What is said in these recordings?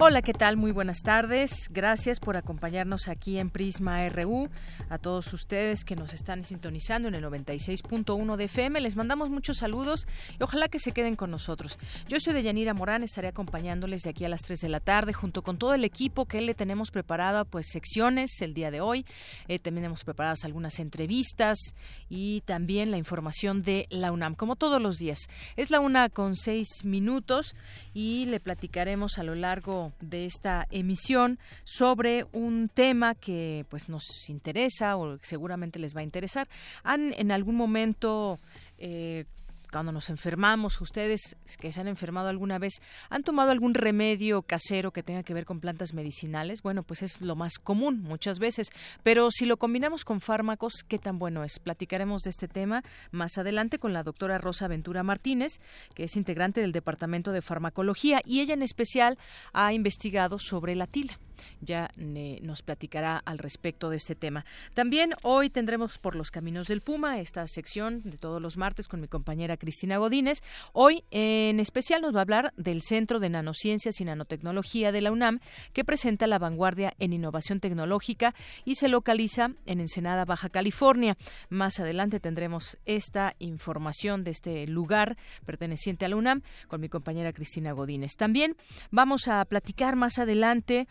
Hola, ¿qué tal? Muy buenas tardes. Gracias por acompañarnos aquí en Prisma RU. A todos ustedes que nos están sintonizando en el 96.1 de FM, les mandamos muchos saludos y ojalá que se queden con nosotros. Yo soy Deyanira Morán, estaré acompañándoles de aquí a las 3 de la tarde junto con todo el equipo que le tenemos preparado, pues secciones el día de hoy. Eh, también hemos preparado algunas entrevistas y también la información de la UNAM, como todos los días. Es la una con seis minutos y le platicaremos a lo largo de esta emisión sobre un tema que pues nos interesa o seguramente les va a interesar. ¿Han en algún momento eh, cuando nos enfermamos, ustedes que se han enfermado alguna vez, ¿han tomado algún remedio casero que tenga que ver con plantas medicinales? Bueno, pues es lo más común muchas veces, pero si lo combinamos con fármacos, ¿qué tan bueno es? Platicaremos de este tema más adelante con la doctora Rosa Ventura Martínez, que es integrante del Departamento de Farmacología y ella en especial ha investigado sobre la tila ya nos platicará al respecto de este tema. También hoy tendremos por los caminos del Puma esta sección de todos los martes con mi compañera Cristina Godínez. Hoy en especial nos va a hablar del Centro de Nanociencias y Nanotecnología de la UNAM que presenta la vanguardia en innovación tecnológica y se localiza en Ensenada, Baja California. Más adelante tendremos esta información de este lugar perteneciente a la UNAM con mi compañera Cristina Godínez. También vamos a platicar más adelante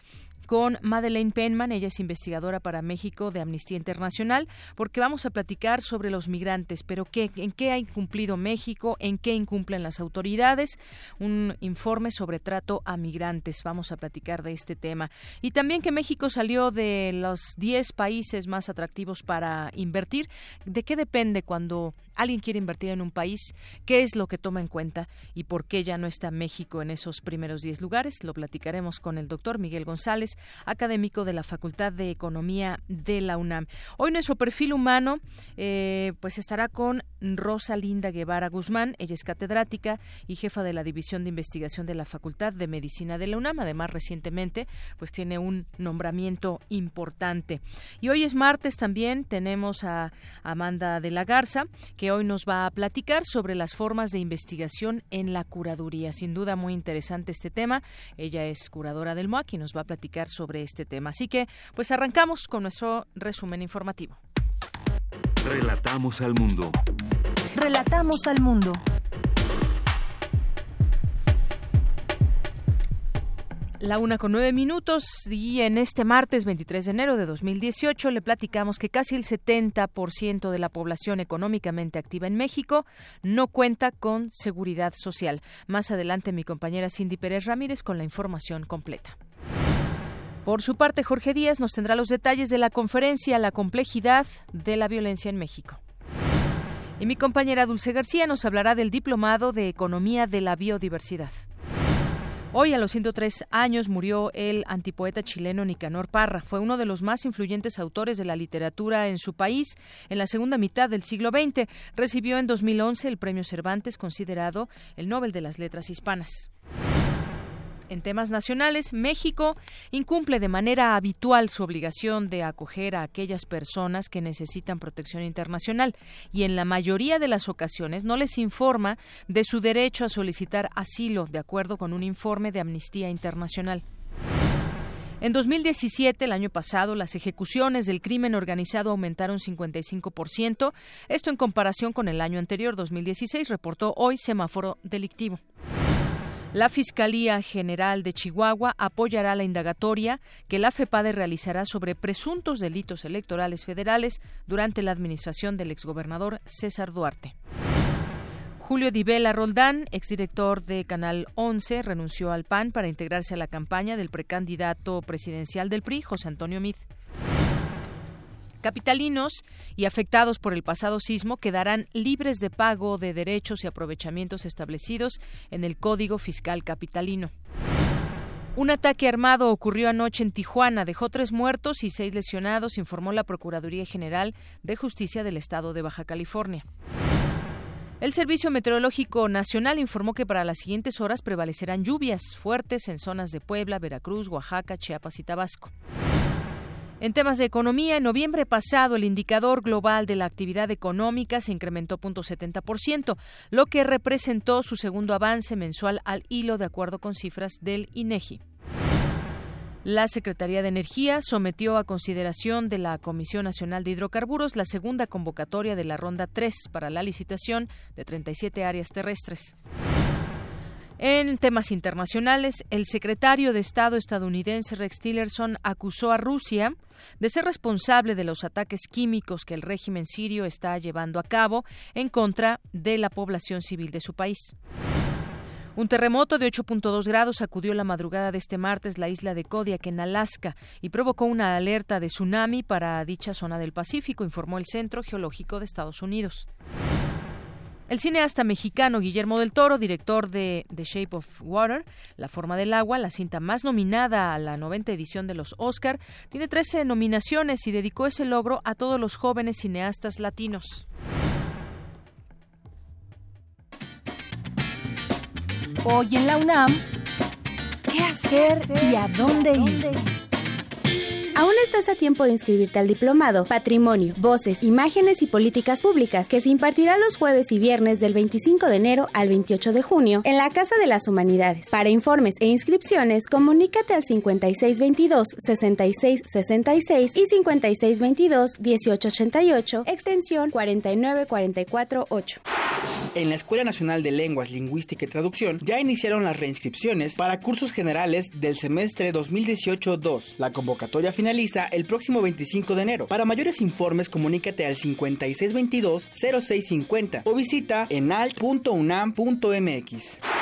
con Madeleine Penman, ella es investigadora para México de Amnistía Internacional, porque vamos a platicar sobre los migrantes, pero qué, en qué ha incumplido México, en qué incumplen las autoridades, un informe sobre trato a migrantes, vamos a platicar de este tema. Y también que México salió de los 10 países más atractivos para invertir, ¿de qué depende cuando alguien quiere invertir en un país, qué es lo que toma en cuenta y por qué ya no está México en esos primeros 10 lugares. Lo platicaremos con el doctor Miguel González, académico de la Facultad de Economía de la UNAM. Hoy nuestro perfil humano eh, pues estará con Rosa Linda Guevara Guzmán. Ella es catedrática y jefa de la División de Investigación de la Facultad de Medicina de la UNAM. Además, recientemente pues tiene un nombramiento importante. Y hoy es martes también tenemos a Amanda de la Garza, que hoy nos va a platicar sobre las formas de investigación en la curaduría. Sin duda muy interesante este tema. Ella es curadora del MOAC y nos va a platicar sobre este tema. Así que, pues arrancamos con nuestro resumen informativo. Relatamos al mundo. Relatamos al mundo. La una con nueve minutos y en este martes 23 de enero de 2018 le platicamos que casi el 70% de la población económicamente activa en México no cuenta con seguridad social. Más adelante mi compañera Cindy Pérez Ramírez con la información completa. Por su parte, Jorge Díaz nos tendrá los detalles de la conferencia La complejidad de la violencia en México. Y mi compañera Dulce García nos hablará del Diplomado de Economía de la Biodiversidad. Hoy, a los 103 años, murió el antipoeta chileno Nicanor Parra. Fue uno de los más influyentes autores de la literatura en su país en la segunda mitad del siglo XX. Recibió en 2011 el Premio Cervantes, considerado el Nobel de las Letras Hispanas. En temas nacionales, México incumple de manera habitual su obligación de acoger a aquellas personas que necesitan protección internacional y en la mayoría de las ocasiones no les informa de su derecho a solicitar asilo, de acuerdo con un informe de Amnistía Internacional. En 2017, el año pasado, las ejecuciones del crimen organizado aumentaron 55%, esto en comparación con el año anterior, 2016, reportó hoy Semáforo Delictivo. La Fiscalía General de Chihuahua apoyará la indagatoria que la FEPADE realizará sobre presuntos delitos electorales federales durante la administración del exgobernador César Duarte. Julio Divela Roldán, exdirector de Canal 11, renunció al PAN para integrarse a la campaña del precandidato presidencial del PRI, José Antonio Mid. Capitalinos y afectados por el pasado sismo quedarán libres de pago de derechos y aprovechamientos establecidos en el Código Fiscal Capitalino. Un ataque armado ocurrió anoche en Tijuana, dejó tres muertos y seis lesionados, informó la Procuraduría General de Justicia del Estado de Baja California. El Servicio Meteorológico Nacional informó que para las siguientes horas prevalecerán lluvias fuertes en zonas de Puebla, Veracruz, Oaxaca, Chiapas y Tabasco. En temas de economía, en noviembre pasado el indicador global de la actividad económica se incrementó 0.70%, lo que representó su segundo avance mensual al hilo de acuerdo con cifras del INEGI. La Secretaría de Energía sometió a consideración de la Comisión Nacional de Hidrocarburos la segunda convocatoria de la Ronda 3 para la licitación de 37 áreas terrestres. En temas internacionales, el secretario de Estado estadounidense Rex Tillerson acusó a Rusia de ser responsable de los ataques químicos que el régimen sirio está llevando a cabo en contra de la población civil de su país. Un terremoto de 8.2 grados sacudió la madrugada de este martes la isla de Kodiak en Alaska y provocó una alerta de tsunami para dicha zona del Pacífico, informó el Centro Geológico de Estados Unidos. El cineasta mexicano Guillermo del Toro, director de The Shape of Water, La forma del agua, la cinta más nominada a la 90 edición de los Oscar, tiene 13 nominaciones y dedicó ese logro a todos los jóvenes cineastas latinos. Hoy en la UNAM, ¿qué hacer y a dónde ir? Aún estás a tiempo de inscribirte al diplomado Patrimonio, Voces, Imágenes y Políticas Públicas, que se impartirá los jueves y viernes del 25 de enero al 28 de junio en la Casa de las Humanidades. Para informes e inscripciones, comunícate al 5622-6666 y 5622-1888, extensión 49448. En la Escuela Nacional de Lenguas, Lingüística y Traducción ya iniciaron las reinscripciones para cursos generales del semestre 2018-2. La convocatoria final finaliza el próximo 25 de enero. Para mayores informes, comunícate al 5622-0650 o visita enalt.unam.mx.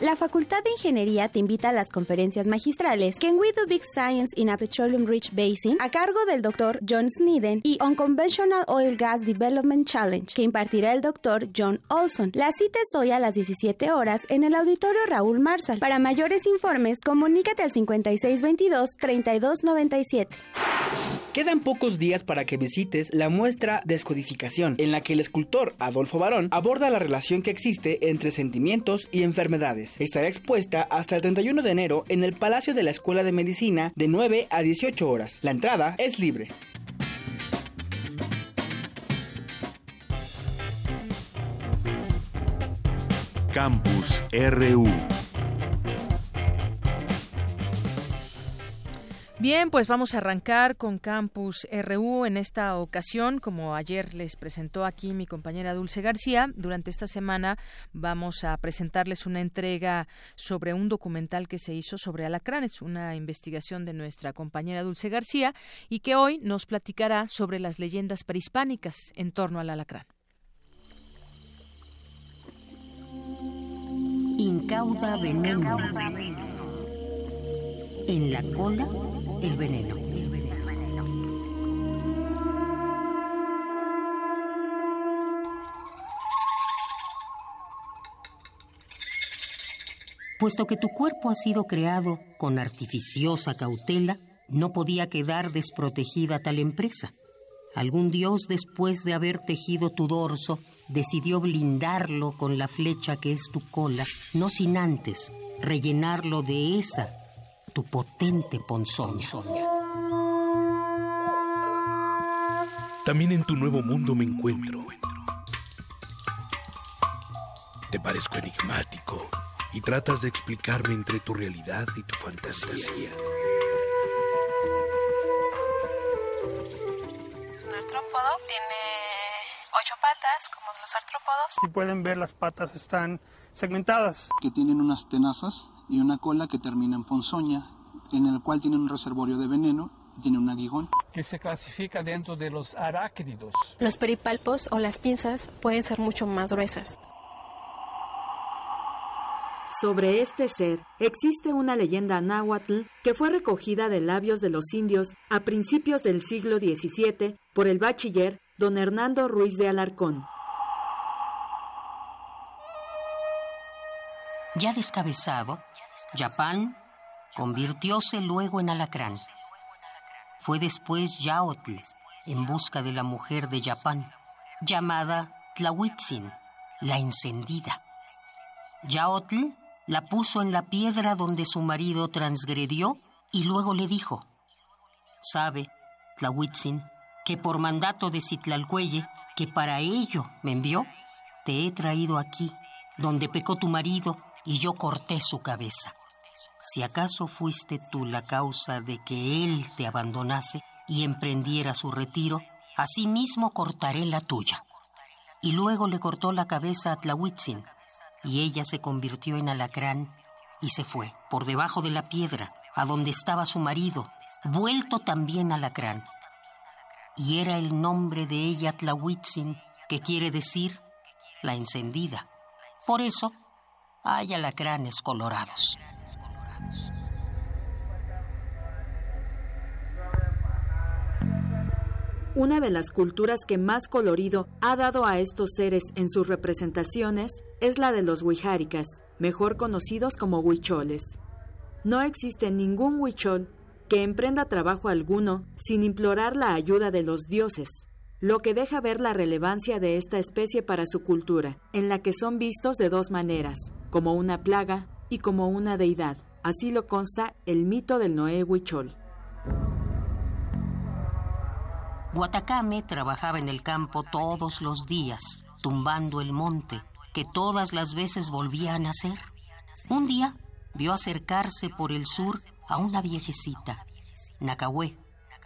La Facultad de Ingeniería te invita a las conferencias magistrales Can We Do Big Science in a Petroleum Rich Basin? a cargo del Dr. John Sneden y Unconventional Oil Gas Development Challenge que impartirá el Dr. John Olson. La cita es hoy a las 17 horas en el auditorio Raúl Marsal. Para mayores informes, comunícate al 5622-3297. Quedan pocos días para que visites la muestra Descodificación, en la que el escultor Adolfo Barón aborda la relación que existe entre sentimientos y enfermedades. Estará expuesta hasta el 31 de enero en el Palacio de la Escuela de Medicina de 9 a 18 horas. La entrada es libre. Campus RU Bien, pues vamos a arrancar con Campus RU en esta ocasión, como ayer les presentó aquí mi compañera Dulce García. Durante esta semana vamos a presentarles una entrega sobre un documental que se hizo sobre alacranes, una investigación de nuestra compañera Dulce García y que hoy nos platicará sobre las leyendas prehispánicas en torno al alacrán. Incauda veneno. En la cola el veneno. Puesto que tu cuerpo ha sido creado con artificiosa cautela, no podía quedar desprotegida tal empresa. Algún dios, después de haber tejido tu dorso, decidió blindarlo con la flecha que es tu cola, no sin antes rellenarlo de esa tu potente ponzoña. También en tu nuevo mundo me encuentro. Te parezco enigmático y tratas de explicarme entre tu realidad y tu fantasía. Es un artrópodo, tiene ocho patas como los artrópodos. Si pueden ver, las patas están segmentadas. Que tienen unas tenazas y una cola que termina en ponzoña, en el cual tiene un reservorio de veneno y tiene un aguijón. Que se clasifica dentro de los arácnidos. Los peripalpos o las pinzas pueden ser mucho más gruesas. Sobre este ser existe una leyenda náhuatl que fue recogida de labios de los indios a principios del siglo XVII por el bachiller don Hernando Ruiz de Alarcón. Ya descabezado, Yapán convirtióse luego en alacrán. Fue después Yaotl en busca de la mujer de Yapán, llamada Tlahuitzin, la encendida. Yaotl la puso en la piedra donde su marido transgredió y luego le dijo, Sabe, Tlahuitzin, que por mandato de Citlalcuelle, que para ello me envió, te he traído aquí, donde pecó tu marido, y yo corté su cabeza. Si acaso fuiste tú la causa de que él te abandonase y emprendiera su retiro, asimismo cortaré la tuya. Y luego le cortó la cabeza a Tlahuitzin, y ella se convirtió en alacrán y se fue por debajo de la piedra, a donde estaba su marido, vuelto también alacrán. Y era el nombre de ella Tlahuitzin, que quiere decir la encendida. Por eso hay alacranes colorados. Una de las culturas que más colorido ha dado a estos seres en sus representaciones es la de los huijáricas, mejor conocidos como huicholes. No existe ningún huichol que emprenda trabajo alguno sin implorar la ayuda de los dioses, lo que deja ver la relevancia de esta especie para su cultura, en la que son vistos de dos maneras, como una plaga y como una deidad. Así lo consta el mito del Noé Huichol. Guatacame trabajaba en el campo todos los días, tumbando el monte, que todas las veces volvía a nacer. Un día vio acercarse por el sur a una viejecita, Nacahué,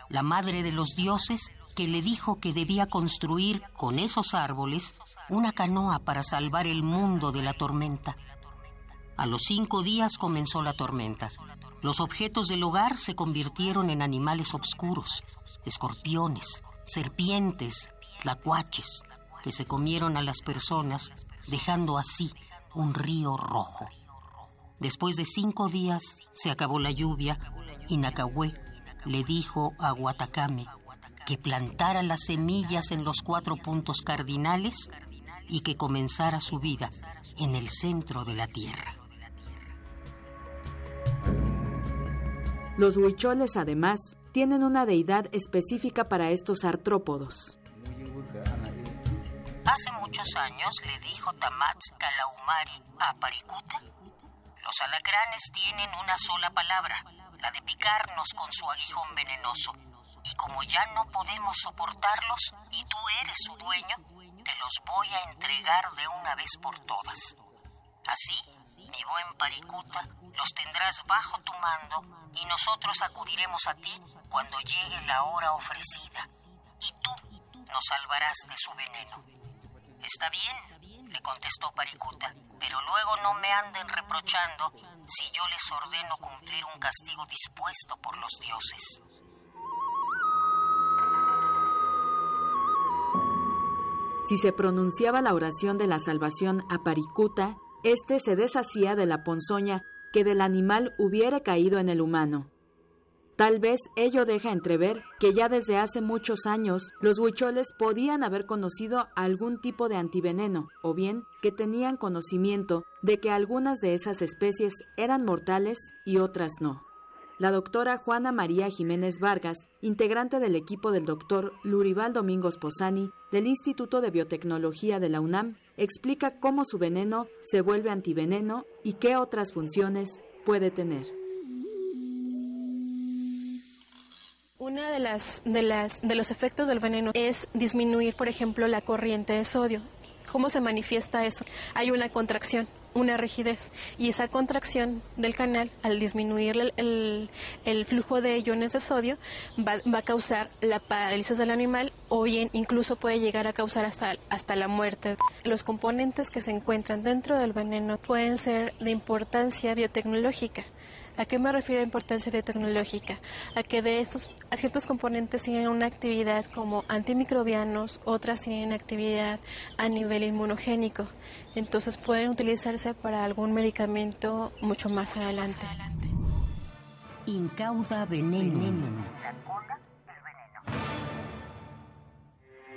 la madre de los dioses, que le dijo que debía construir con esos árboles una canoa para salvar el mundo de la tormenta. A los cinco días comenzó la tormenta. Los objetos del hogar se convirtieron en animales oscuros, escorpiones, serpientes, tlacuaches, que se comieron a las personas, dejando así un río rojo. Después de cinco días se acabó la lluvia y Nacahué le dijo a Guatacame que plantara las semillas en los cuatro puntos cardinales y que comenzara su vida en el centro de la tierra. Los huicholes, además, tienen una deidad específica para estos artrópodos. Hace muchos años le dijo Tamatz Kalaumari a Paricuta, los alacranes tienen una sola palabra, la de picarnos con su aguijón venenoso. Y como ya no podemos soportarlos y tú eres su dueño, te los voy a entregar de una vez por todas. Así, mi buen Paricuta, los tendrás bajo tu mando y nosotros acudiremos a ti cuando llegue la hora ofrecida y tú nos salvarás de su veneno. Está bien, le contestó Paricuta, pero luego no me anden reprochando si yo les ordeno cumplir un castigo dispuesto por los dioses. Si se pronunciaba la oración de la salvación a Paricuta, este se deshacía de la ponzoña que del animal hubiera caído en el humano. Tal vez ello deja entrever que ya desde hace muchos años los huicholes podían haber conocido algún tipo de antiveneno, o bien que tenían conocimiento de que algunas de esas especies eran mortales y otras no. La doctora Juana María Jiménez Vargas, integrante del equipo del doctor Lurival Domingos Posani del Instituto de Biotecnología de la UNAM, explica cómo su veneno se vuelve antiveneno y qué otras funciones puede tener. Una de las, de las de los efectos del veneno es disminuir, por ejemplo, la corriente de sodio. ¿Cómo se manifiesta eso? Hay una contracción una rigidez y esa contracción del canal al disminuir el, el, flujo de iones de sodio va, va, a causar la parálisis del animal o bien incluso puede llegar a causar hasta, hasta la muerte. Los componentes que se encuentran dentro del veneno pueden ser de importancia biotecnológica ¿A qué me refiero a importancia biotecnológica? A que de estos ciertos componentes tienen una actividad como antimicrobianos, otras tienen actividad a nivel inmunogénico. Entonces pueden utilizarse para algún medicamento mucho más adelante. Incauda veneno.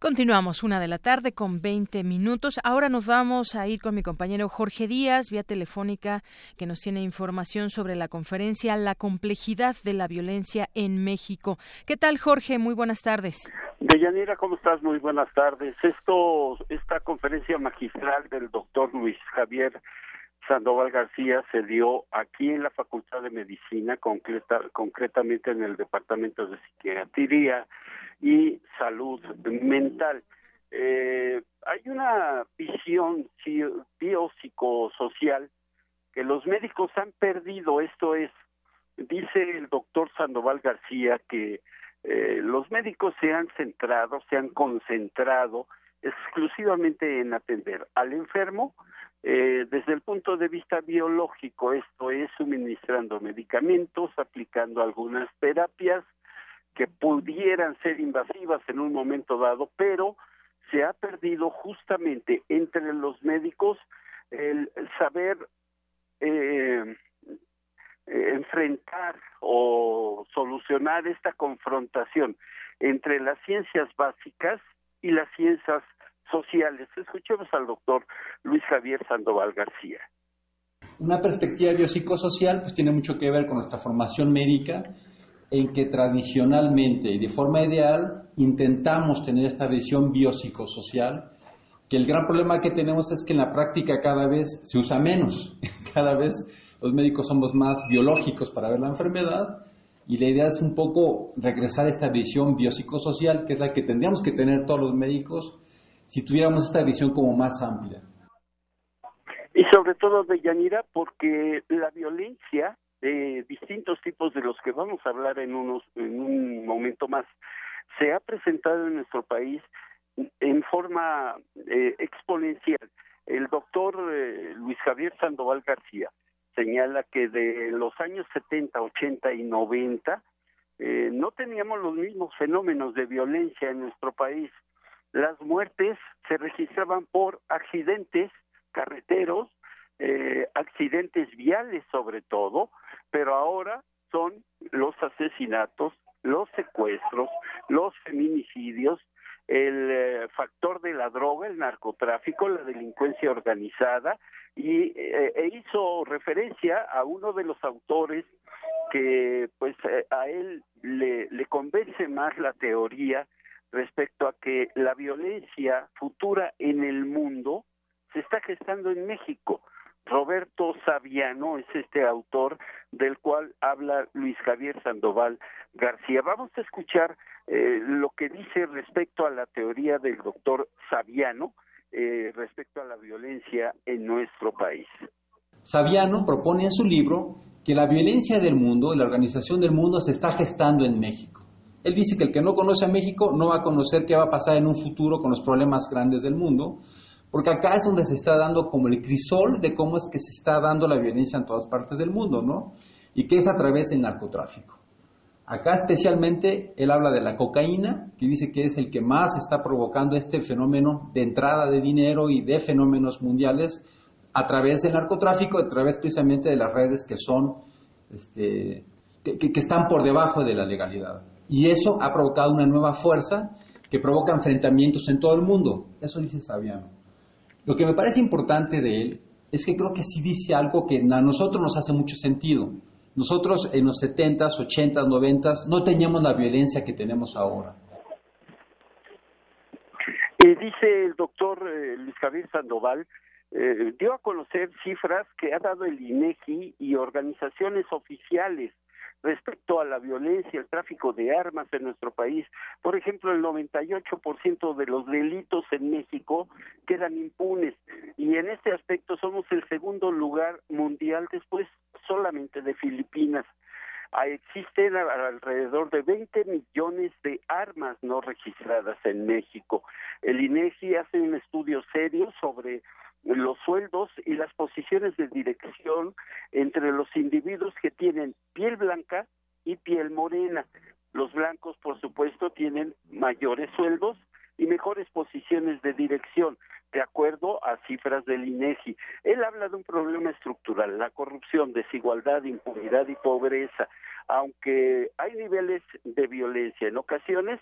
Continuamos una de la tarde con 20 minutos. Ahora nos vamos a ir con mi compañero Jorge Díaz, vía telefónica, que nos tiene información sobre la conferencia La complejidad de la violencia en México. ¿Qué tal, Jorge? Muy buenas tardes. Deyanira, ¿cómo estás? Muy buenas tardes. Esto, esta conferencia magistral del doctor Luis Javier Sandoval García se dio aquí en la Facultad de Medicina, concreta, concretamente en el Departamento de Psiquiatría y salud mental. Eh, hay una visión biopsicosocial que los médicos han perdido, esto es, dice el doctor Sandoval García que eh, los médicos se han centrado, se han concentrado exclusivamente en atender al enfermo eh, desde el punto de vista biológico, esto es suministrando medicamentos, aplicando algunas terapias, que pudieran ser invasivas en un momento dado, pero se ha perdido justamente entre los médicos el, saber eh, enfrentar o solucionar esta confrontación entre las ciencias básicas y las ciencias sociales. Escuchemos al doctor Luis Javier Sandoval García. Una perspectiva biopsicosocial pues tiene mucho que ver con nuestra formación médica en que tradicionalmente y de forma ideal intentamos tener esta visión biopsicosocial, que el gran problema que tenemos es que en la práctica cada vez se usa menos, cada vez los médicos somos más biológicos para ver la enfermedad y la idea es un poco regresar a esta visión biopsicosocial, que es la que tendríamos que tener todos los médicos si tuviéramos esta visión como más amplia. Y sobre todo de Yanira, porque la violencia de distintos tipos de los que vamos a hablar en unos en un momento más se ha presentado en nuestro país en forma eh, exponencial. El doctor eh, Luis Javier Sandoval García señala que de los años 70, 80 y 90 eh, no teníamos los mismos fenómenos de violencia en nuestro país. Las muertes se registraban por accidentes carreteros, eh, accidentes viales sobre todo, pero ahora son los asesinatos, los secuestros, los feminicidios, el eh, factor de la droga, el narcotráfico, la delincuencia organizada, y eh, e hizo referencia a uno de los autores que pues eh, a él le, le convence más la teoría respecto a que la violencia futura en el mundo se está gestando en México. Roberto Saviano es este autor del cual habla Luis Javier Sandoval García. Vamos a escuchar eh, lo que dice respecto a la teoría del doctor Saviano eh, respecto a la violencia en nuestro país. Saviano propone en su libro que la violencia del mundo, la organización del mundo, se está gestando en México. Él dice que el que no conoce a México no va a conocer qué va a pasar en un futuro con los problemas grandes del mundo, porque acá es donde se está dando como el crisol de cómo es que se está dando la violencia en todas partes del mundo, ¿no? Y que es a través del narcotráfico. Acá especialmente él habla de la cocaína, que dice que es el que más está provocando este fenómeno de entrada de dinero y de fenómenos mundiales a través del narcotráfico, a través precisamente de las redes que son, este, que, que están por debajo de la legalidad. Y eso ha provocado una nueva fuerza que provoca enfrentamientos en todo el mundo. Eso dice Sabiano. Lo que me parece importante de él es que creo que sí dice algo que a nosotros nos hace mucho sentido. Nosotros en los 70s, 80s, 90s no teníamos la violencia que tenemos ahora. Y dice el doctor eh, Luis Javier Sandoval, eh, dio a conocer cifras que ha dado el INEGI y organizaciones oficiales respecto a la violencia, el tráfico de armas en nuestro país. Por ejemplo, el 98% de los delitos en México quedan impunes y en este aspecto somos el segundo lugar mundial después solamente de Filipinas. Ah, existen alrededor de 20 millones de armas no registradas en México. El INEGI hace un estudio serio sobre los sueldos y las posiciones de dirección entre los individuos que tienen piel blanca y piel morena. Los blancos, por supuesto, tienen mayores sueldos y mejores posiciones de dirección, de acuerdo a cifras del INEGI. Él habla de un problema estructural, la corrupción, desigualdad, impunidad y pobreza. Aunque hay niveles de violencia en ocasiones,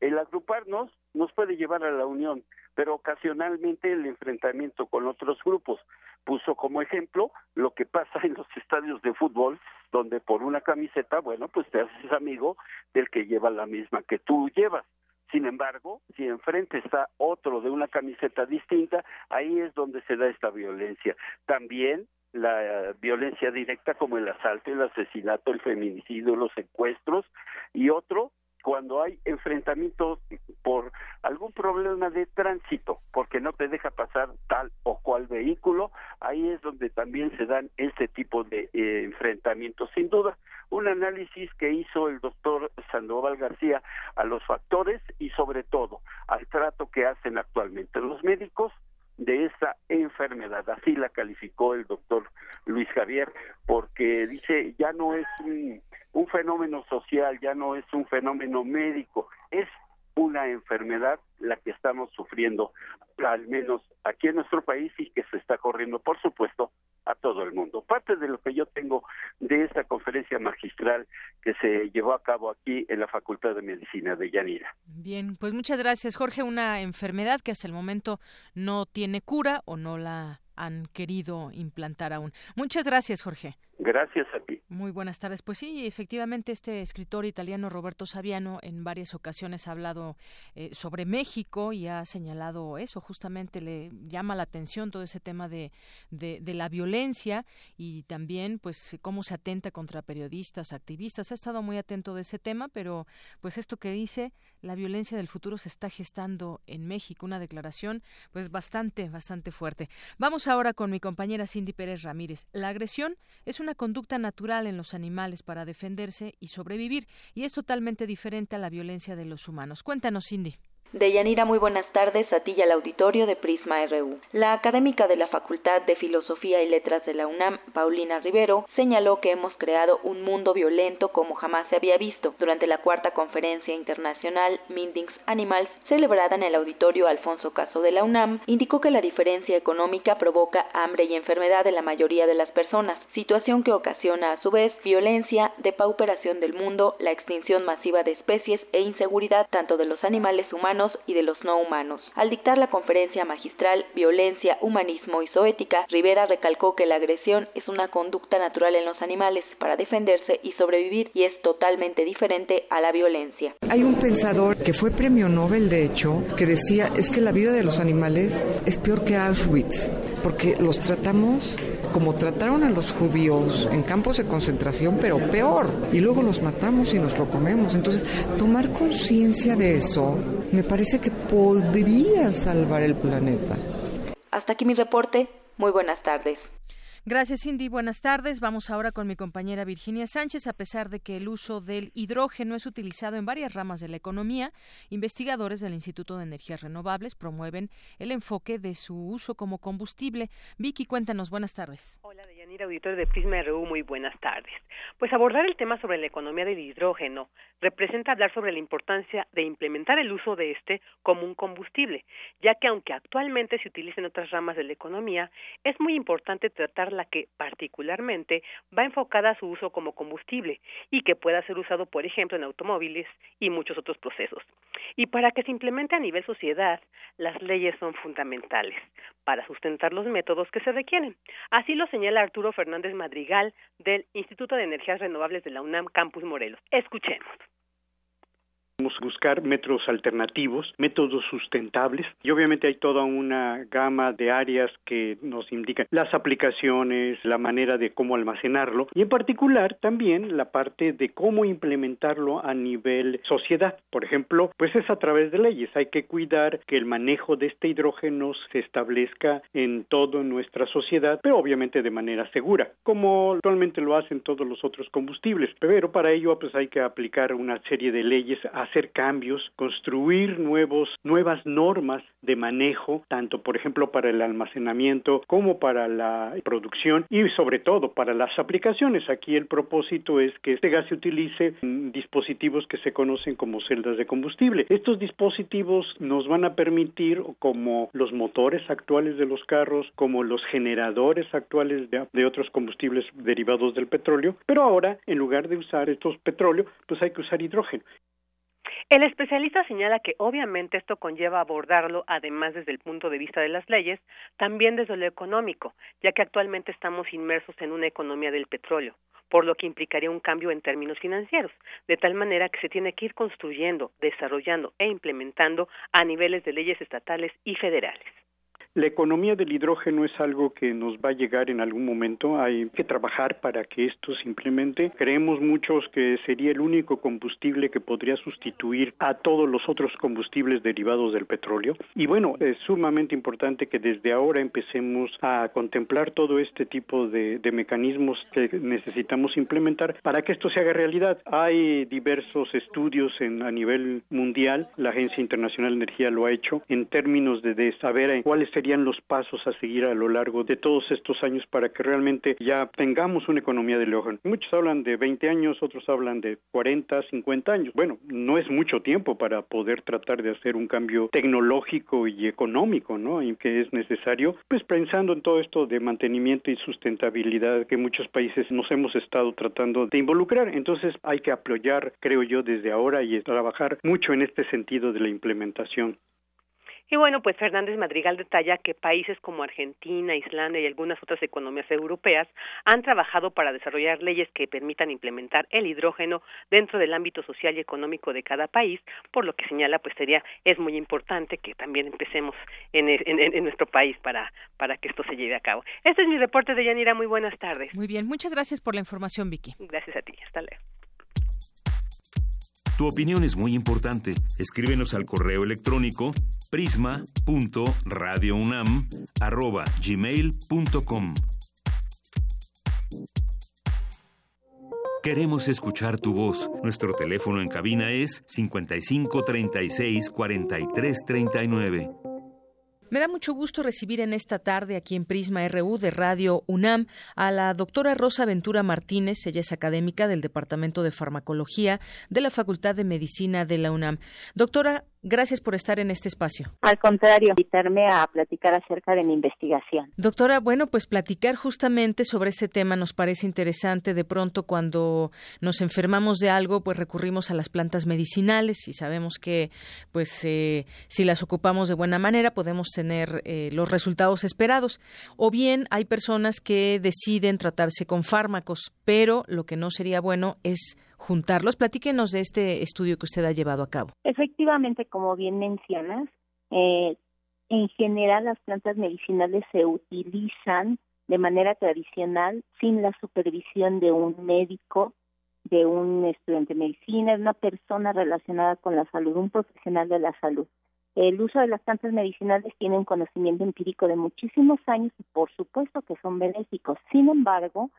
el agruparnos nos puede llevar a la unión, pero ocasionalmente el enfrentamiento con otros grupos. Puso como ejemplo lo que pasa en los estadios de fútbol, donde por una camiseta, bueno, pues te haces amigo del que lleva la misma que tú llevas. Sin embargo, si enfrente está otro de una camiseta distinta, ahí es donde se da esta violencia. También la violencia directa como el asalto, el asesinato, el feminicidio, los secuestros y otro cuando hay enfrentamiento por algún problema de tránsito, porque no te deja pasar tal o cual vehículo, ahí es donde también se dan este tipo de eh, enfrentamientos. Sin duda, un análisis que hizo el doctor Sandoval García a los factores y sobre todo al trato que hacen actualmente los médicos de esa enfermedad. Así la calificó el doctor Luis Javier, porque dice, ya no es un, un fenómeno social, ya no es un fenómeno médico, es una enfermedad la que estamos sufriendo, al menos aquí en nuestro país y que se está corriendo, por supuesto, a todo el mundo. Parte de lo que yo tengo de esta conferencia magistral que se llevó a cabo aquí en la Facultad de Medicina de Yanira. Bien, pues muchas gracias, Jorge. Una enfermedad que hasta el momento no tiene cura o no la han querido implantar aún. Muchas gracias, Jorge. Gracias a ti. Muy buenas tardes. Pues sí, efectivamente, este escritor italiano Roberto Saviano en varias ocasiones ha hablado eh, sobre México y ha señalado eso. Justamente le llama la atención todo ese tema de, de, de, la violencia y también, pues, cómo se atenta contra periodistas, activistas. Ha estado muy atento de ese tema, pero, pues, esto que dice, la violencia del futuro se está gestando en México. Una declaración, pues, bastante, bastante fuerte. Vamos ahora con mi compañera Cindy Pérez Ramírez. La agresión es una conducta natural en los animales para defenderse y sobrevivir, y es totalmente diferente a la violencia de los humanos. Cuéntanos, Cindy. Deyanira, muy buenas tardes a ti al auditorio de Prisma RU. La académica de la Facultad de Filosofía y Letras de la UNAM, Paulina Rivero, señaló que hemos creado un mundo violento como jamás se había visto durante la cuarta conferencia internacional Mindings Animals, celebrada en el auditorio Alfonso Caso de la UNAM, indicó que la diferencia económica provoca hambre y enfermedad de la mayoría de las personas, situación que ocasiona a su vez violencia, depauperación del mundo, la extinción masiva de especies e inseguridad tanto de los animales humanos y de los no humanos. Al dictar la conferencia magistral Violencia, Humanismo y Zoética, Rivera recalcó que la agresión es una conducta natural en los animales para defenderse y sobrevivir y es totalmente diferente a la violencia. Hay un pensador que fue premio Nobel, de hecho, que decía es que la vida de los animales es peor que Auschwitz, porque los tratamos como trataron a los judíos en campos de concentración, pero peor. Y luego los matamos y nos lo comemos. Entonces, tomar conciencia de eso me parece que podría salvar el planeta. Hasta aquí mi reporte. Muy buenas tardes. Gracias, Cindy. Buenas tardes. Vamos ahora con mi compañera Virginia Sánchez. A pesar de que el uso del hidrógeno es utilizado en varias ramas de la economía, investigadores del Instituto de Energías Renovables promueven el enfoque de su uso como combustible. Vicky, cuéntanos. Buenas tardes. Hola, Deyanira, auditor de Prisma RU. Muy buenas tardes. Pues abordar el tema sobre la economía del hidrógeno representa hablar sobre la importancia de implementar el uso de este como un combustible, ya que aunque actualmente se utiliza en otras ramas de la economía, es muy importante tratar la que particularmente va enfocada a su uso como combustible y que pueda ser usado, por ejemplo, en automóviles y muchos otros procesos. Y para que se implemente a nivel sociedad, las leyes son fundamentales para sustentar los métodos que se requieren. Así lo señala Arturo Fernández Madrigal del Instituto de Energías Renovables de la UNAM Campus Morelos. Escuchemos. Buscar métodos alternativos, métodos sustentables y obviamente hay toda una gama de áreas que nos indican las aplicaciones, la manera de cómo almacenarlo y en particular también la parte de cómo implementarlo a nivel sociedad. Por ejemplo, pues es a través de leyes. Hay que cuidar que el manejo de este hidrógeno se establezca en toda nuestra sociedad, pero obviamente de manera segura, como actualmente lo hacen todos los otros combustibles. Pero para ello pues hay que aplicar una serie de leyes, hacer cambios, construir nuevos nuevas normas de manejo, tanto por ejemplo para el almacenamiento como para la producción y sobre todo para las aplicaciones. Aquí el propósito es que este gas se utilice en dispositivos que se conocen como celdas de combustible. Estos dispositivos nos van a permitir, como los motores actuales de los carros, como los generadores actuales de, otros combustibles derivados del petróleo, pero ahora en lugar de usar estos petróleo, pues hay que usar hidrógeno. El especialista señala que obviamente esto conlleva abordarlo, además desde el punto de vista de las leyes, también desde lo económico, ya que actualmente estamos inmersos en una economía del petróleo, por lo que implicaría un cambio en términos financieros, de tal manera que se tiene que ir construyendo, desarrollando e implementando a niveles de leyes estatales y federales. La economía del hidrógeno es algo que nos va a llegar en algún momento. Hay que trabajar para que esto se implemente. Creemos muchos que sería el único combustible que podría sustituir a todos los otros combustibles derivados del petróleo. Y bueno, es sumamente importante que desde ahora empecemos a contemplar todo este tipo de, mecanismos que necesitamos implementar para que esto se haga realidad. Hay diversos estudios en, a nivel mundial, la Agencia Internacional de Energía lo ha hecho, en términos de, saber cuáles serían los pasos a seguir a lo largo de todos estos años para que realmente ya tengamos una economía de hidrógeno. Muchos hablan de 20 años, otros hablan de 40, 50 años. Bueno, no es mucho tiempo para poder tratar de hacer un cambio tecnológico y económico, ¿no? Y que es necesario, pues pensando en todo esto de mantenimiento y sustentabilidad que muchos países nos hemos estado tratando de involucrar. Entonces hay que apoyar, creo yo, desde ahora y trabajar mucho en este sentido de la implementación. Y bueno, pues Fernández Madrigal detalla que países como Argentina, Islandia y algunas otras economías europeas han trabajado para desarrollar leyes que permitan implementar el hidrógeno dentro del ámbito social y económico de cada país, por lo que señala pues sería es muy importante que también empecemos en, en, en nuestro país para para que esto se lleve a cabo. Este es mi reporte de Yanira, muy buenas tardes. Muy bien, muchas gracias por la información, Vicky. Gracias a ti, hasta luego. Tu opinión es muy importante. Escríbenos al correo electrónico prisma.radiounam@gmail.com. Queremos escuchar tu voz. Nuestro teléfono en cabina es 55 36 43 39. Me da mucho gusto recibir en esta tarde aquí en Prisma RU de Radio UNAM a la doctora Rosa Ventura Martínez. Ella es académica del Departamento de Farmacología de la Facultad de Medicina de la UNAM. Doctora, Gracias por estar en este espacio. Al contrario, invitarme a platicar acerca de mi investigación. Doctora, bueno, pues platicar justamente sobre ese tema nos parece interesante. De pronto, cuando nos enfermamos de algo, pues recurrimos a las plantas medicinales y sabemos que, pues, eh, si las ocupamos de buena manera, podemos tener eh, los resultados esperados. O bien hay personas que deciden tratarse con fármacos, pero lo que no sería bueno es juntarlos. Platíquenos de este estudio que usted ha llevado a cabo. Efectivamente, como bien mencionas, eh, en general las plantas medicinales se utilizan de manera tradicional sin la supervisión de un médico, de un estudiante de medicina, de una persona relacionada con la salud, un profesional de la salud. El uso de las plantas medicinales tiene un conocimiento empírico de muchísimos años y por supuesto que son benéficos. Sin embargo,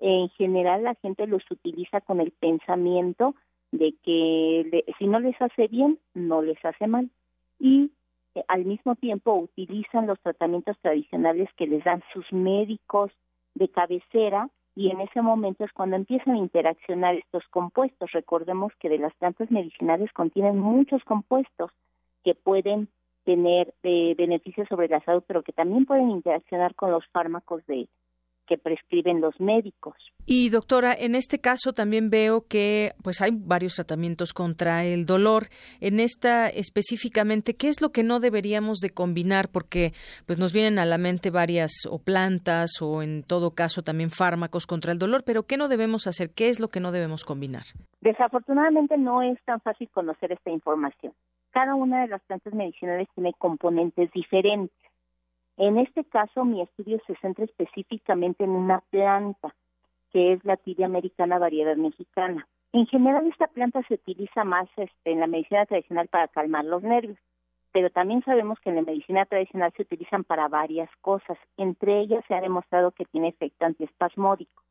en general la gente los utiliza con el pensamiento de que si no les hace bien, no les hace mal. Y eh, al mismo tiempo utilizan los tratamientos tradicionales que les dan sus médicos de cabecera y en ese momento es cuando empiezan a interaccionar estos compuestos. Recordemos que de las plantas medicinales contienen muchos compuestos que pueden tener eh, beneficios sobre la salud, pero que también pueden interaccionar con los fármacos de, que prescriben los médicos. Y doctora, en este caso también veo que pues hay varios tratamientos contra el dolor. En esta específicamente, ¿qué es lo que no deberíamos de combinar? Porque pues nos vienen a la mente varias o plantas o en todo caso también fármacos contra el dolor, pero ¿qué no debemos hacer? ¿Qué es lo que no debemos combinar? Desafortunadamente no es tan fácil conocer esta información. Cada una de las plantas medicinales tiene componentes diferentes en este caso, mi estudio se centra específicamente en una planta, que es la tibia americana variedad mexicana. En general, esta planta se utiliza más este, en la medicina tradicional para calmar los nervios, pero también sabemos que en la medicina tradicional se utilizan para varias cosas. Entre ellas se ha demostrado que tiene efecto antiespasmódico.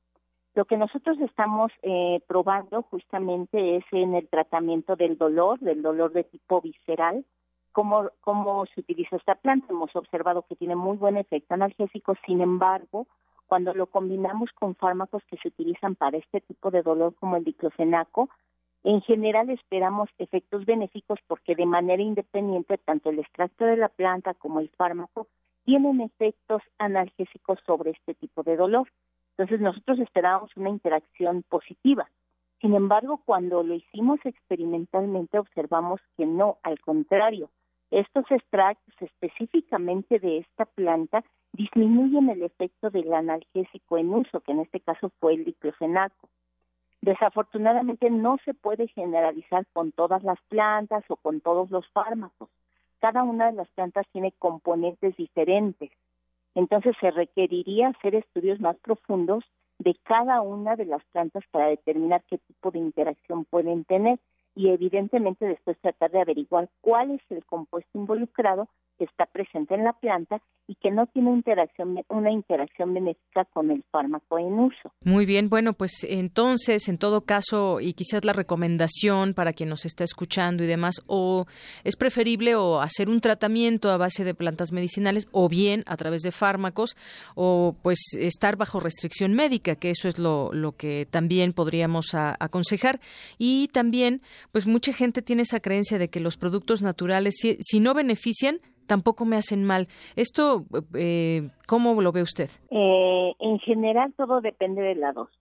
Lo que nosotros estamos eh, probando justamente es en el tratamiento del dolor, del dolor de tipo visceral, cómo, cómo se utiliza esta planta. Hemos observado que tiene muy buen efecto analgésico, sin embargo, cuando lo combinamos con fármacos que se utilizan para este tipo de dolor como el diclofenaco, en general esperamos efectos benéficos porque de manera independiente tanto el extracto de la planta como el fármaco tienen efectos analgésicos sobre este tipo de dolor. Entonces nosotros esperábamos una interacción positiva. Sin embargo, cuando lo hicimos experimentalmente observamos que no, al contrario, estos extractos específicamente de esta planta disminuyen el efecto del analgésico en uso, que en este caso fue el diclofenaco. Desafortunadamente no se puede generalizar con todas las plantas o con todos los fármacos. Cada una de las plantas tiene componentes diferentes. Entonces se requeriría hacer estudios más profundos de cada una de las plantas para determinar qué tipo de interacción pueden tener y evidentemente después tratar de averiguar cuál es el compuesto involucrado está presente en la planta y que no tiene interacción, una interacción benéfica con el fármaco en uso. Muy bien, bueno, pues entonces, en todo caso, y quizás la recomendación para quien nos está escuchando y demás, o es preferible o hacer un tratamiento a base de plantas medicinales o bien a través de fármacos o pues estar bajo restricción médica, que eso es lo, lo que también podríamos aconsejar. Y también, pues mucha gente tiene esa creencia de que los productos naturales, si no benefician, tampoco me hacen mal. ¿Esto eh, cómo lo ve usted? Eh, en general todo depende de la dosis.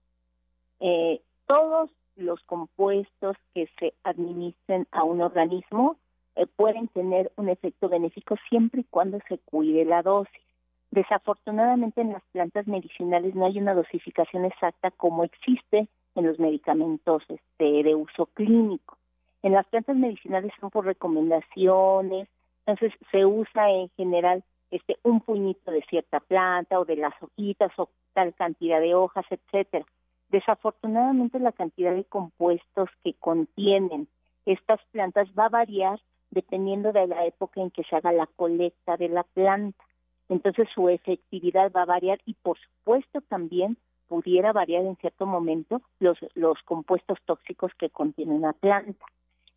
Eh, todos los compuestos que se administren a un organismo eh, pueden tener un efecto benéfico siempre y cuando se cuide la dosis. Desafortunadamente en las plantas medicinales no hay una dosificación exacta como existe en los medicamentos este, de uso clínico. En las plantas medicinales son por recomendaciones, entonces se usa en general este un puñito de cierta planta o de las hojitas o tal cantidad de hojas, etcétera. Desafortunadamente la cantidad de compuestos que contienen estas plantas va a variar dependiendo de la época en que se haga la colecta de la planta. Entonces su efectividad va a variar y por supuesto también pudiera variar en cierto momento los, los compuestos tóxicos que contiene una planta.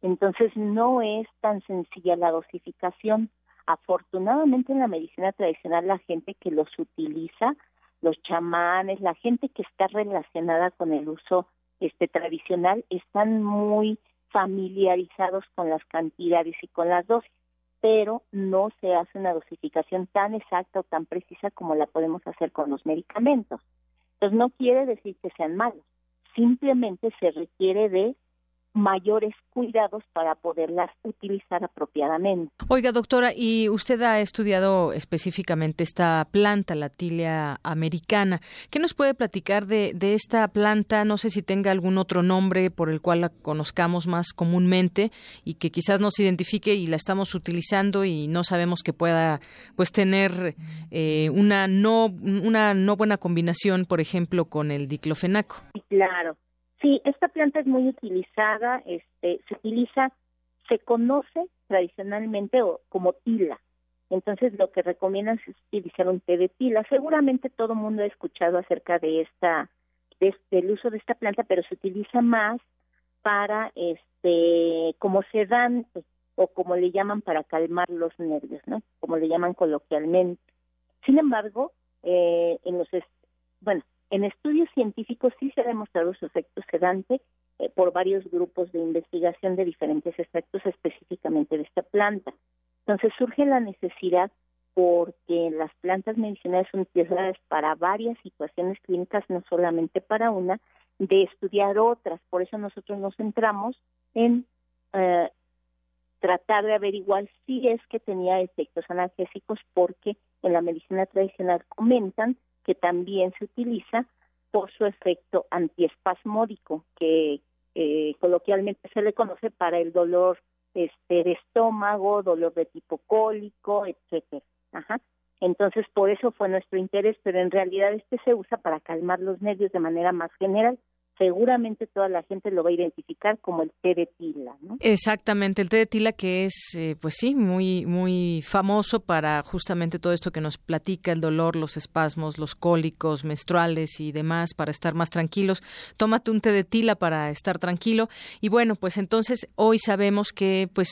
Entonces no es tan sencilla la dosificación. Afortunadamente en la medicina tradicional la gente que los utiliza, los chamanes, la gente que está relacionada con el uso este tradicional están muy familiarizados con las cantidades y con las dosis, pero no se hace una dosificación tan exacta o tan precisa como la podemos hacer con los medicamentos. Entonces no quiere decir que sean malos, simplemente se requiere de mayores cuidados para poderlas utilizar apropiadamente. Oiga, doctora, y usted ha estudiado específicamente esta planta, la tilia americana. ¿Qué nos puede platicar de, de esta planta? No sé si tenga algún otro nombre por el cual la conozcamos más comúnmente y que quizás nos identifique y la estamos utilizando y no sabemos que pueda pues tener eh, una no una no buena combinación, por ejemplo, con el diclofenaco. Claro. Sí, esta planta es muy utilizada, este, se utiliza, se conoce tradicionalmente como tila. Entonces lo que recomiendan es utilizar un té de tila. Seguramente todo el mundo ha escuchado acerca de esta, de, del uso de esta planta, pero se utiliza más para, este, como sedante o como le llaman para calmar los nervios, ¿no? Como le llaman coloquialmente. Sin embargo, eh, en los, bueno, en estudios científicos sí se ha demostrado su efecto sedante eh, por varios grupos de investigación de diferentes efectos específicamente de esta planta. Entonces surge la necesidad porque las plantas medicinales son utilizadas para varias situaciones clínicas, no solamente para una, de estudiar otras. Por eso nosotros nos centramos en eh, tratar de averiguar si es que tenía efectos analgésicos, porque en la medicina tradicional comentan que también se utiliza por su efecto antiespasmódico, que eh, coloquialmente se le conoce para el dolor este, de estómago, dolor de tipo cólico, etcétera. Ajá. Entonces, por eso fue nuestro interés, pero en realidad este se usa para calmar los nervios de manera más general seguramente toda la gente lo va a identificar como el té de tila, ¿no? Exactamente, el té de tila que es, eh, pues sí, muy muy famoso para justamente todo esto que nos platica el dolor, los espasmos, los cólicos menstruales y demás para estar más tranquilos. Tómate un té de tila para estar tranquilo y bueno, pues entonces hoy sabemos que, pues,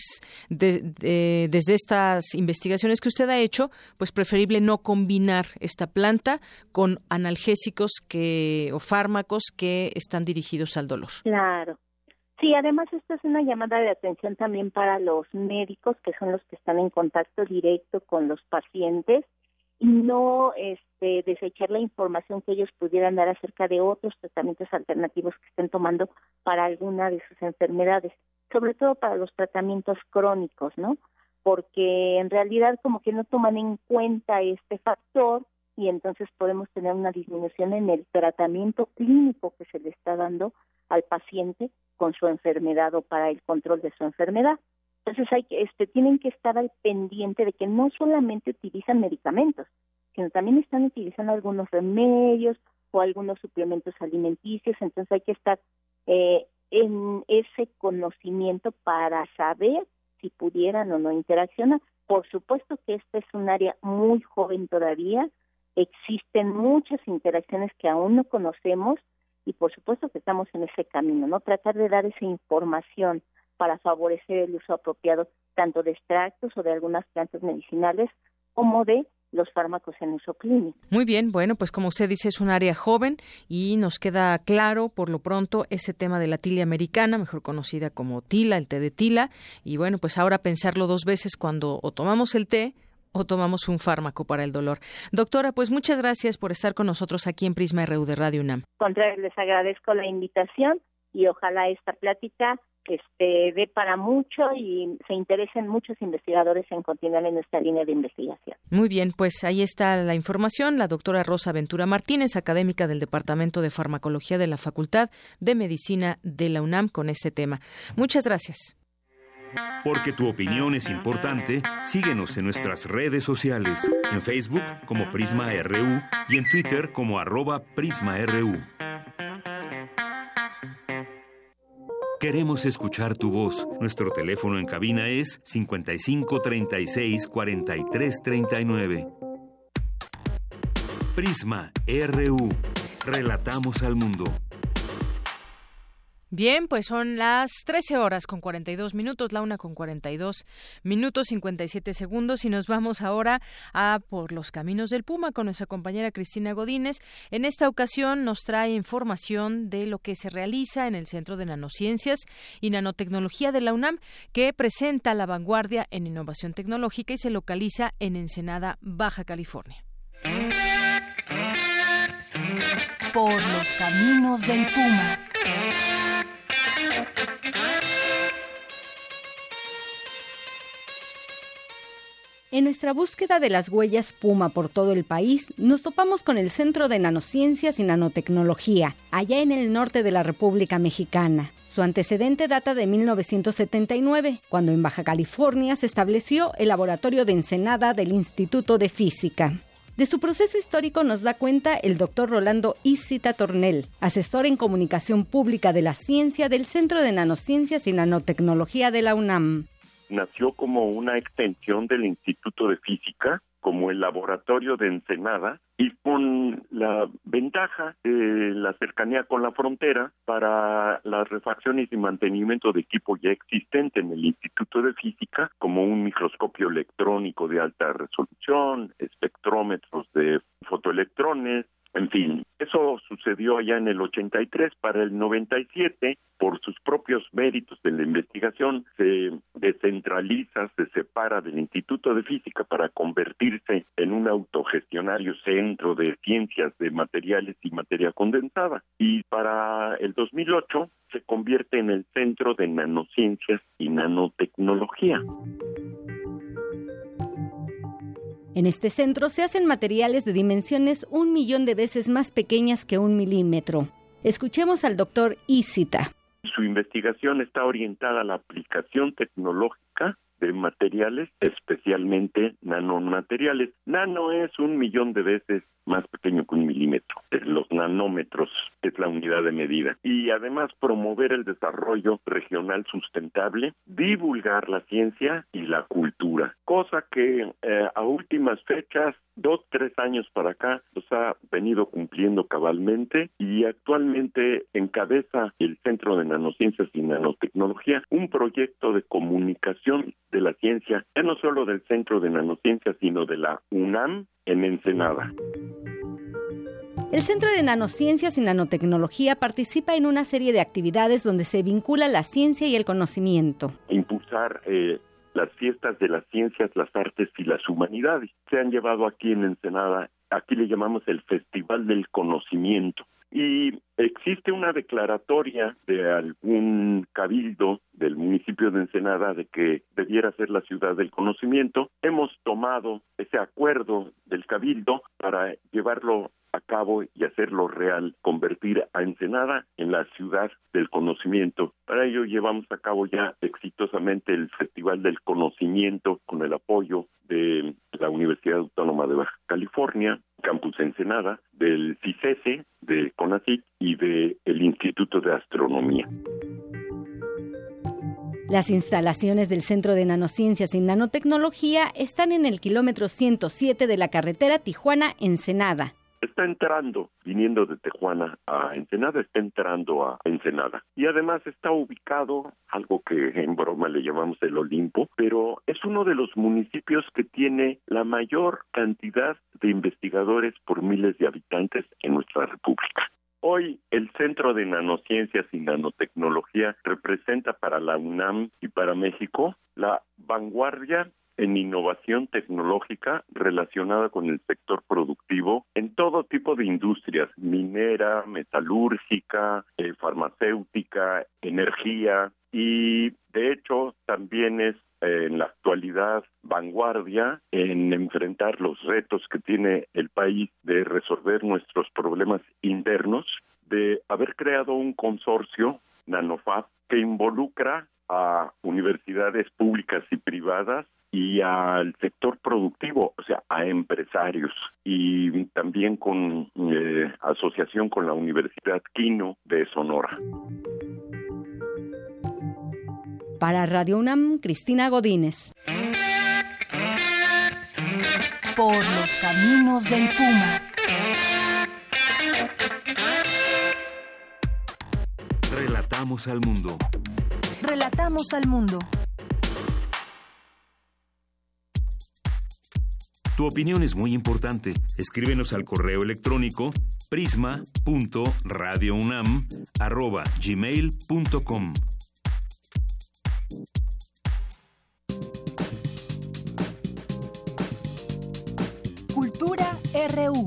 desde estas investigaciones que usted ha hecho, pues preferible no combinar esta planta con analgésicos que o fármacos que están dirigidos al dolor. Claro. Sí, además esto es una llamada de atención también para los médicos, que son los que están en contacto directo con los pacientes, y no este, desechar la información que ellos pudieran dar acerca de otros tratamientos alternativos que estén tomando para alguna de sus enfermedades, sobre todo para los tratamientos crónicos, ¿no? Porque en realidad como que no toman en cuenta este factor y entonces podemos tener una disminución en el tratamiento clínico que se le está dando al paciente con su enfermedad o para el control de su enfermedad. Entonces hay que, este, tienen que estar al pendiente de que no solamente utilizan medicamentos, sino también están utilizando algunos remedios o algunos suplementos alimenticios. Entonces hay que estar eh, en ese conocimiento para saber si pudieran o no interaccionar. Por supuesto que esta es un área muy joven todavía, existen muchas interacciones que aún no conocemos y por supuesto que estamos en ese camino, ¿no? Tratar de dar esa información para favorecer el uso apropiado tanto de extractos o de algunas plantas medicinales como de los fármacos en uso clínico. Muy bien, bueno, pues como usted dice, es un área joven y nos queda claro por lo pronto ese tema de la tila americana, mejor conocida como tila, el té de tila, y bueno, pues ahora pensarlo dos veces cuando o tomamos el té o tomamos un fármaco para el dolor. Doctora, pues muchas gracias por estar con nosotros aquí en Prisma RU de Radio UNAM. Contrario, les agradezco la invitación y ojalá esta plática este, dé para mucho y se interesen muchos investigadores en continuar en esta línea de investigación. Muy bien, pues ahí está la información. La doctora Rosa Ventura Martínez, académica del Departamento de Farmacología de la Facultad de Medicina de la UNAM con este tema. Muchas gracias. Porque tu opinión es importante, síguenos en nuestras redes sociales, en Facebook como Prisma RU y en Twitter como arroba PrismaRU. Queremos escuchar tu voz. Nuestro teléfono en cabina es 55 36 43 39. Prisma RU. Relatamos al mundo. Bien, pues son las 13 horas con 42 minutos, la una con 42 minutos 57 segundos y nos vamos ahora a por los caminos del Puma con nuestra compañera Cristina Godínez. En esta ocasión nos trae información de lo que se realiza en el Centro de Nanociencias y Nanotecnología de la UNAM, que presenta la vanguardia en innovación tecnológica y se localiza en Ensenada, Baja California. Por los caminos del Puma. En nuestra búsqueda de las huellas Puma por todo el país, nos topamos con el Centro de Nanociencias y Nanotecnología, allá en el norte de la República Mexicana. Su antecedente data de 1979, cuando en Baja California se estableció el laboratorio de Ensenada del Instituto de Física. De su proceso histórico nos da cuenta el doctor Rolando Isita Tornel, asesor en comunicación pública de la ciencia del Centro de Nanociencias y Nanotecnología de la UNAM nació como una extensión del Instituto de Física, como el laboratorio de Ensenada, y con la ventaja de la cercanía con la frontera para las refacciones y mantenimiento de equipo ya existente en el Instituto de Física, como un microscopio electrónico de alta resolución, espectrómetros de fotoelectrones, en fin, es Eso sucedió ya en el 83. Para el 97, por sus propios méritos de la investigación, se descentraliza, se separa del Instituto de Física para convertirse en un autogestionario centro de ciencias de materiales y materia condensada. Y para el 2008 se convierte en el Centro de Nanociencias y Nanotecnología. En este centro se hacen materiales de dimensiones un millón de veces más pequeñas que un milímetro. Escuchemos al doctor Isita. Su investigación está orientada a la aplicación tecnológica de materiales, especialmente nanomateriales. Nano es un millón de veces más pequeño que un milímetro. Los nanómetros es la unidad de medida. Y además promover el desarrollo regional sustentable, divulgar la ciencia y la cultura, cosa que eh, a últimas fechas, dos, tres años para acá, los ha venido cumpliendo cabalmente y actualmente encabeza el Centro de Nanociencias y Nanotecnología un proyecto de comunicación de la ciencia, ya no solo del Centro de Nanociencias, sino de la UNAM en Ensenada. El Centro de Nanociencias y Nanotecnología participa en una serie de actividades donde se vincula la ciencia y el conocimiento. Impulsar eh, las fiestas de las ciencias, las artes y las humanidades. Se han llevado aquí en Ensenada, aquí le llamamos el Festival del Conocimiento. Y existe una declaratoria de algún cabildo del municipio de Ensenada de que debiera ser la ciudad del conocimiento. Hemos tomado ese acuerdo del cabildo para llevarlo a cabo y hacerlo real, convertir a Ensenada en la ciudad del conocimiento. Para ello llevamos a cabo ya exitosamente el Festival del Conocimiento con el apoyo de la Universidad Autónoma de Baja California, Campus Ensenada, del CICESE, de CONACYT y del Instituto de Astronomía. Las instalaciones del Centro de Nanociencias y Nanotecnología están en el kilómetro 107 de la carretera Tijuana-Ensenada está entrando, viniendo de Tijuana a Ensenada, está entrando a Ensenada. Y además está ubicado, algo que en broma le llamamos el Olimpo, pero es uno de los municipios que tiene la mayor cantidad de investigadores por miles de habitantes en nuestra república. Hoy el Centro de Nanociencias y Nanotecnología representa para la UNAM y para México la vanguardia en innovación tecnológica relacionada con el sector productivo en todo tipo de industrias, minera, metalúrgica, eh, farmacéutica, energía y de hecho también es eh, en la actualidad vanguardia en enfrentar los retos que tiene el país de resolver nuestros problemas internos, de haber creado un consorcio, NanoFab, que involucra a universidades públicas y privadas y al sector productivo, o sea, a empresarios y también con eh, asociación con la Universidad Quino de Sonora. Para Radio UNAM, Cristina Godínez. Por los caminos del Puma. Relatamos al mundo. Relatamos al mundo. Tu opinión es muy importante. Escríbenos al correo electrónico prisma.radiounam@gmail.com. Cultura RU.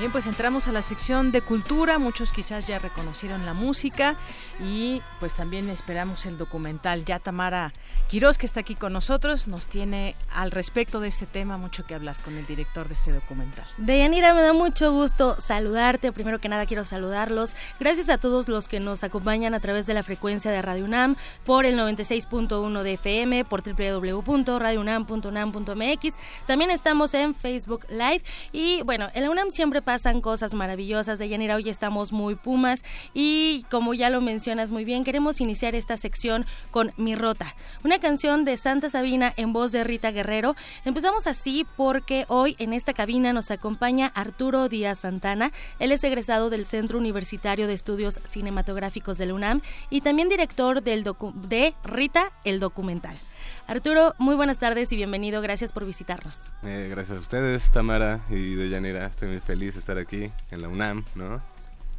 Bien, pues entramos a la sección de cultura. Muchos quizás ya reconocieron la música y pues también esperamos el documental. Ya Tamara Quiroz, que está aquí con nosotros, nos tiene al respecto de este tema mucho que hablar con el director de este documental. Deyanira, me da mucho gusto saludarte. Primero que nada quiero saludarlos. Gracias a todos los que nos acompañan a través de la frecuencia de Radio UNAM por el 96.1 de FM, por www.radiounam.unam.mx. También estamos en Facebook Live y bueno, en la UNAM siempre pasan cosas maravillosas. De Yanira, hoy estamos muy pumas y como ya lo mencionas muy bien, queremos iniciar esta sección con Mi Rota, una canción de Santa Sabina en voz de Rita Guerrero. Empezamos así porque hoy en esta cabina nos acompaña Arturo Díaz Santana. Él es egresado del Centro Universitario de Estudios Cinematográficos de la UNAM y también director del de Rita, el documental. Arturo, muy buenas tardes y bienvenido. Gracias por visitarnos. Eh, gracias a ustedes, Tamara y Deyanira. Estoy muy feliz de estar aquí en la UNAM, ¿no?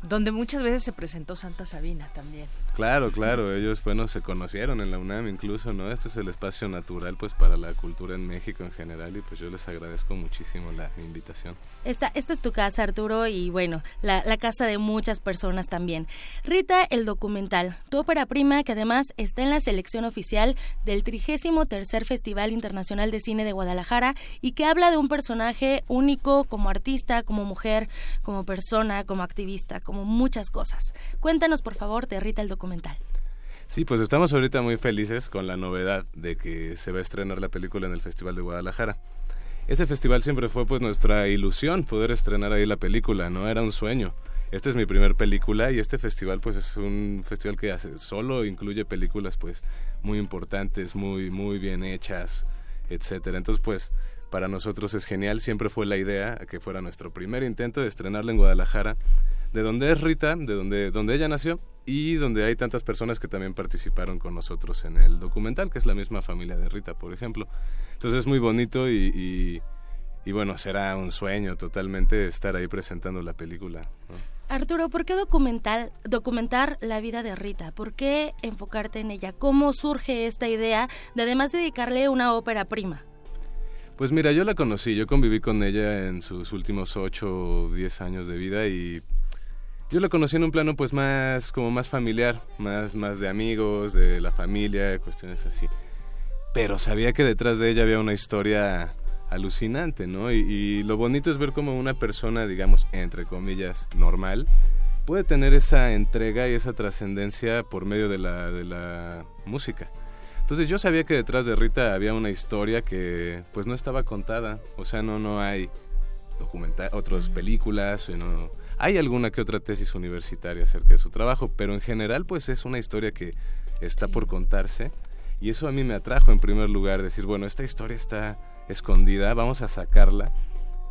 Donde muchas veces se presentó Santa Sabina también. Claro, claro, ellos bueno se conocieron en la UNAM incluso, ¿no? Este es el espacio natural pues para la cultura en México en general y pues yo les agradezco muchísimo la invitación. Esta, esta es tu casa, Arturo, y bueno, la, la casa de muchas personas también. Rita, el documental, tu ópera prima que además está en la selección oficial del 33 Festival Internacional de Cine de Guadalajara y que habla de un personaje único como artista, como mujer, como persona, como activista, como muchas cosas. Cuéntanos, por favor, de Rita el documental. Sí, pues estamos ahorita muy felices con la novedad de que se va a estrenar la película en el Festival de Guadalajara. Ese festival siempre fue pues nuestra ilusión poder estrenar ahí la película, no era un sueño. Esta es mi primer película y este festival pues es un festival que hace, solo incluye películas pues muy importantes, muy muy bien hechas, etcétera. Entonces pues para nosotros es genial, siempre fue la idea que fuera nuestro primer intento de estrenarla en Guadalajara de donde es Rita, de donde, donde ella nació y donde hay tantas personas que también participaron con nosotros en el documental, que es la misma familia de Rita, por ejemplo. Entonces es muy bonito y, y, bueno, será un sueño totalmente estar ahí presentando la película. Arturo, ¿por qué documental, documentar la vida de Rita? ¿Por qué enfocarte en ella? ¿Cómo surge esta idea de además dedicarle una ópera prima? Pues mira, yo la conocí, yo conviví con ella en sus últimos 8 o 10 años de vida y yo la conocí en un plano pues más como más familiar, más más de amigos, de la familia, cuestiones así. Pero sabía que detrás de ella había una historia alucinante, ¿no? Y, lo bonito es ver cómo una persona, digamos, entre comillas, normal, puede tener esa entrega y esa trascendencia por medio de la, de la música. Entonces yo sabía que detrás de Rita había una historia que pues no estaba contada, o sea, no, no hay documental, otras películas, no, hay alguna que otra tesis universitaria acerca de su trabajo, pero en general pues es una historia que está por contarse. Y eso a mí me atrajo en primer lugar, decir, bueno, esta historia está escondida, vamos a sacarla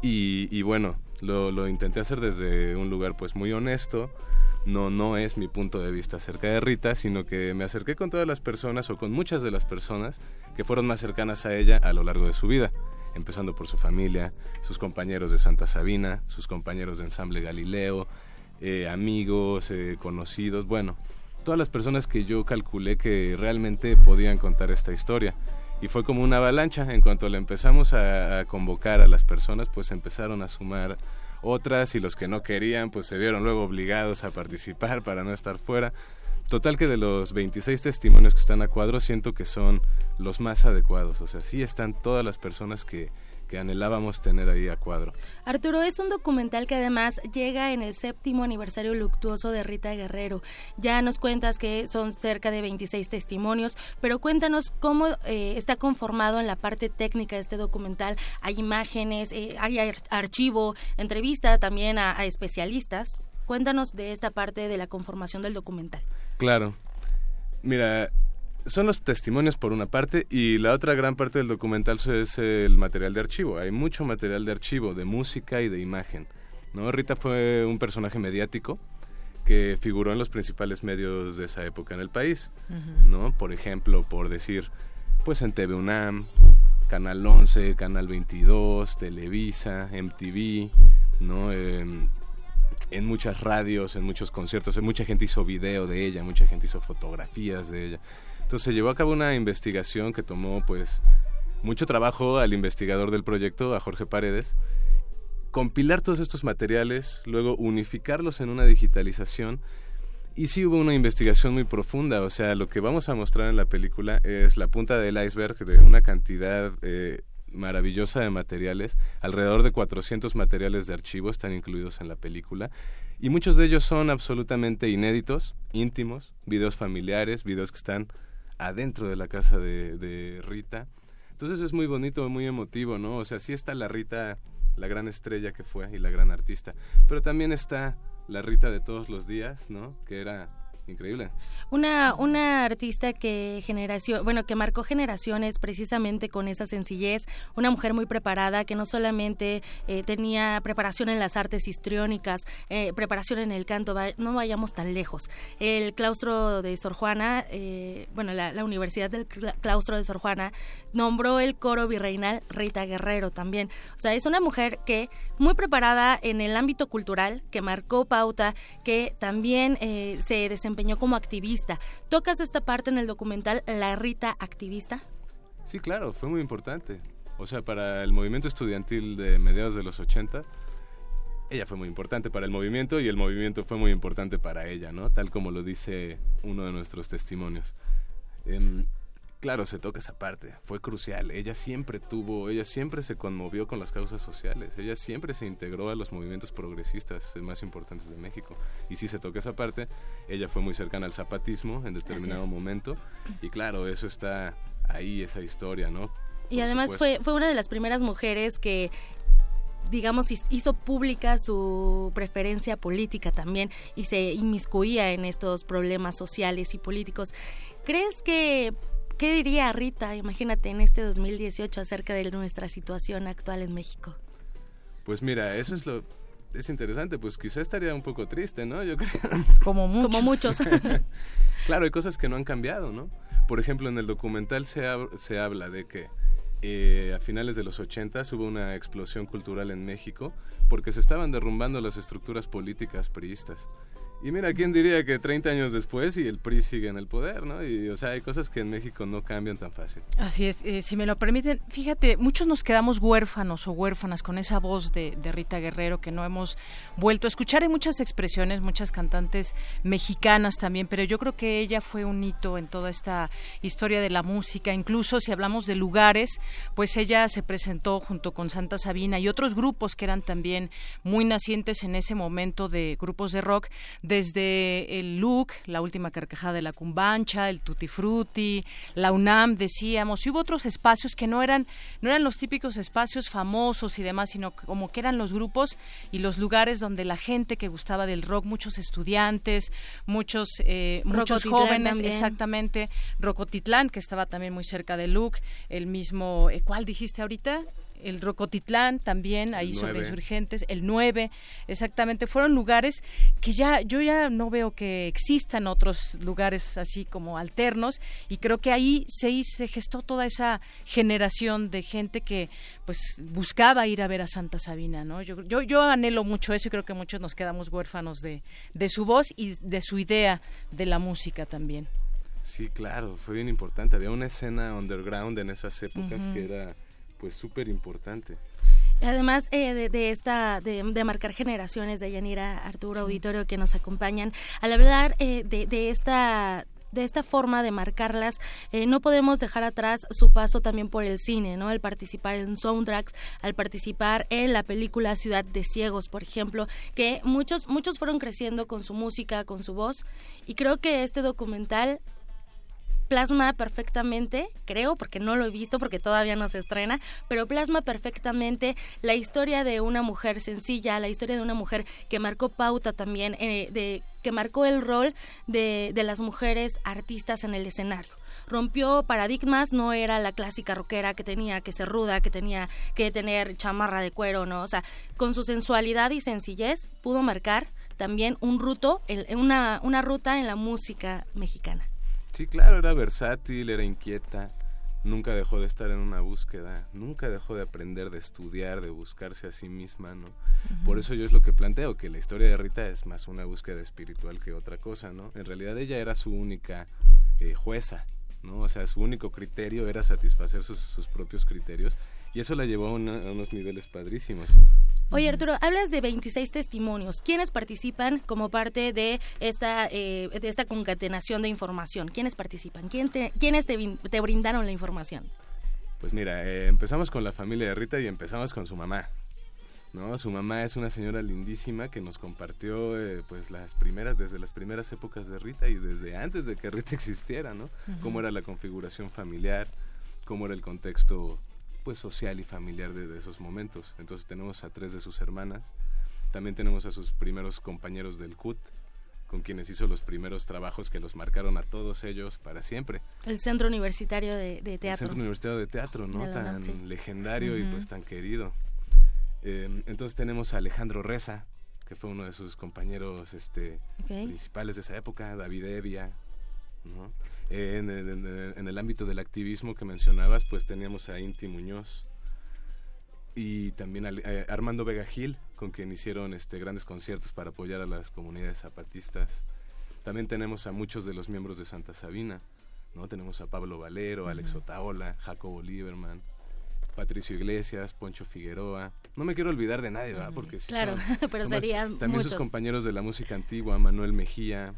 y, bueno, lo, lo, intenté hacer desde un lugar pues muy honesto, no, no es mi punto de vista acerca de Rita, sino que me acerqué con todas las personas o con muchas de las personas que fueron más cercanas a ella a lo largo de su vida empezando por su familia, sus compañeros de Santa Sabina, sus compañeros de Ensamble Galileo, eh, amigos, eh, conocidos, bueno, todas las personas que yo calculé que realmente podían contar esta historia. Y fue como una avalancha, en cuanto le empezamos a, a convocar a las personas, pues empezaron a sumar otras y los que no querían, pues se vieron luego obligados a participar para no estar fuera. Total que de los 26 testimonios que están a cuadro, siento que son los más adecuados. O sea, sí están todas las personas que, anhelábamos tener ahí a cuadro. Arturo, es un documental que además llega en el séptimo aniversario luctuoso de Rita Guerrero. Ya nos cuentas que son cerca de 26 testimonios, pero cuéntanos cómo eh, está conformado en la parte técnica de este documental. Hay imágenes, eh, hay archivo, entrevista también a especialistas. Cuéntanos de esta parte de la conformación del documental. Claro. Mira, son los testimonios por una parte y la otra gran parte del documental es el material de archivo. Hay mucho material de archivo, de música y de imagen. ¿no? Rita fue un personaje mediático que figuró en los principales medios de esa época en el país. ¿no? Por ejemplo, por decir, pues en TV UNAM, Canal 11, Canal 22, Televisa, MTV, ¿no? En muchas radios, en muchos conciertos, mucha gente hizo video de ella, mucha gente hizo fotografías de ella. Entonces se llevó a cabo una investigación que tomó pues mucho trabajo al investigador del proyecto, a Jorge Paredes, compilar todos estos materiales, luego unificarlos en una digitalización. Y sí hubo una investigación muy profunda, o sea, lo que vamos a mostrar en la película es la punta del iceberg de una cantidad eh, maravillosa de materiales, alrededor de 400 materiales de archivo están incluidos en la película, y muchos de ellos son absolutamente inéditos, íntimos, videos familiares, videos que están adentro de la casa de, de Rita. Entonces es muy bonito, muy emotivo, ¿no? O sea, sí está la Rita, la gran estrella que fue y la gran artista, pero también está la Rita de todos los días, ¿no? Que era Increíble. Una, una artista que generación, bueno, que marcó generaciones precisamente con esa sencillez, una mujer muy preparada que no solamente eh, tenía preparación en las artes histriónicas, eh, preparación en el canto, no vayamos tan lejos. El claustro de Sor Juana, eh, bueno, la, la, Universidad del Claustro de Sor Juana nombró el coro virreinal Rita Guerrero también. O sea, es una mujer que muy preparada en el ámbito cultural, que marcó pauta, que también se desempeñó como activista. ¿Tocas esta parte en el documental La Rita Activista? Sí, claro, fue muy importante. O sea, para el movimiento estudiantil de mediados de los 80, ella fue muy importante para el movimiento y el movimiento fue muy importante para ella, ¿no? Tal como lo dice uno de nuestros testimonios. Em, Claro, se toca esa parte, fue crucial. Ella siempre tuvo, ella siempre se conmovió con las causas sociales, ella siempre se integró a los movimientos progresistas más importantes de México. Y si se toca esa parte, ella fue muy cercana al zapatismo en determinado momento. Y claro, eso está ahí, esa historia, ¿no? Y además fue, fue una de las primeras mujeres que digamos, hizo pública su preferencia política también y se inmiscuía en estos problemas sociales y políticos. ¿Crees que ¿Qué diría Rita, imagínate, en este 2018 acerca de nuestra situación actual en México? Pues mira, eso es lo... Es interesante, pues quizá estaría un poco triste, ¿no? Yo creo. Como muchos. Como muchos. claro, hay cosas que no han cambiado, ¿no? Por ejemplo, en el documental se, se habla de que eh, a finales de los 80 hubo una explosión cultural en México porque se estaban derrumbando las estructuras políticas priistas. Y mira, ¿quién diría que 30 años después y el PRI sigue en el poder, ¿no? Y, o sea, hay cosas que en México no cambian tan fácil. Así es, eh, si me lo permiten, fíjate, muchos nos quedamos huérfanos o huérfanas con esa voz de, Rita Guerrero que no hemos vuelto a escuchar. Hay muchas expresiones, muchas cantantes mexicanas también, pero yo creo que ella fue un hito en toda esta historia de la música. Incluso si hablamos de lugares, pues ella se presentó junto con Santa Sabina y otros grupos que eran también muy nacientes en ese momento de grupos de rock desde el look, la última carcajada de la cumbancha, el tutti frutti, la UNAM, decíamos, y hubo otros espacios que no eran, no eran los típicos espacios famosos y demás, sino como que eran los grupos y los lugares donde la gente que gustaba del rock, muchos estudiantes, muchos, eh, muchos jóvenes, exactamente, Rocotitlán, que estaba también muy cerca de Luc, el mismo, eh, ¿cuál dijiste ahorita? El Rocotitlán también, ahí sobre insurgentes, el 9, exactamente, fueron lugares que ya, yo ya no veo que existan otros lugares así como alternos, y creo que ahí se, se gestó toda esa generación de gente que pues buscaba ir a ver a Santa Sabina, ¿no? Yo, yo, yo anhelo mucho eso y creo que muchos nos quedamos huérfanos de, de su voz y de su idea de la música también. Sí, claro, fue bien importante. Había una escena underground en esas épocas que era pues súper importante. Además eh, de, esta, de, marcar generaciones de Yanira Arturo Auditorio que nos acompañan, al hablar eh, de, esta de esta forma de marcarlas, eh, no podemos dejar atrás su paso también por el cine, ¿no? El participar en soundtracks, al participar en la película Ciudad de Ciegos, por ejemplo, que muchos, muchos fueron creciendo con su música, con su voz, y creo que este documental plasma perfectamente, creo, porque no lo he visto, porque todavía no se estrena, pero plasma perfectamente la historia de una mujer sencilla, la historia de una mujer que marcó pauta también, eh, de, que marcó el rol de, de las mujeres artistas en el escenario rompió paradigmas, no era la clásica rockera que tenía que ser ruda, que tenía que tener chamarra de cuero, ¿no? O sea, con su sensualidad y sencillez pudo marcar también un ruto, una, una ruta en la música mexicana. Sí, claro, era versátil, era inquieta, nunca dejó de estar en una búsqueda, nunca dejó de aprender, de estudiar, de buscarse a sí misma, ¿no? Por eso yo es lo que planteo, que la historia de Rita es más una búsqueda espiritual que otra cosa, ¿no? En realidad ella era su única eh, jueza, ¿no? O sea, su único criterio era satisfacer sus, sus propios criterios Y eso la llevó a, unos niveles padrísimos. Oye Arturo, hablas de 26 testimonios. ¿Quiénes participan como parte de esta eh, de esta concatenación de información? ¿Quiénes participan? ¿Quién te, ¿Quiénes te, te brindaron la información? Pues mira, eh, empezamos con la familia de Rita y empezamos con su mamá. ¿no? Su mamá es una señora lindísima que nos compartió eh, pues las primeras, desde las primeras épocas de Rita y desde antes de que Rita existiera, ¿no? Cómo era la configuración familiar, cómo era el contexto pues social y familiar de, esos momentos. Entonces tenemos a tres de sus hermanas, también tenemos a sus primeros compañeros del CUT, con quienes hizo los primeros trabajos que los marcaron a todos ellos para siempre. El Centro Universitario de, Teatro. El Centro Universitario de Teatro, ¿no? tan legendario y pues tan querido. Em, entonces tenemos a Alejandro Reza, que fue uno de sus compañeros este, principales de esa época, David Evia, en, el ámbito del activismo que mencionabas, pues teníamos a Inti Muñoz y también a, eh, Armando Vega Gil, con quien hicieron este, grandes conciertos para apoyar a las comunidades zapatistas. También tenemos a muchos de los miembros de Santa Sabina, ¿no? Tenemos a Pablo Valero, Alex Otaola, Jacobo Lieberman, Patricio Iglesias, Poncho Figueroa. No me quiero olvidar de nadie, ¿verdad? Porque claro, pero serían También sus compañeros de la música antigua, Manuel Mejía,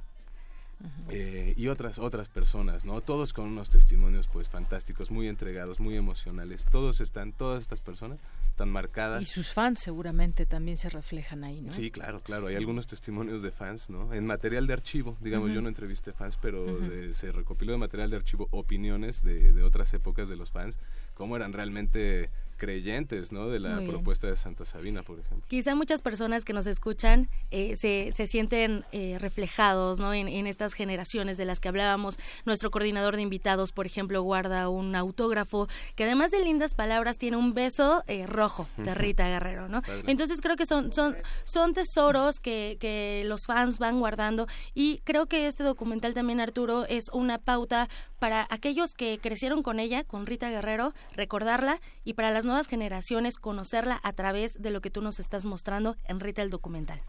eh, y otras otras personas, ¿no? Todos con unos testimonios pues fantásticos, muy entregados, muy emocionales. Todos están, todas estas personas están marcadas. Y sus fans seguramente también se reflejan ahí, ¿no? Sí, claro, claro. Hay algunos testimonios de fans, ¿no? En material de archivo, digamos, yo no entrevisté fans, pero se recopiló de material de archivo opiniones de, de otras épocas de los fans, cómo eran realmente creyentes ¿no? de la propuesta de Santa Sabina, por ejemplo. Quizá muchas personas que nos escuchan eh, se, se, sienten eh, reflejados ¿no? En, estas generaciones de las que hablábamos. Nuestro coordinador de invitados, por ejemplo, guarda un autógrafo que además de lindas palabras tiene un beso eh, rojo de Rita Guerrero. ¿no? Entonces creo que son, son, son tesoros que, que los fans van guardando y creo que este documental también, Arturo, es una pauta para aquellos que crecieron con ella, con Rita Guerrero, recordarla y para las nuevas generaciones conocerla a través de lo que tú nos estás mostrando en Rita el documental.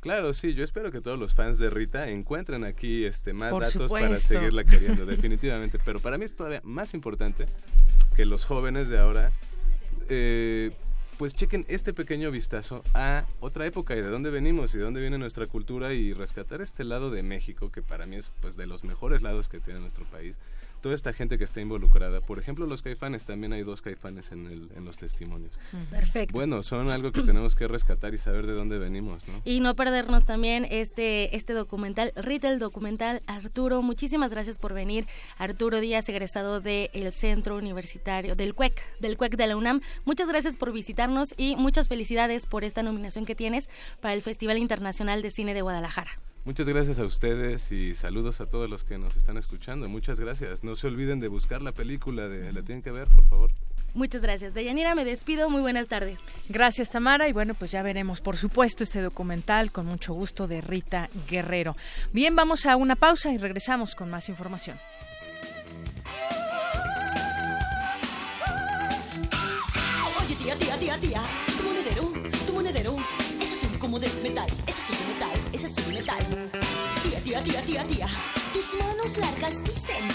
Claro, sí, yo espero que todos los fans de Rita encuentren aquí este más datos para seguirla queriendo, definitivamente. Pero para mí es todavía más importante que los jóvenes de ahora eh, pues chequen este pequeño vistazo a otra época y de dónde venimos y de dónde viene nuestra cultura y rescatar este lado de México que para mí es pues de los mejores lados que tiene nuestro país toda esta gente que está involucrada. Por ejemplo, los caifanes, también hay dos caifanes en, el, en los testimonios. Perfecto. Bueno, son algo que tenemos que rescatar y saber de dónde venimos, ¿no? Y no perdernos también este, este documental, Rita el documental. Arturo, muchísimas gracias por venir. Arturo Díaz, egresado del Centro Universitario, del CUEC, del CUEC de la UNAM. Muchas gracias por visitarnos y muchas felicidades por esta nominación que tienes para el Festival Internacional de Cine de Guadalajara. Muchas gracias a ustedes y saludos a todos los que nos están escuchando. Muchas gracias. No se olviden de buscar la película, de, la tienen que ver, por favor. Muchas gracias. Deyanira, me despido. Muy buenas tardes. Gracias, Tamara. Y bueno, pues ya veremos, por supuesto, este documental con mucho gusto de Rita Guerrero. Bien, vamos a una pausa y regresamos con más información. Oye, tía, tía, tía, tía, tu monedero, tu monedero, ese es un como de metal, ese es un de metal es metal. Tía, tía, tía, tía, tía. Tus manos largas dicen.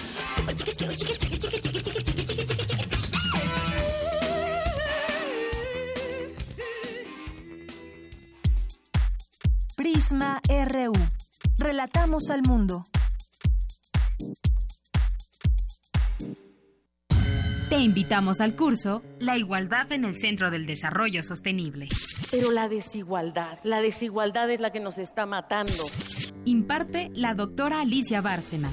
Prisma RU. Relatamos al mundo. Te invitamos al curso La igualdad en el Centro del Desarrollo Sostenible. Pero la desigualdad, la desigualdad es la que nos está matando. Imparte la doctora Alicia Bárcena.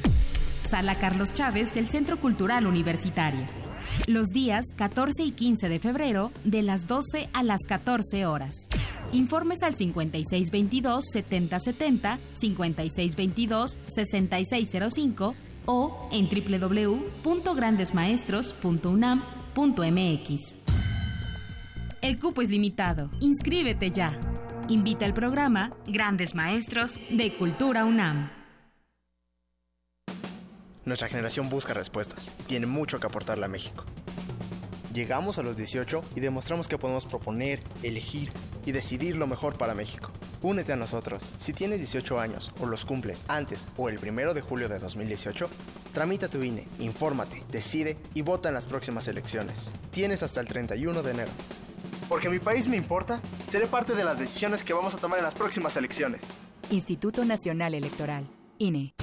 Sala Carlos Chávez del Centro Cultural Universitario. Los días 14 y 15 de febrero de las 12 a las 14 horas. Informes al 5622-7070, 5622-6605 o en www.grandesmaestros.unam.mx. El cupo es limitado. Inscríbete ya. Invita al programa Grandes Maestros de Cultura UNAM. Nuestra generación busca respuestas. Tiene mucho que aportarle a México. Llegamos a los 18 y demostramos que podemos proponer, elegir y decidir lo mejor para México. Únete a nosotros. Si tienes 18 años o los cumples antes o el primero de julio de 2018, tramita tu INE, infórmate, decide y vota en las próximas elecciones. Tienes hasta el 31 de enero. Porque mi país me importa, seré parte de las decisiones que vamos a tomar en las próximas elecciones. Instituto Nacional Electoral, INE.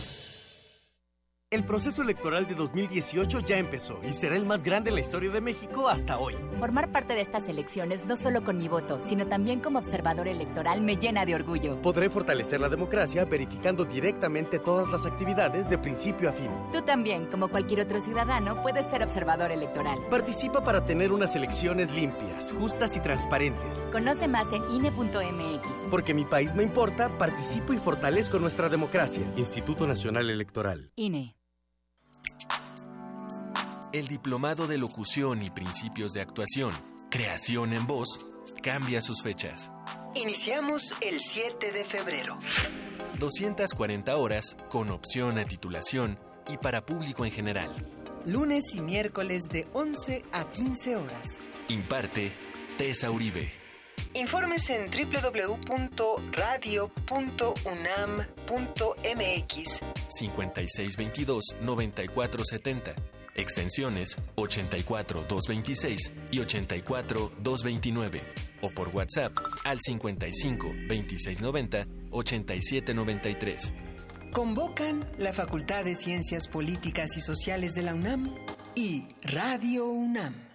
El proceso electoral de 2018 ya empezó y será el más grande en la historia de México hasta hoy. Formar parte de estas elecciones no solo con mi voto, sino también como observador electoral me llena de orgullo. Podré fortalecer la democracia verificando directamente todas las actividades de principio a fin. Tú también, como cualquier otro ciudadano, puedes ser observador electoral. Participa para tener unas elecciones limpias, justas y transparentes. Conoce más en INE.mx. Porque mi país me importa, participo y fortalezco nuestra democracia. Instituto Nacional Electoral. INE. El Diplomado de Locución y Principios de Actuación, Creación en Voz, cambia sus fechas. Iniciamos el 7 de febrero. 240 horas con opción a titulación y para público en general. Lunes y miércoles de 11 a 15 horas. Imparte Tessa Uribe. Informes en www.radio.unam.mx 5622-9470, extensiones 84226 y 84229 o por WhatsApp al 55 2690 8793. Convocan la Facultad de Ciencias Políticas y Sociales de la UNAM y Radio UNAM.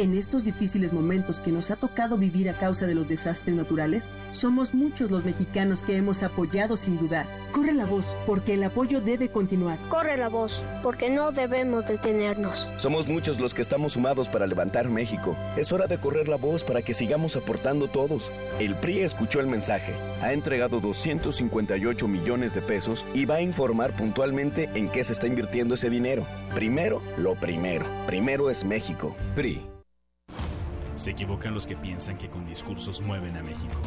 En estos difíciles momentos que nos ha tocado vivir a causa de los desastres naturales, somos muchos los mexicanos que hemos apoyado sin dudar. Corre la voz, porque el apoyo debe continuar. Corre la voz, porque no debemos detenernos. Somos muchos los que estamos sumados para levantar México. Es hora de correr la voz para que sigamos aportando todos. El PRI escuchó el mensaje, ha entregado 258 millones de pesos y va a informar puntualmente en qué se está invirtiendo ese dinero. Primero, lo primero. Primero es México. PRI. Se equivocan los que piensan que con discursos mueven a México.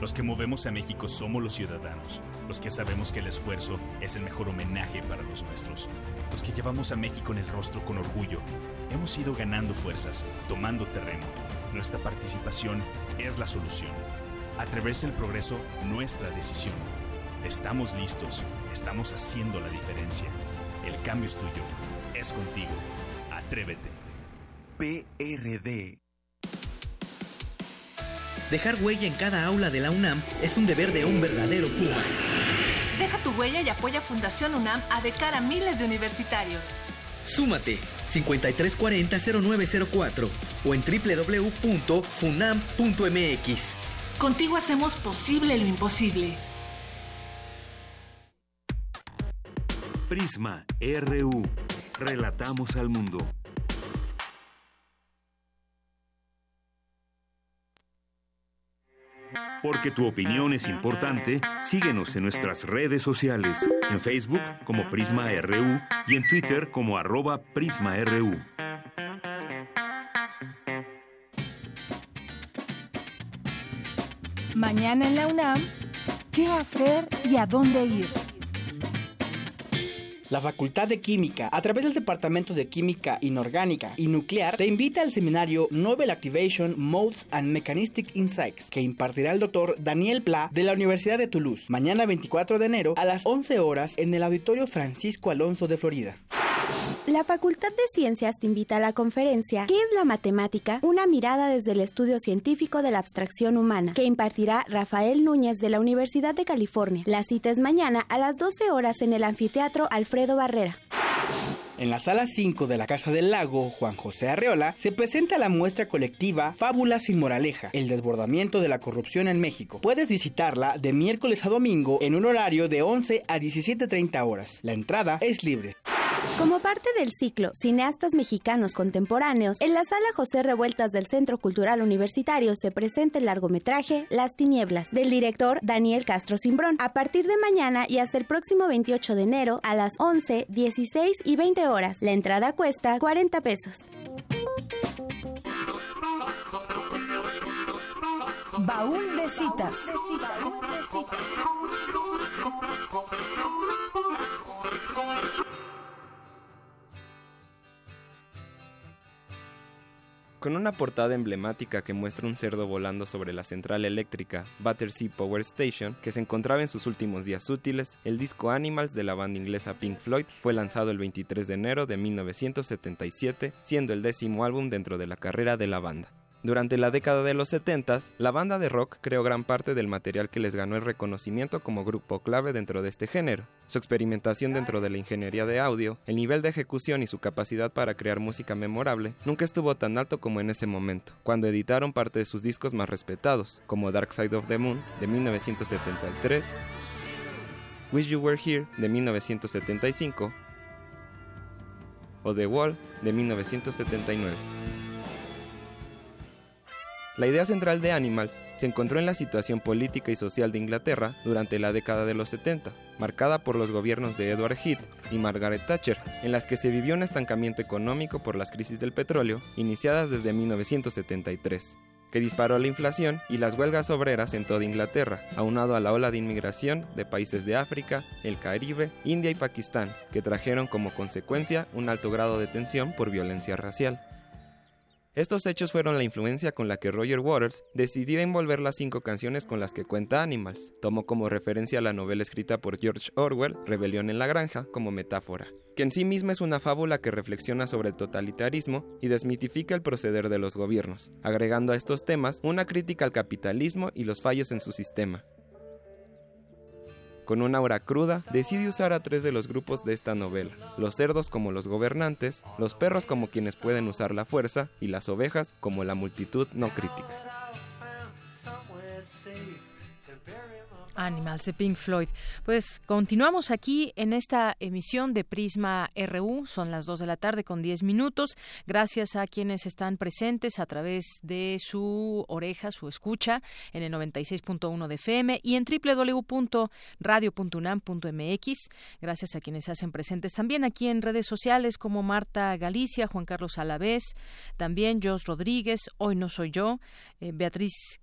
Los que movemos a México somos los ciudadanos, los que sabemos que el esfuerzo es el mejor homenaje para los nuestros, los que llevamos a México en el rostro con orgullo. Hemos ido ganando fuerzas, tomando terreno. Nuestra participación es la solución. Atreverse el progreso, nuestra decisión. Estamos listos, estamos haciendo la diferencia. El cambio es tuyo, es contigo. Atrévete. PRD Dejar huella en cada aula de la UNAM es un deber de un verdadero Puma. Deja tu huella y apoya Fundación UNAM a de cara a miles de universitarios. Súmate 5340-0904 o en www.funam.mx. Contigo hacemos posible lo imposible. Prisma RU. Relatamos al mundo. Porque tu opinión es importante, síguenos en nuestras redes sociales, en Facebook como Prisma RU y en Twitter como arroba PrismaRU. Mañana en la UNAM, ¿qué hacer y a dónde ir? La Facultad de Química, a través del Departamento de Química Inorgánica y Nuclear, te invita al seminario Novel Activation Modes and Mechanistic Insights, que impartirá el doctor Daniel Pla de la Universidad de Toulouse, mañana 24 de enero a las 11 horas en el Auditorio Francisco Alonso de Florida. La Facultad de Ciencias te invita a la conferencia ¿Qué es la matemática? Una mirada desde el estudio científico de la abstracción humana, que impartirá Rafael Núñez de la Universidad de California. La cita es mañana a las 12 horas en el anfiteatro Alfredo Barrera. En la sala 5 de la Casa del Lago, Juan José Arreola, se presenta la muestra colectiva Fábulas sin moraleja, el desbordamiento de la corrupción en México. Puedes visitarla de miércoles a domingo en un horario de 11 a 17.30 horas. La entrada es libre. Como parte del ciclo Cineastas Mexicanos Contemporáneos, en la sala José Revueltas del Centro Cultural Universitario se presenta el largometraje Las Tinieblas, del director Daniel Castro Simbrón, a partir de mañana y hasta el próximo 28 de enero a las 11, 16 y 20 horas. La entrada cuesta 40 pesos. Baúl de citas. Con una portada emblemática que muestra un cerdo volando sobre la central eléctrica Battersea Power Station, que se encontraba en sus últimos días útiles, el disco Animals de la banda inglesa Pink Floyd fue lanzado el 23 de enero de 1977, siendo el décimo álbum dentro de la carrera de la banda. Durante la década de los 70, la banda de rock creó gran parte del material que les ganó el reconocimiento como grupo clave dentro de este género. Su experimentación dentro de la ingeniería de audio, el nivel de ejecución y su capacidad para crear música memorable nunca estuvo tan alto como en ese momento, cuando editaron parte de sus discos más respetados, como Dark Side of the Moon de 1973, Wish You Were Here de 1975 o The Wall de 1979. La idea central de Animals se encontró en la situación política y social de Inglaterra durante la década de los 70, marcada por los gobiernos de Edward Heath y Margaret Thatcher, en las que se vivió un estancamiento económico por las crisis del petróleo iniciadas desde 1973 que disparó la inflación y las huelgas obreras en toda Inglaterra, aunado a la ola de inmigración de países de África, el Caribe, India y Pakistán, que trajeron como consecuencia un alto grado de tensión por violencia racial. Estos hechos fueron la influencia con la que Roger Waters decidió envolver las cinco canciones con las que cuenta Animals. Tomó como referencia la novela escrita por George Orwell, Rebelión en la Granja, como metáfora, que en sí misma es una fábula que reflexiona sobre el totalitarismo y desmitifica el proceder de los gobiernos, agregando a estos temas una crítica al capitalismo y los fallos en su sistema. Con una aura cruda, decide usar a tres de los grupos de esta novela, los cerdos como los gobernantes, los perros como quienes pueden usar la fuerza y las ovejas como la multitud no crítica. Animals de Pink Floyd. Pues continuamos aquí en esta emisión de Prisma RU. Son las 2 de la tarde con 10 minutos. Gracias a quienes están presentes a través de su oreja, su escucha en el 96.1 de FM y en www.radio.unam.mx. Gracias a quienes se hacen presentes también aquí en redes sociales como Marta Galicia, Juan Carlos Alavés, también Jos Rodríguez, Hoy No Soy Yo, eh, Beatriz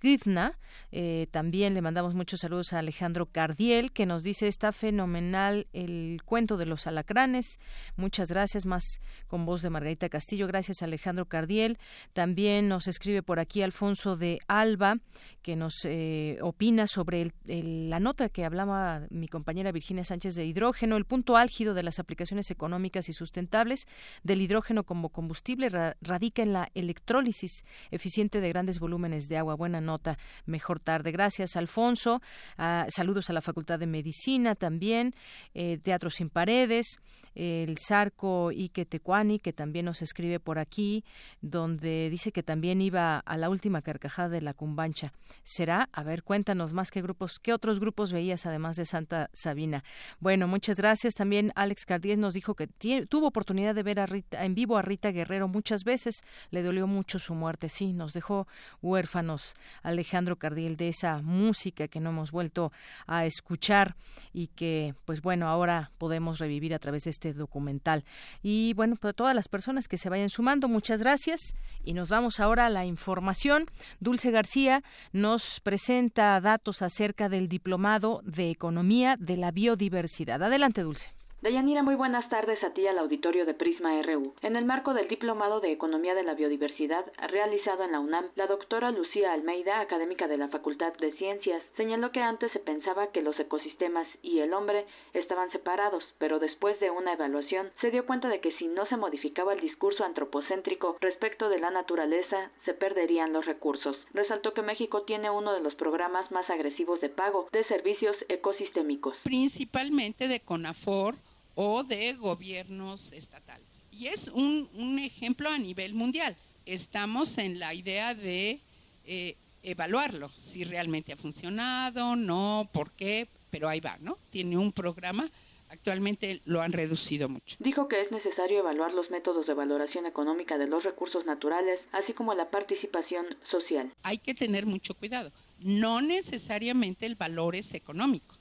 Kivna. Eh, también le mandamos muchos saludos a Alejandro Cardiel, que nos dice está fenomenal el cuento de los alacranes. Muchas gracias, más con voz de Margarita Castillo. Gracias, Alejandro Cardiel. También nos escribe por aquí Alfonso de Alba, que nos eh, opina sobre la nota que hablaba mi compañera Virginia Sánchez de hidrógeno, el punto álgido de las aplicaciones económicas y sustentables del hidrógeno como combustible radica en la electrólisis eficiente de grandes volúmenes de agua. Buena nota mejor tarde. Gracias, Alfonso. Ah, saludos a la Facultad de Medicina también. Eh, Teatro sin Paredes. el Sarco Ike Tecuani, que también nos escribe por aquí, donde dice que también iba a la última carcajada de la Cumbancha. ¿Será? A ver, cuéntanos más qué grupos, qué otros grupos veías además de Santa Sabina. Bueno, muchas gracias. También Alex Cardiez nos dijo que tuvo oportunidad de ver a Rita, en vivo a Rita Guerrero muchas veces. Le dolió mucho su muerte. Sí, nos dejó huérfanos Alejandro Cardiel de esa música que no hemos vuelto a escuchar y que, pues bueno, ahora podemos revivir a través de este documental. Y bueno, pues todas las personas que se vayan sumando, muchas gracias. Y nos vamos ahora a la información. Dulce García nos presenta datos acerca del diplomado de Economía de la Biodiversidad. Adelante, Dulce. Deyanira, muy buenas tardes a ti al auditorio de Prisma RU. En el marco del Diplomado de Economía de la Biodiversidad realizado en la UNAM, la doctora Lucía Almeida, académica de la Facultad de Ciencias, señaló que antes se pensaba que los ecosistemas y el hombre estaban separados, pero después de una evaluación se dio cuenta de que si no se modificaba el discurso antropocéntrico respecto de la naturaleza, se perderían los recursos. Resaltó que México tiene uno de los programas más agresivos de pago de servicios ecosistémicos. Principalmente de CONAFOR o de gobiernos estatales. Y es un, un ejemplo a nivel mundial. Estamos en la idea de eh, evaluarlo, si realmente ha funcionado, no, por qué, pero ahí va, ¿no? Tiene un programa Actualmente lo han reducido mucho. Dijo que es necesario evaluar los métodos de valoración económica de los recursos naturales, así como la participación social. Hay que tener mucho cuidado. No necesariamente el valor es económico,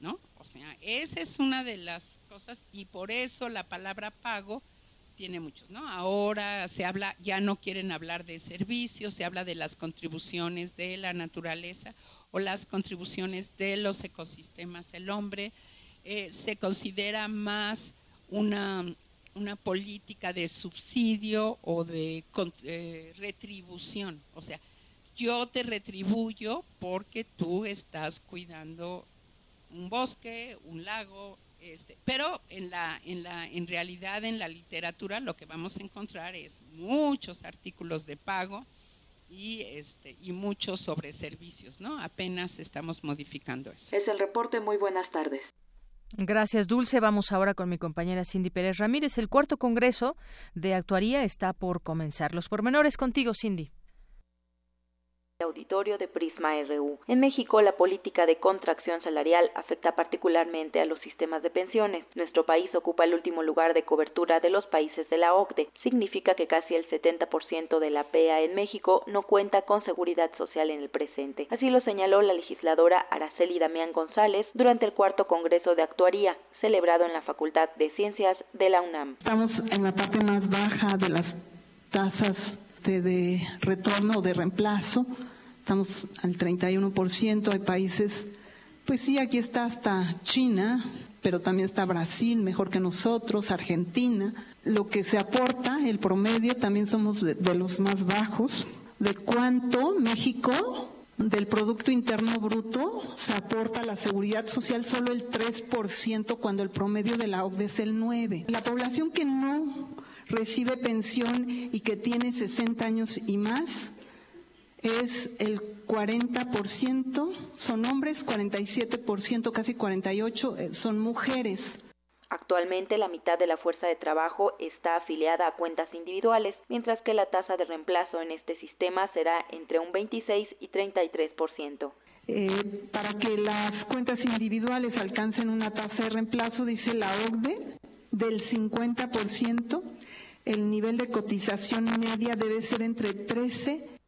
¿no? O sea, esa es una de las cosas y por eso la palabra pago tiene muchos, ¿no? Ahora se habla, ya no quieren hablar de servicios, se habla de las contribuciones de la naturaleza o las contribuciones de los ecosistemas del hombre. Eh, se considera más una una política de subsidio o de eh, retribución. O sea, yo te retribuyo porque tú estás cuidando un bosque, un lago, este, pero en la, en la, en realidad en la literatura lo que vamos a encontrar es muchos artículos de pago y este y muchos sobre servicios, ¿no? Apenas estamos modificando eso. Es el reporte. Muy buenas tardes. Gracias, Dulce. Vamos ahora con mi compañera Cindy Pérez Ramírez. El cuarto congreso de actuaría está por comenzar. Los pormenores contigo, Cindy auditorio de Prisma RU. En México, la política de contracción salarial afecta particularmente a los sistemas de pensiones. Nuestro país ocupa el último lugar de cobertura de los países de la OCDE. Significa que casi el 70% de la PEA en México no cuenta con seguridad social en el presente. Así lo señaló la legisladora Araceli Damián González durante el cuarto Congreso de Actuaría, celebrado en la Facultad de Ciencias de la UNAM. Estamos en la parte más baja de las tasas de, de retorno o de reemplazo estamos al 31%, hay países, pues sí, aquí está hasta China, pero también está Brasil, mejor que nosotros, Argentina. Lo que se aporta, el promedio, también somos de, los más bajos. ¿De cuánto México del Producto Interno Bruto se aporta a la seguridad social solo el 3% cuando el promedio de la OCDE es el 9%. La población que no recibe pensión y que tiene 60 años y más es el 40%, son hombres, 47%, casi 48% eh, son mujeres. Actualmente la mitad de la fuerza de trabajo está afiliada a cuentas individuales, mientras que la tasa de reemplazo en este sistema será entre un 26 y 33%. Eh, para que las cuentas individuales alcancen una tasa de reemplazo, dice la OCDE, del 50%, el nivel de cotización media debe ser entre 13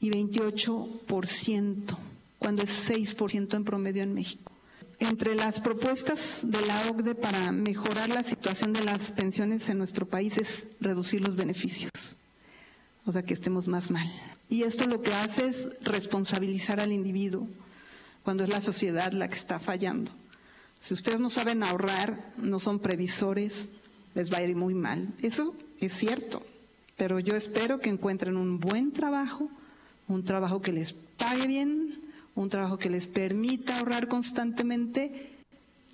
y 28%, cuando es 6% en promedio en México. Entre las propuestas de la OCDE para mejorar la situación de las pensiones en nuestro país es reducir los beneficios, o sea, que estemos más mal. Y esto lo que hace es responsabilizar al individuo cuando es la sociedad la que está fallando. Si ustedes no saben ahorrar, no son previsores, les va a ir muy mal. Eso es cierto, pero yo espero que encuentren un buen trabajo un trabajo que les pague bien, un trabajo que les permita ahorrar constantemente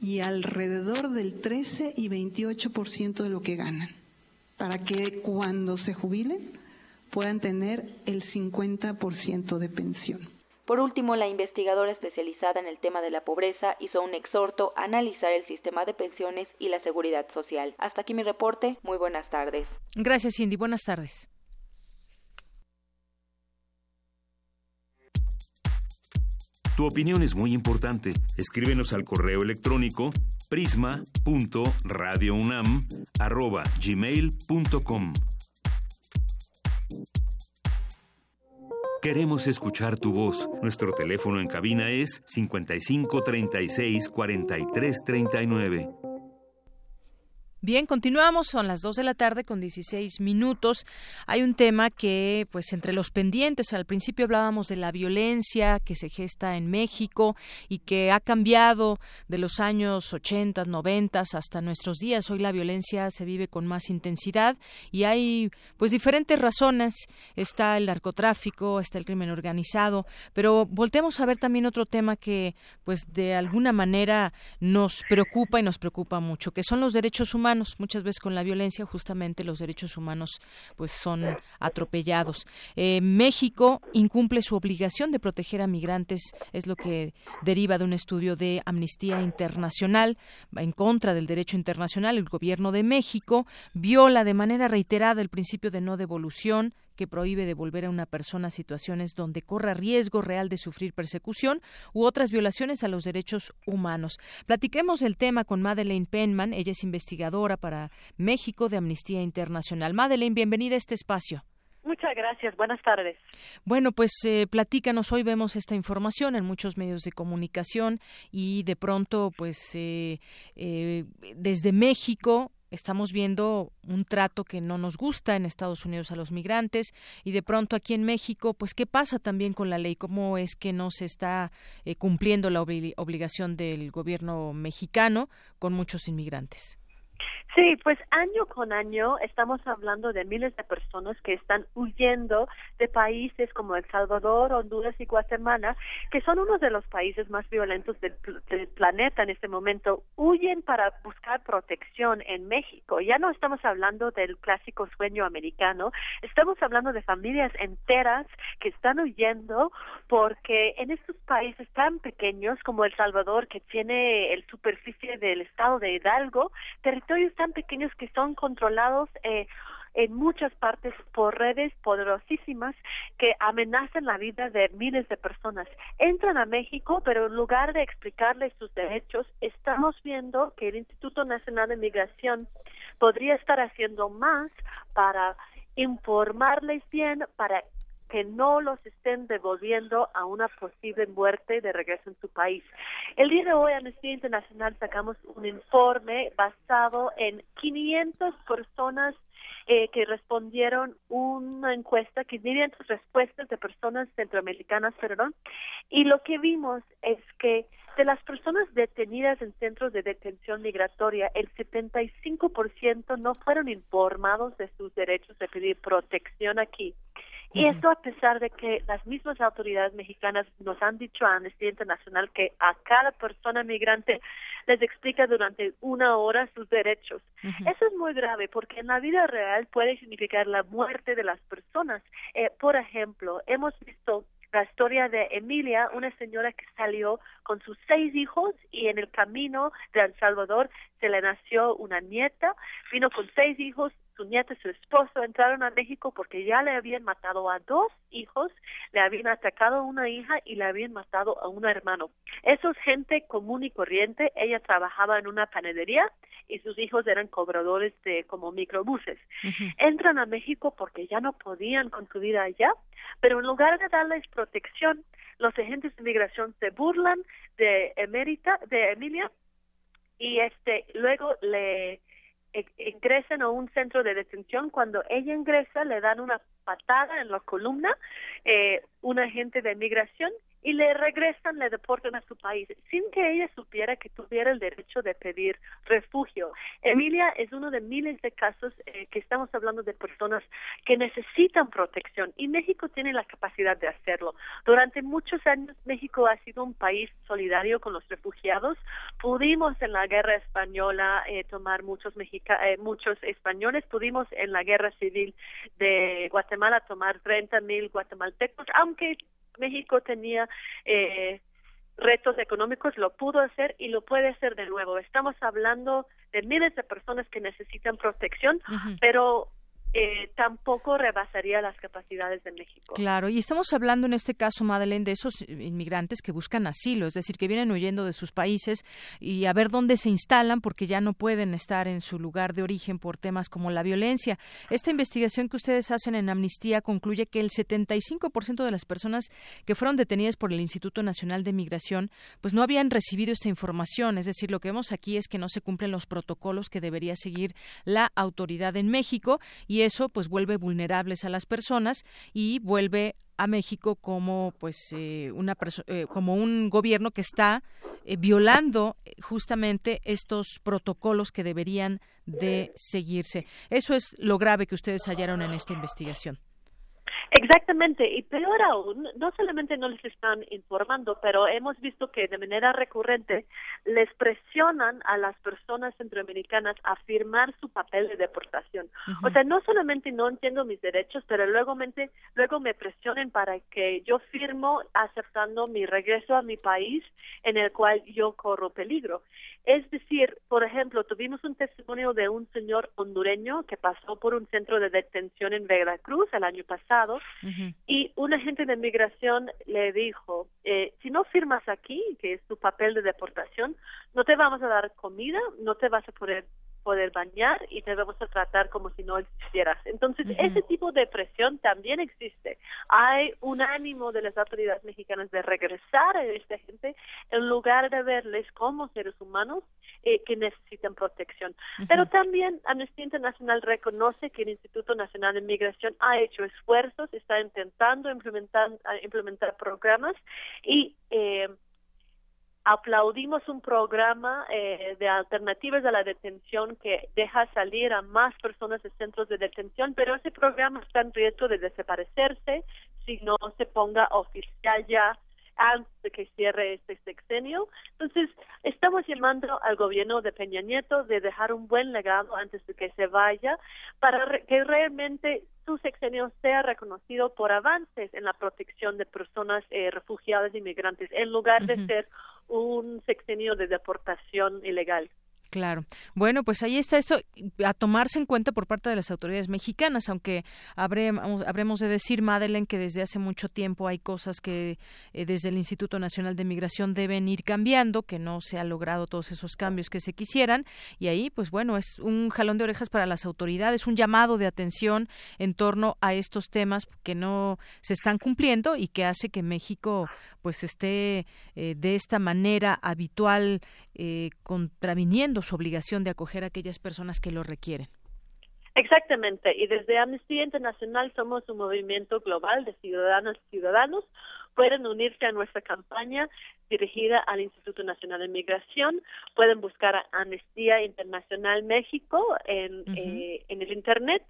y alrededor del 13 y 28% de lo que ganan, para que cuando se jubilen puedan tener el 50% de pensión. Por último, la investigadora especializada en el tema de la pobreza hizo un exhorto a analizar el sistema de pensiones y la seguridad social. Hasta aquí mi reporte. Muy buenas tardes. Gracias, Cindy. Buenas tardes. Tu opinión es muy importante. Escríbenos al correo electrónico prisma.radiounam@gmail.com. Queremos escuchar tu voz. Nuestro teléfono en cabina es 55 36 43 39. Bien, continuamos, son las 2 de la tarde con 16 minutos. Hay un tema que, pues, entre los pendientes, al principio hablábamos de la violencia que se gesta en México y que ha cambiado de los años 80, 90 hasta nuestros días. Hoy la violencia se vive con más intensidad y hay, pues, diferentes razones. Está el narcotráfico, está el crimen organizado, pero voltemos a ver también otro tema que, pues, de alguna manera nos preocupa y nos preocupa mucho, que son los derechos humanos Muchas veces con la violencia justamente los derechos humanos pues son atropellados. Eh, México incumple su obligación de proteger a migrantes, es lo que deriva de un estudio de Amnistía Internacional en contra del derecho internacional. El gobierno de México viola de manera reiterada el principio de no devolución que prohíbe devolver a una persona a situaciones donde corra riesgo real de sufrir persecución u otras violaciones a los derechos humanos. Platiquemos el tema con Madeleine Penman, ella es investigadora para México de Amnistía Internacional. Madeleine, bienvenida a este espacio. Muchas gracias. Buenas tardes. Bueno, pues eh, platícanos. Hoy vemos esta información en muchos medios de comunicación y de pronto, pues eh, eh, desde México estamos viendo un trato que no nos gusta en Estados Unidos a los migrantes y de pronto aquí en México, pues qué pasa también con la ley, cómo es que no se está eh, cumpliendo la obligación del gobierno mexicano con muchos inmigrantes. Sí, pues año con año estamos hablando de miles de personas que están huyendo de países como El Salvador, Honduras y Guatemala, que son uno de los países más violentos del, del, planeta en este momento. Huyen para buscar protección en México. Ya no estamos hablando del clásico sueño americano, estamos hablando de familias enteras que están huyendo porque en estos países tan pequeños como El Salvador, que tiene el superficie del estado de Hidalgo, territorios tan pequeños que son controlados eh, en muchas partes por redes poderosísimas que amenazan la vida de miles de personas. Entran a México, pero en lugar de explicarles sus derechos, estamos viendo que el Instituto Nacional de Migración podría estar haciendo más para informarles bien, para que no los estén devolviendo a una posible muerte de regreso en su país. El día de hoy, Amnistía Internacional sacamos un informe basado en 500 personas eh, que respondieron una encuesta, 500 respuestas de personas centroamericanas, perdón, y lo que vimos es que de las personas detenidas en centros de detención migratoria, el 75% no fueron informados de sus derechos de pedir protección aquí. Y esto a pesar de que las mismas autoridades mexicanas nos han dicho a Amnistía Internacional que a cada persona migrante les explica durante una hora sus derechos. Eso es muy grave porque en la vida real puede significar la muerte de las personas. Eh, por ejemplo, hemos visto la historia de Emilia, una señora que salió con sus seis hijos y en el camino de El Salvador se le nació una nieta, vino con seis hijos, su nieta y su esposo entraron a México porque ya le habían matado a dos hijos, le habían atacado a una hija y le habían matado a un hermano. Eso es gente común y corriente. Ella trabajaba en una panadería y sus hijos eran cobradores de como microbuses. Entran a México porque ya no podían con su vida allá, pero en lugar de darles protección, los agentes de migración se burlan de Emérita, de Emilia y este luego le ingresan a un centro de detención. Cuando ella ingresa, le dan una patada en la columna, eh, un agente de migración y le regresan, le deportan a su país, sin que ella supiera que tuviera el derecho de pedir refugio. Emilia es uno de miles de casos eh, que estamos hablando de personas que necesitan protección y México tiene la capacidad de hacerlo. Durante muchos años México ha sido un país solidario con los refugiados. Pudimos en la guerra española eh, tomar muchos mexica eh, muchos españoles, pudimos en la guerra civil de Guatemala tomar 30 mil guatemaltecos, aunque México tenía eh, retos económicos, lo pudo hacer y lo puede hacer de nuevo. Estamos hablando de miles de personas que necesitan protección, pero eh, tampoco rebasaría las capacidades de México. Claro, y estamos hablando en este caso, Madeleine, de esos inmigrantes que buscan asilo, es decir, que vienen huyendo de sus países y a ver dónde se instalan porque ya no pueden estar en su lugar de origen por temas como la violencia. Esta investigación que ustedes hacen en Amnistía concluye que el 75% de las personas que fueron detenidas por el Instituto Nacional de Migración pues no habían recibido esta información, es decir, lo que vemos aquí es que no se cumplen los protocolos que debería seguir la autoridad en México y eso pues vuelve vulnerables a las personas y vuelve a México como pues eh, una eh, como un gobierno que está eh, violando justamente estos protocolos que deberían de seguirse. Eso es lo grave que ustedes hallaron en esta investigación. Exactamente, y peor aún, no solamente no les están informando, pero hemos visto que de manera recurrente les presionan a las personas centroamericanas a firmar su papel de deportación. O sea, no solamente no entiendo mis derechos, pero luego, mente, luego me presionen para que yo firmo aceptando mi regreso a mi país en el cual yo corro peligro. Es decir, por ejemplo, tuvimos un testimonio de un señor hondureño que pasó por un centro de detención en Veracruz el año pasado y un agente de migración le dijo, eh, si no firmas aquí, que es tu papel de deportación, no te vamos a dar comida, no te vas a poder poder bañar y debemos tratar como si no existieras. Entonces, ese tipo de presión también existe. Hay un ánimo de las autoridades mexicanas de regresar a esta gente en lugar de verles como seres humanos eh, que necesitan protección. Pero también Amnistía Internacional reconoce que el Instituto Nacional de Migración ha hecho esfuerzos, está intentando implementar, implementar programas y eh, aplaudimos un programa eh, de alternativas a la detención que deja salir a más personas de centros de detención, pero ese programa está en riesgo de desaparecerse si no se ponga oficial ya antes de que cierre este sexenio. Entonces, estamos llamando al gobierno de Peña Nieto de dejar un buen legado antes de que se vaya para que realmente su sexenio sea reconocido por avances en la protección de personas eh, refugiadas y migrantes, en lugar de ser un sexenio de deportación ilegal. Claro. Bueno, pues ahí está esto a tomarse en cuenta por parte de las autoridades mexicanas, aunque habremos, de decir, Madeleine, que desde hace mucho tiempo hay cosas que eh, desde el Instituto Nacional de Migración deben ir cambiando, que no se han logrado todos esos cambios que se quisieran, y ahí, pues bueno, es un jalón de orejas para las autoridades, un llamado de atención en torno a estos temas que no se están cumpliendo y que hace que México pues esté eh, de esta manera habitual eh, contraviniendo su obligación de acoger a aquellas personas que lo requieren. Exactamente, y desde Amnistía Internacional somos un movimiento global de ciudadanos y ciudadanos. Pueden unirse a nuestra campaña dirigida al Instituto Nacional de Migración. Pueden buscar a Amnistía Internacional México en, eh, en el Internet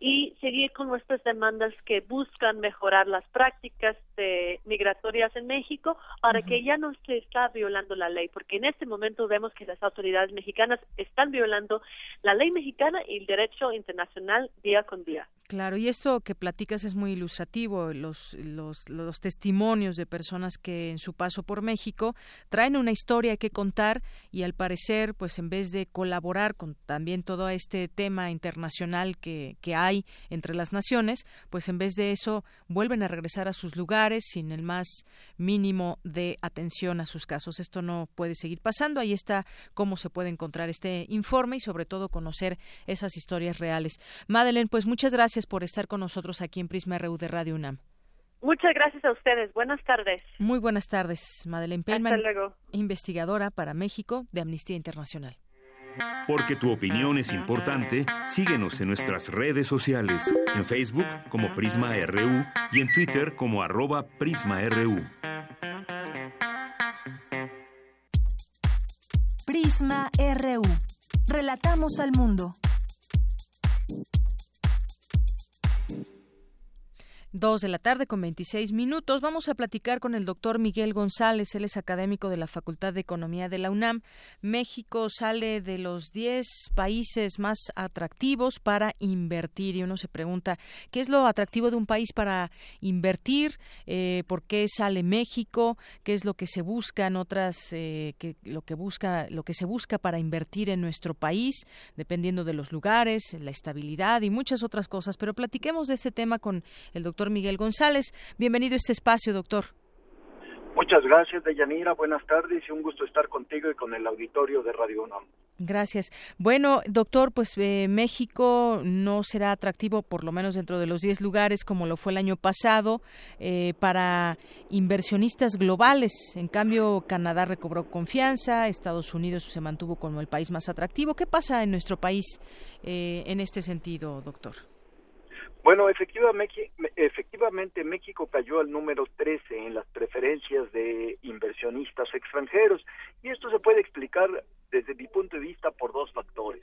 y seguir con nuestras demandas que buscan mejorar las prácticas de migratorias en México para que ya no se está violando la ley, porque en este momento vemos que las autoridades mexicanas están violando la ley mexicana y el derecho internacional día con día. Claro, y esto que platicas es muy ilustrativo, los, los, los testimonios de personas que en su paso por México traen una historia que contar y al parecer, pues en vez de colaborar con también todo este tema internacional que, que hay entre las naciones, pues en vez de eso vuelven a regresar a sus lugares sin el más mínimo de atención a sus casos. Esto no puede seguir pasando. Ahí está cómo se puede encontrar este informe y sobre todo conocer esas historias reales. Madeleine, pues muchas gracias por estar con nosotros aquí en Prisma RU de Radio UNAM. Muchas gracias a ustedes. Buenas tardes. Muy buenas tardes, Madeleine Pellman, investigadora para México de Amnistía Internacional. Porque tu opinión es importante, síguenos en nuestras redes sociales, en Facebook como Prisma RU y en Twitter como arroba PrismaRU. Prisma RU. Relatamos al mundo. Dos de la tarde con 26 minutos. Vamos a platicar con el doctor Miguel González. Él es académico de la Facultad de Economía de la UNAM. México sale de los 10 países más atractivos para invertir. Y uno se pregunta, ¿qué es lo atractivo de un país para invertir? Eh, ¿Por qué sale México? ¿Qué es lo que se busca en otras, eh, lo que busca, lo que se busca para invertir en nuestro país, dependiendo de los lugares, la estabilidad y muchas otras cosas? Pero platiquemos de este tema con el doctor Miguel González. Bienvenido a este espacio, doctor. Muchas gracias, Deyanira. Buenas tardes y un gusto estar contigo y con el auditorio de Radio UNAM. Gracias. Bueno, doctor, pues eh, México no será atractivo, por lo menos dentro de los 10 lugares, como lo fue el año pasado, eh, para inversionistas globales. En cambio, Canadá recobró confianza, Estados Unidos se mantuvo como el país más atractivo. ¿Qué pasa en nuestro país eh, en este sentido, doctor? Bueno, efectivamente, México cayó al número 13 en las preferencias de inversionistas extranjeros y esto se puede explicar desde mi punto de vista por dos factores.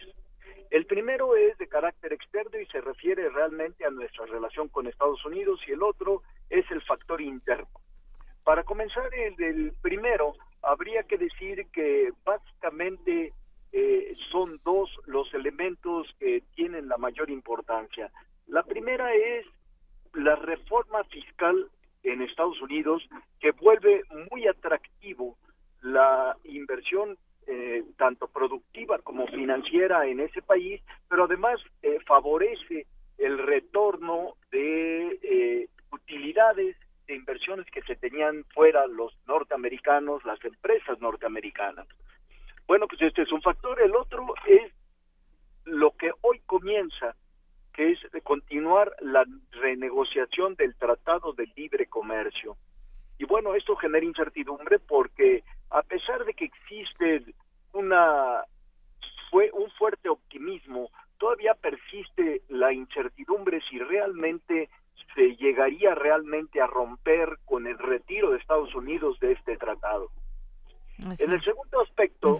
El primero es de carácter externo y se refiere realmente a nuestra relación con Estados Unidos y el otro es el factor interno. Para comenzar el del primero, habría que decir que básicamente eh, son dos los elementos que tienen la mayor importancia. La primera es la reforma fiscal en Estados Unidos que vuelve muy atractivo la inversión eh, tanto productiva como financiera en ese país, pero además eh, favorece el retorno de eh, utilidades de inversiones que se tenían fuera los norteamericanos, las empresas norteamericanas. Bueno, pues este es un factor. El otro es lo que hoy comienza que es continuar la renegociación del Tratado de Libre Comercio. Y bueno, esto genera incertidumbre porque a pesar de que existe una fue un fuerte optimismo, todavía persiste la incertidumbre si realmente se llegaría realmente a romper con el retiro de Estados Unidos de este tratado. en el segundo aspecto,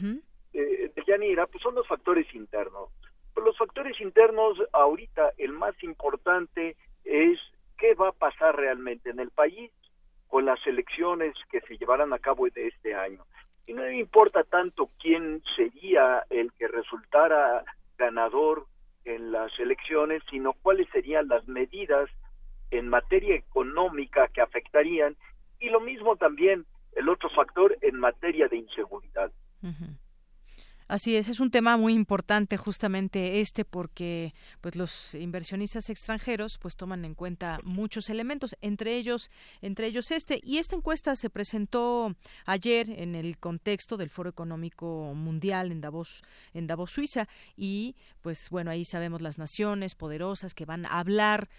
eh, de Yanira, pues son los factores internos. Pues los factores internos, ahorita el más importante es qué va a pasar realmente en el país con las elecciones que se llevarán a cabo de este año. Y no importa tanto quién sería el que resultara ganador en las elecciones, sino cuáles serían las medidas en materia económica que afectarían y lo mismo también el otro factor en materia de inseguridad. Así es, es un tema muy importante justamente este porque pues los inversionistas extranjeros pues toman en cuenta muchos elementos, entre ellos entre ellos este. Y esta encuesta se presentó ayer en el contexto del Foro Económico Mundial en Davos en Davos Suiza y pues bueno, ahí sabemos las naciones poderosas que van a hablar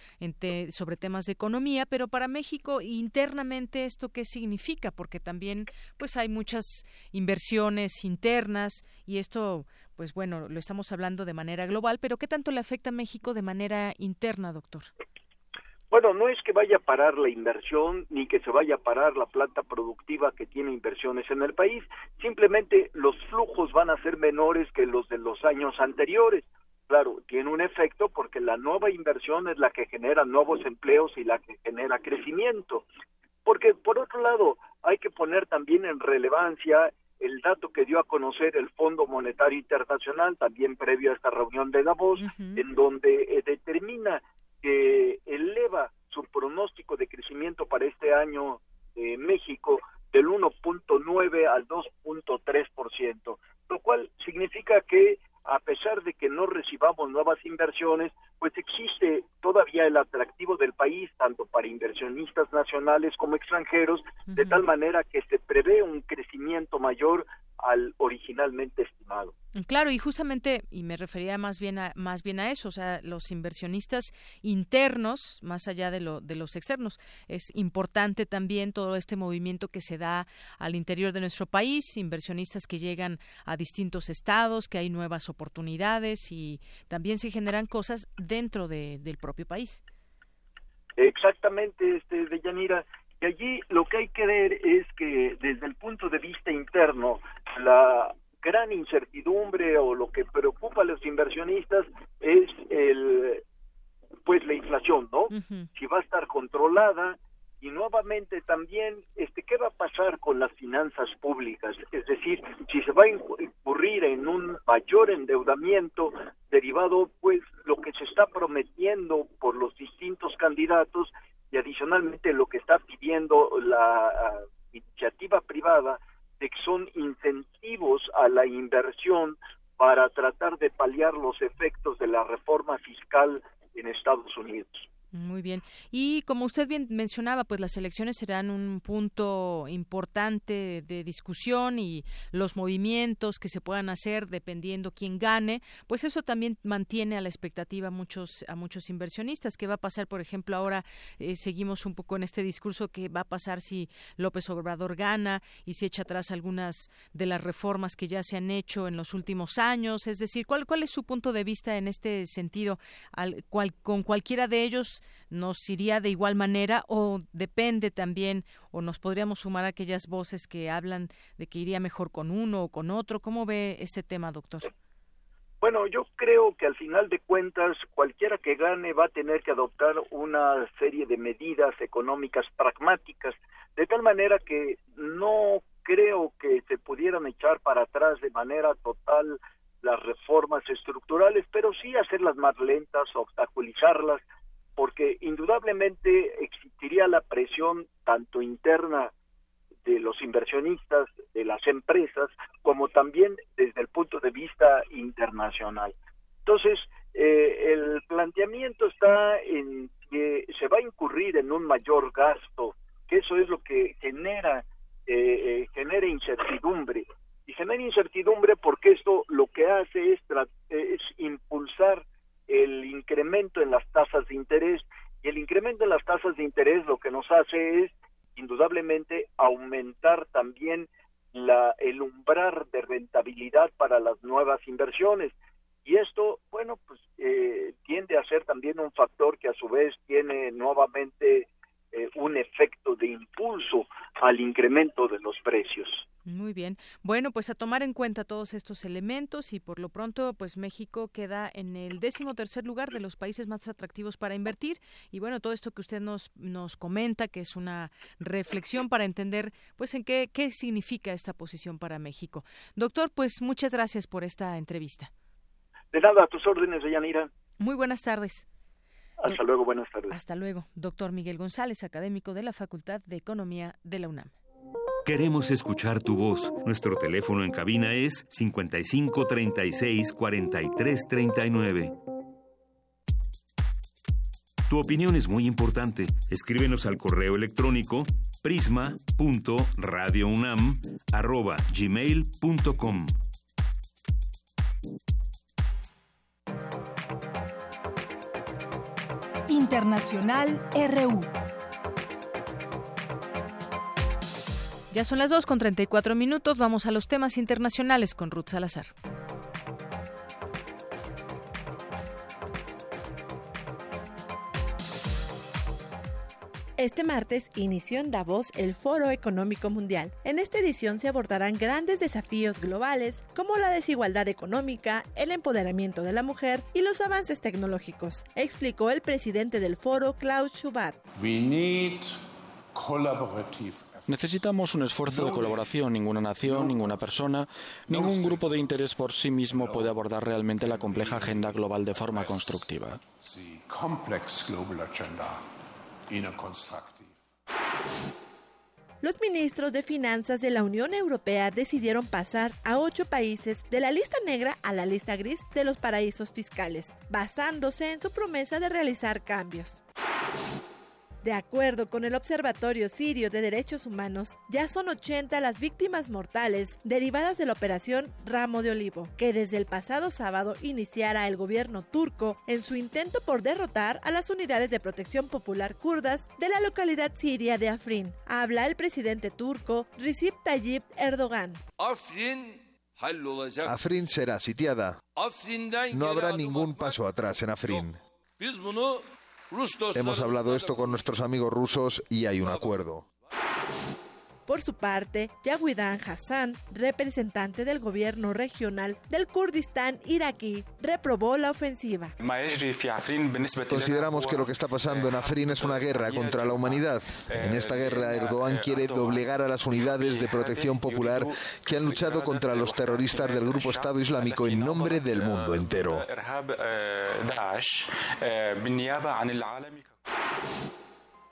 sobre temas de economía, pero para México internamente esto qué significa porque también pues hay muchas inversiones internas y esto, pues bueno, lo estamos hablando de manera global, pero ¿qué tanto le afecta a México de manera interna, doctor? Bueno, no es que vaya a parar la inversión ni que se vaya a parar la planta productiva que tiene inversiones en el país, simplemente los flujos van a ser menores que los de los años anteriores. Claro, tiene un efecto porque la nueva inversión es la que genera nuevos empleos y la que genera crecimiento. Porque, por otro lado, hay que poner también en relevancia el dato que dio a conocer el Fondo Monetario Internacional, también previo a esta reunión de Davos, en donde eh, determina que eleva su pronóstico de crecimiento para este año de México del 1.9 al 2.3%, lo cual significa que a pesar de que no recibamos nuevas inversiones, pues existe todavía el atractivo del país, tanto para inversionistas nacionales como extranjeros, de tal manera que se prevé un crecimiento mayor al originalmente estimado. Claro, y justamente, y me refería más bien a, más bien a eso, o sea, los inversionistas internos, más allá de, lo, de los externos. Es importante también todo este movimiento que se da al interior de nuestro país, inversionistas que llegan a distintos estados, que hay nuevas oportunidades y también se generan cosas dentro de, del propio país. Exactamente, este, Deyanira. Y allí lo que hay que ver es que desde el punto de vista interno, la gran incertidumbre o lo que preocupa a los inversionistas es el pues la inflación, ¿no? Si va a estar controlada y nuevamente también este qué va a pasar con las finanzas públicas, es decir, si se va a incurrir en un mayor endeudamiento derivado pues lo que se está prometiendo por los distintos candidatos y adicionalmente lo que está pidiendo la ah, iniciativa privada de que son incentivos a la inversión para tratar de paliar los efectos de la reforma fiscal en Estados Unidos. Muy bien. Y como usted bien mencionaba, pues las elecciones serán un punto importante de discusión y los movimientos que se puedan hacer dependiendo quién gane, pues eso también mantiene a la expectativa a muchos a muchos inversionistas. ¿Qué va a pasar, por ejemplo, ahora eh, seguimos un poco en este discurso qué va a pasar si López Obrador gana y si echa atrás algunas de las reformas que ya se han hecho en los últimos años? Es decir, ¿cuál cuál es su punto de vista en este sentido? Al, cual, con cualquiera de ellos nos iría de igual manera o depende también o nos podríamos sumar a aquellas voces que hablan de que iría mejor con uno o con otro. ¿Cómo ve este tema, doctor? Bueno, yo creo que al final de cuentas cualquiera que gane va a tener que adoptar una serie de medidas económicas pragmáticas, de tal manera que no creo que se pudieran echar para atrás de manera total las reformas estructurales, pero sí hacerlas más lentas, obstaculizarlas, porque indudablemente existiría la presión tanto interna de los inversionistas, de las empresas, como también desde el punto de vista internacional. Entonces, eh, el planteamiento está en que se va a incurrir en un mayor gasto, que eso es lo que genera, eh, eh genera incertidumbre. Y genera incertidumbre porque esto lo que hace es, es impulsar el incremento en las tasas de interés y el incremento en las tasas de interés lo que nos hace es indudablemente aumentar también la, el umbral de rentabilidad para las nuevas inversiones y esto bueno pues eh, tiende a ser también un factor que a su vez tiene nuevamente eh, un efecto de impulso al incremento de los precios. Muy bien. Bueno, pues a tomar en cuenta todos estos elementos y por lo pronto, pues México queda en el décimo tercer lugar de los países más atractivos para invertir. Y bueno, todo esto que usted nos, nos comenta, que es una reflexión para entender, pues en qué, qué significa esta posición para México. Doctor, pues muchas gracias por esta entrevista. De nada, a tus órdenes, Yanira. Muy buenas tardes. Hasta luego, buenas tardes. Hasta luego, doctor Miguel González, académico de la Facultad de Economía de la UNAM. Queremos escuchar tu voz. Nuestro teléfono en cabina es 55 36 43 39. Tu opinión es muy importante. Escríbenos al correo electrónico prisma.radiounam@gmail.com. Internacional RU. Ya son las 2 con 34 minutos. Vamos a los temas internacionales con Ruth Salazar. Este martes inició en Davos el Foro Económico Mundial. En esta edición se abordarán grandes desafíos globales como la desigualdad económica, el empoderamiento de la mujer y los avances tecnológicos, explicó el presidente del foro, Klaus Schubert. We need collaborative Necesitamos un esfuerzo de colaboración. Ninguna nación, ninguna persona, ningún grupo de interés por sí mismo puede abordar realmente la compleja agenda global de forma constructiva. Los ministros de Finanzas de la Unión Europea decidieron pasar a ocho países de la lista negra a la lista gris de los paraísos fiscales, basándose en su promesa de realizar cambios. De acuerdo con el Observatorio Sirio de Derechos Humanos, ya son 80 las víctimas mortales derivadas de la operación Ramo de Olivo, que desde el pasado sábado iniciara el gobierno turco en su intento por derrotar a las unidades de protección popular kurdas de la localidad siria de Afrin. Habla el presidente turco Recep Tayyip Erdogan. Afrin será sitiada. No habrá ningún paso atrás en Afrin. Hemos hablado esto con nuestros amigos rusos y hay un acuerdo. Por su parte, Yaguidan Hassan, representante del gobierno regional del Kurdistán iraquí, reprobó la ofensiva. Consideramos que lo que está pasando en Afrin es una guerra contra la humanidad. En esta guerra, Erdogan quiere doblegar a las unidades de protección popular que han luchado contra los terroristas del grupo Estado Islámico en nombre del mundo entero.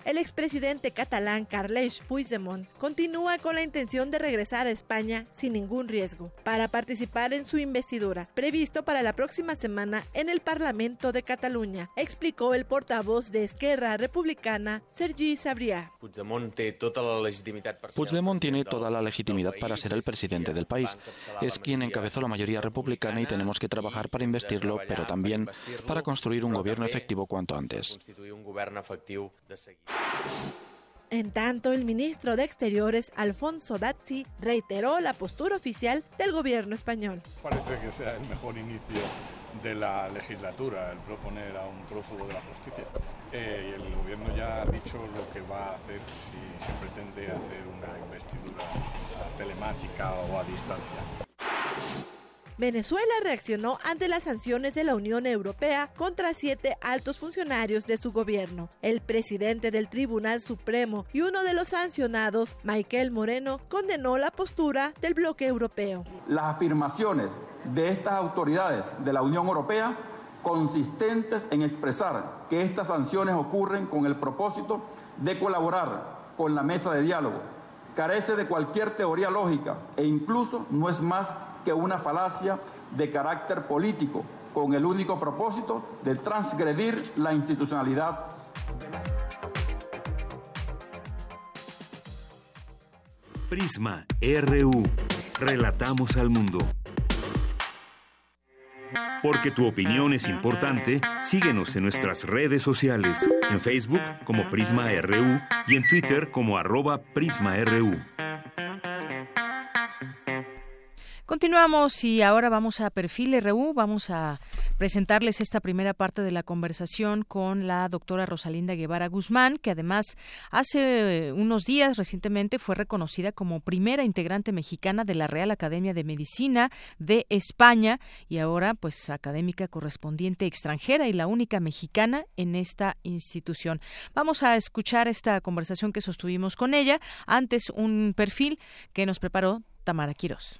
El expresidente catalán Carles Puigdemont continúa con la intención de regresar a España sin ningún riesgo para participar en su investidura, previsto para la próxima semana en el Parlamento de Cataluña, explicó el portavoz de Esquerra Republicana, Sergi Sabrià. Puigdemont tiene toda la legitimidad para ser el presidente del país. Es quien encabezó la mayoría republicana y tenemos que trabajar para investirlo, pero también para construir un gobierno efectivo cuanto antes. En tanto, el ministro de Exteriores, Alfonso Dazzi, reiteró la postura oficial del gobierno español. Parece que sea el mejor inicio de la legislatura el proponer a un prófugo de la justicia. Eh, y el gobierno ya ha dicho lo que va a hacer si se pretende hacer una investidura telemática o a distancia. Venezuela reaccionó ante las sanciones de la Unión Europea contra siete altos funcionarios de su gobierno. El presidente del Tribunal Supremo y uno de los sancionados, Michael Moreno, condenó la postura del bloque europeo. Las afirmaciones de estas autoridades de la Unión Europea consistentes en expresar que estas sanciones ocurren con el propósito de colaborar con la mesa de diálogo. Carece de cualquier teoría lógica e incluso no es más que una falacia de carácter político con el único propósito de transgredir la institucionalidad. Prisma RU. Relatamos al mundo. Porque tu opinión es importante, síguenos en nuestras redes sociales, en Facebook como Prisma RU y en Twitter como arroba PrismaRU. Continuamos y ahora vamos a Perfil RU. Vamos a presentarles esta primera parte de la conversación con la doctora Rosalinda Guevara Guzmán, que además hace unos días recientemente fue reconocida como primera integrante mexicana de la Real Academia de Medicina de España y ahora pues académica correspondiente extranjera y la única mexicana en esta institución. Vamos a escuchar esta conversación que sostuvimos con ella. Antes un perfil que nos preparó Tamara Quirós.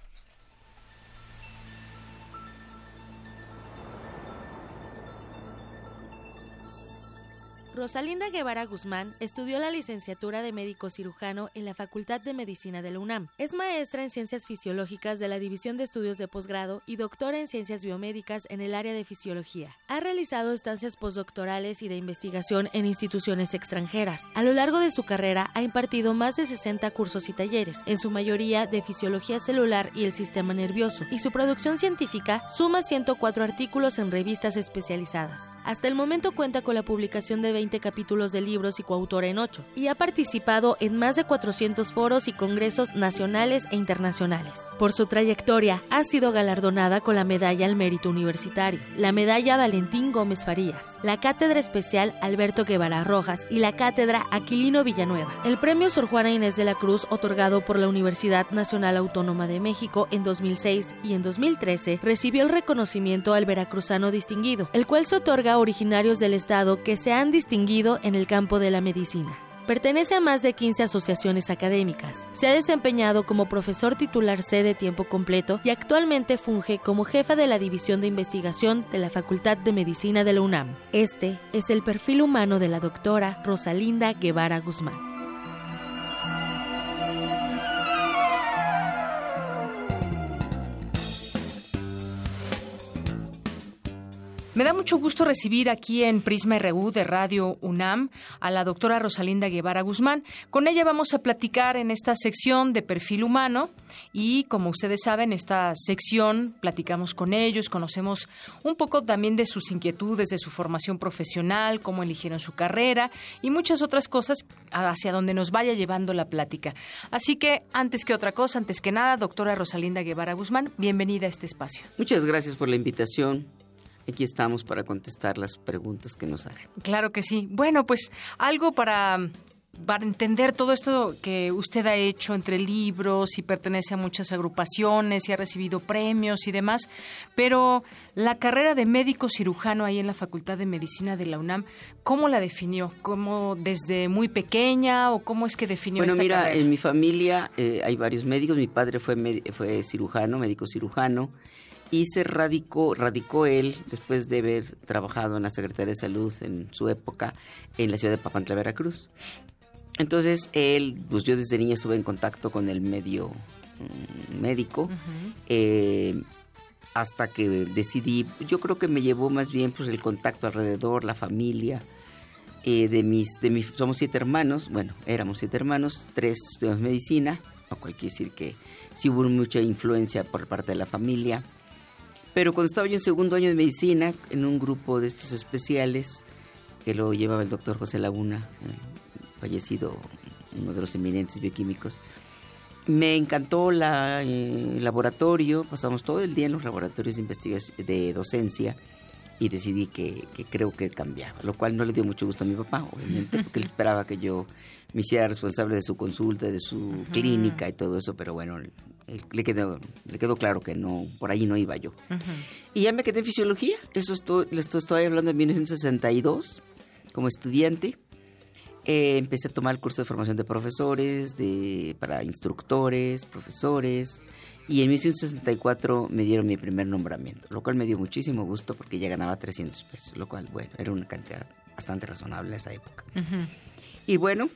Rosalinda Guevara Guzmán estudió la licenciatura de médico cirujano en la Facultad de Medicina de la UNAM. Es maestra en Ciencias Fisiológicas de la División de Estudios de Posgrado y doctora en Ciencias Biomédicas en el área de Fisiología. Ha realizado estancias postdoctorales y de investigación en instituciones extranjeras. A lo largo de su carrera ha impartido más de 60 cursos y talleres, en su mayoría de fisiología celular y el sistema nervioso, y su producción científica suma 104 artículos en revistas especializadas. Hasta el momento cuenta con la publicación de 20 capítulos de libros y coautora en 8, y ha participado en más de 400 foros y congresos nacionales e internacionales. Por su trayectoria, ha sido galardonada con la Medalla al Mérito Universitario, la Medalla Valentín Gómez Farías, la Cátedra Especial Alberto Guevara Rojas y la Cátedra Aquilino Villanueva. El Premio Sor Juana Inés de la Cruz, otorgado por la Universidad Nacional Autónoma de México en 2006 y en 2013, recibió el reconocimiento al veracruzano distinguido, el cual se otorga a originarios del Estado que se han distinguido en el campo de la medicina. Pertenece a más de 15 asociaciones académicas. Se ha desempeñado como profesor titular C de tiempo completo y actualmente funge como jefa de la División de Investigación de la Facultad de Medicina de la UNAM. Este es el perfil humano de la doctora Rosalinda Guevara Guzmán. Me da mucho gusto recibir aquí en Prisma RU de Radio UNAM a la doctora Rosalinda Guevara Guzmán. Con ella vamos a platicar en esta sección de perfil humano y como ustedes saben, esta sección platicamos con ellos, conocemos un poco también de sus inquietudes, de su formación profesional, cómo eligieron su carrera y muchas otras cosas hacia donde nos vaya llevando la plática. Así que antes que otra cosa, antes que nada, doctora Rosalinda Guevara Guzmán, bienvenida a este espacio. Muchas gracias por la invitación. Aquí estamos para contestar las preguntas que nos hagan. Claro que sí. Bueno, pues algo para para entender todo esto que usted ha hecho entre libros y pertenece a muchas agrupaciones y ha recibido premios y demás, pero la carrera de médico cirujano ahí en la Facultad de Medicina de la UNAM, ¿cómo la definió? ¿Cómo desde muy pequeña o cómo es que definió bueno, esta mira, carrera? en mi familia eh, hay varios médicos. Mi padre fue, fue cirujano, médico cirujano y se radicó, radicó él después de haber trabajado en la Secretaría de Salud en su época en la ciudad de Papantla, Veracruz. Entonces él, pues yo desde niña estuve en contacto con el medio mm, médico eh, hasta que decidí, yo creo que me llevó más bien pues el contacto alrededor, la familia. eh, de mis, de mis, somos siete hermanos, bueno, éramos siete hermanos, tres estudiamos medicina, lo cual quiere decir que sí hubo mucha influencia por parte de la familia. Pero cuando estaba yo en segundo año de medicina, en un grupo de estos especiales, que lo llevaba el doctor José Laguna, fallecido, uno de los eminentes bioquímicos, me encantó la, eh, el laboratorio, pasamos todo el día en los laboratorios de investigación, de docencia, y decidí que, que, creo que cambiaba, lo cual no le dio mucho gusto a mi papá, obviamente, porque él esperaba que yo me hiciera responsable de su consulta, de su uh -huh. clínica y todo eso, pero bueno, le quedó, le quedó claro que no, por ahí no iba yo. Uh -huh. Y ya me quedé en fisiología, eso estoy, esto estoy hablando de 1962, como estudiante. Eh, empecé a tomar el curso de formación de profesores, de, para instructores, profesores, y en 1964 me dieron mi primer nombramiento, lo cual me dio muchísimo gusto porque ya ganaba 300 pesos, lo cual, bueno, era una cantidad bastante razonable en esa época. Uh -huh. Y bueno,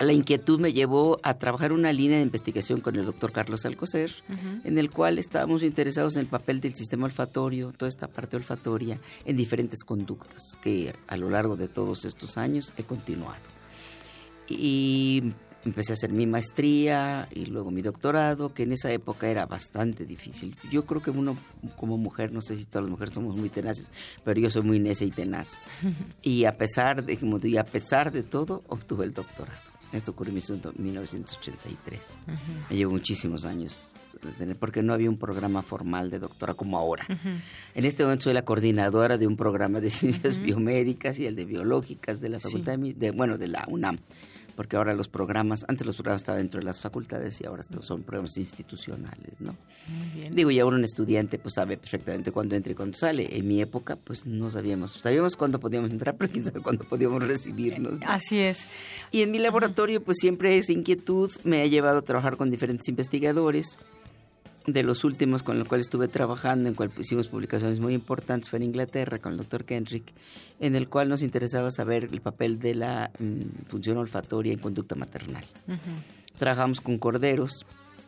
la inquietud me llevó a trabajar una línea de investigación con el doctor Carlos Alcocer, uh -huh. en el cual estábamos interesados en el papel del sistema olfatorio, toda esta parte olfatoria, en diferentes conductas que a lo largo de todos estos años he continuado. Y empecé a hacer mi maestría y luego mi doctorado, que en esa época era bastante difícil. Yo creo que uno como mujer, no sé si todas las mujeres somos muy tenaces, pero yo soy muy necia y tenaz. Y a pesar de, y a pesar de todo, obtuve el doctorado. Esto ocurrió en 1983. Me llevo muchísimos años, porque no había un programa formal de doctora como ahora. En este momento soy la coordinadora de un programa de ciencias biomédicas y el de biológicas de la Facultad de, bueno, de la UNAM porque ahora los programas, antes los programas estaban dentro de las facultades y ahora son programas institucionales, ¿no? Digo, y ahora un estudiante pues sabe perfectamente cuándo entra y cuándo sale. En mi época pues no sabíamos, sabíamos cuándo podíamos entrar, pero quién sabe cuándo podíamos recibirnos. Así es. Y en mi laboratorio pues siempre esa inquietud me ha llevado a trabajar con diferentes investigadores de los últimos con los cuales estuve trabajando, en cual hicimos publicaciones muy importantes, fue en Inglaterra con el doctor Kendrick, en el cual nos interesaba saber el papel de la mm, función olfatoria en conducta maternal. Trabajamos con corderos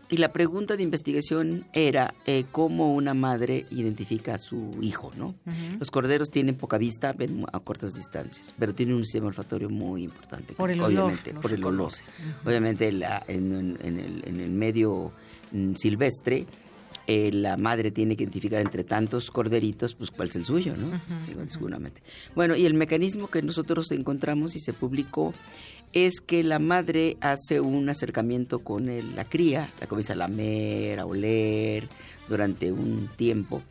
y la pregunta de investigación era eh, cómo una madre identifica a su hijo, ¿no? Los corderos tienen poca vista, ven a cortas distancias, pero tienen un sistema olfatorio muy importante. Por el obviamente, olor. por el olor. Obviamente la, en, en, el, en el medio silvestre, eh, la madre tiene que identificar entre tantos corderitos, pues cuál es el suyo, ¿no? seguramente. Bueno, y el mecanismo que nosotros encontramos y se publicó es que la madre hace un acercamiento con la cría, la comienza a lamer, a oler durante un tiempo.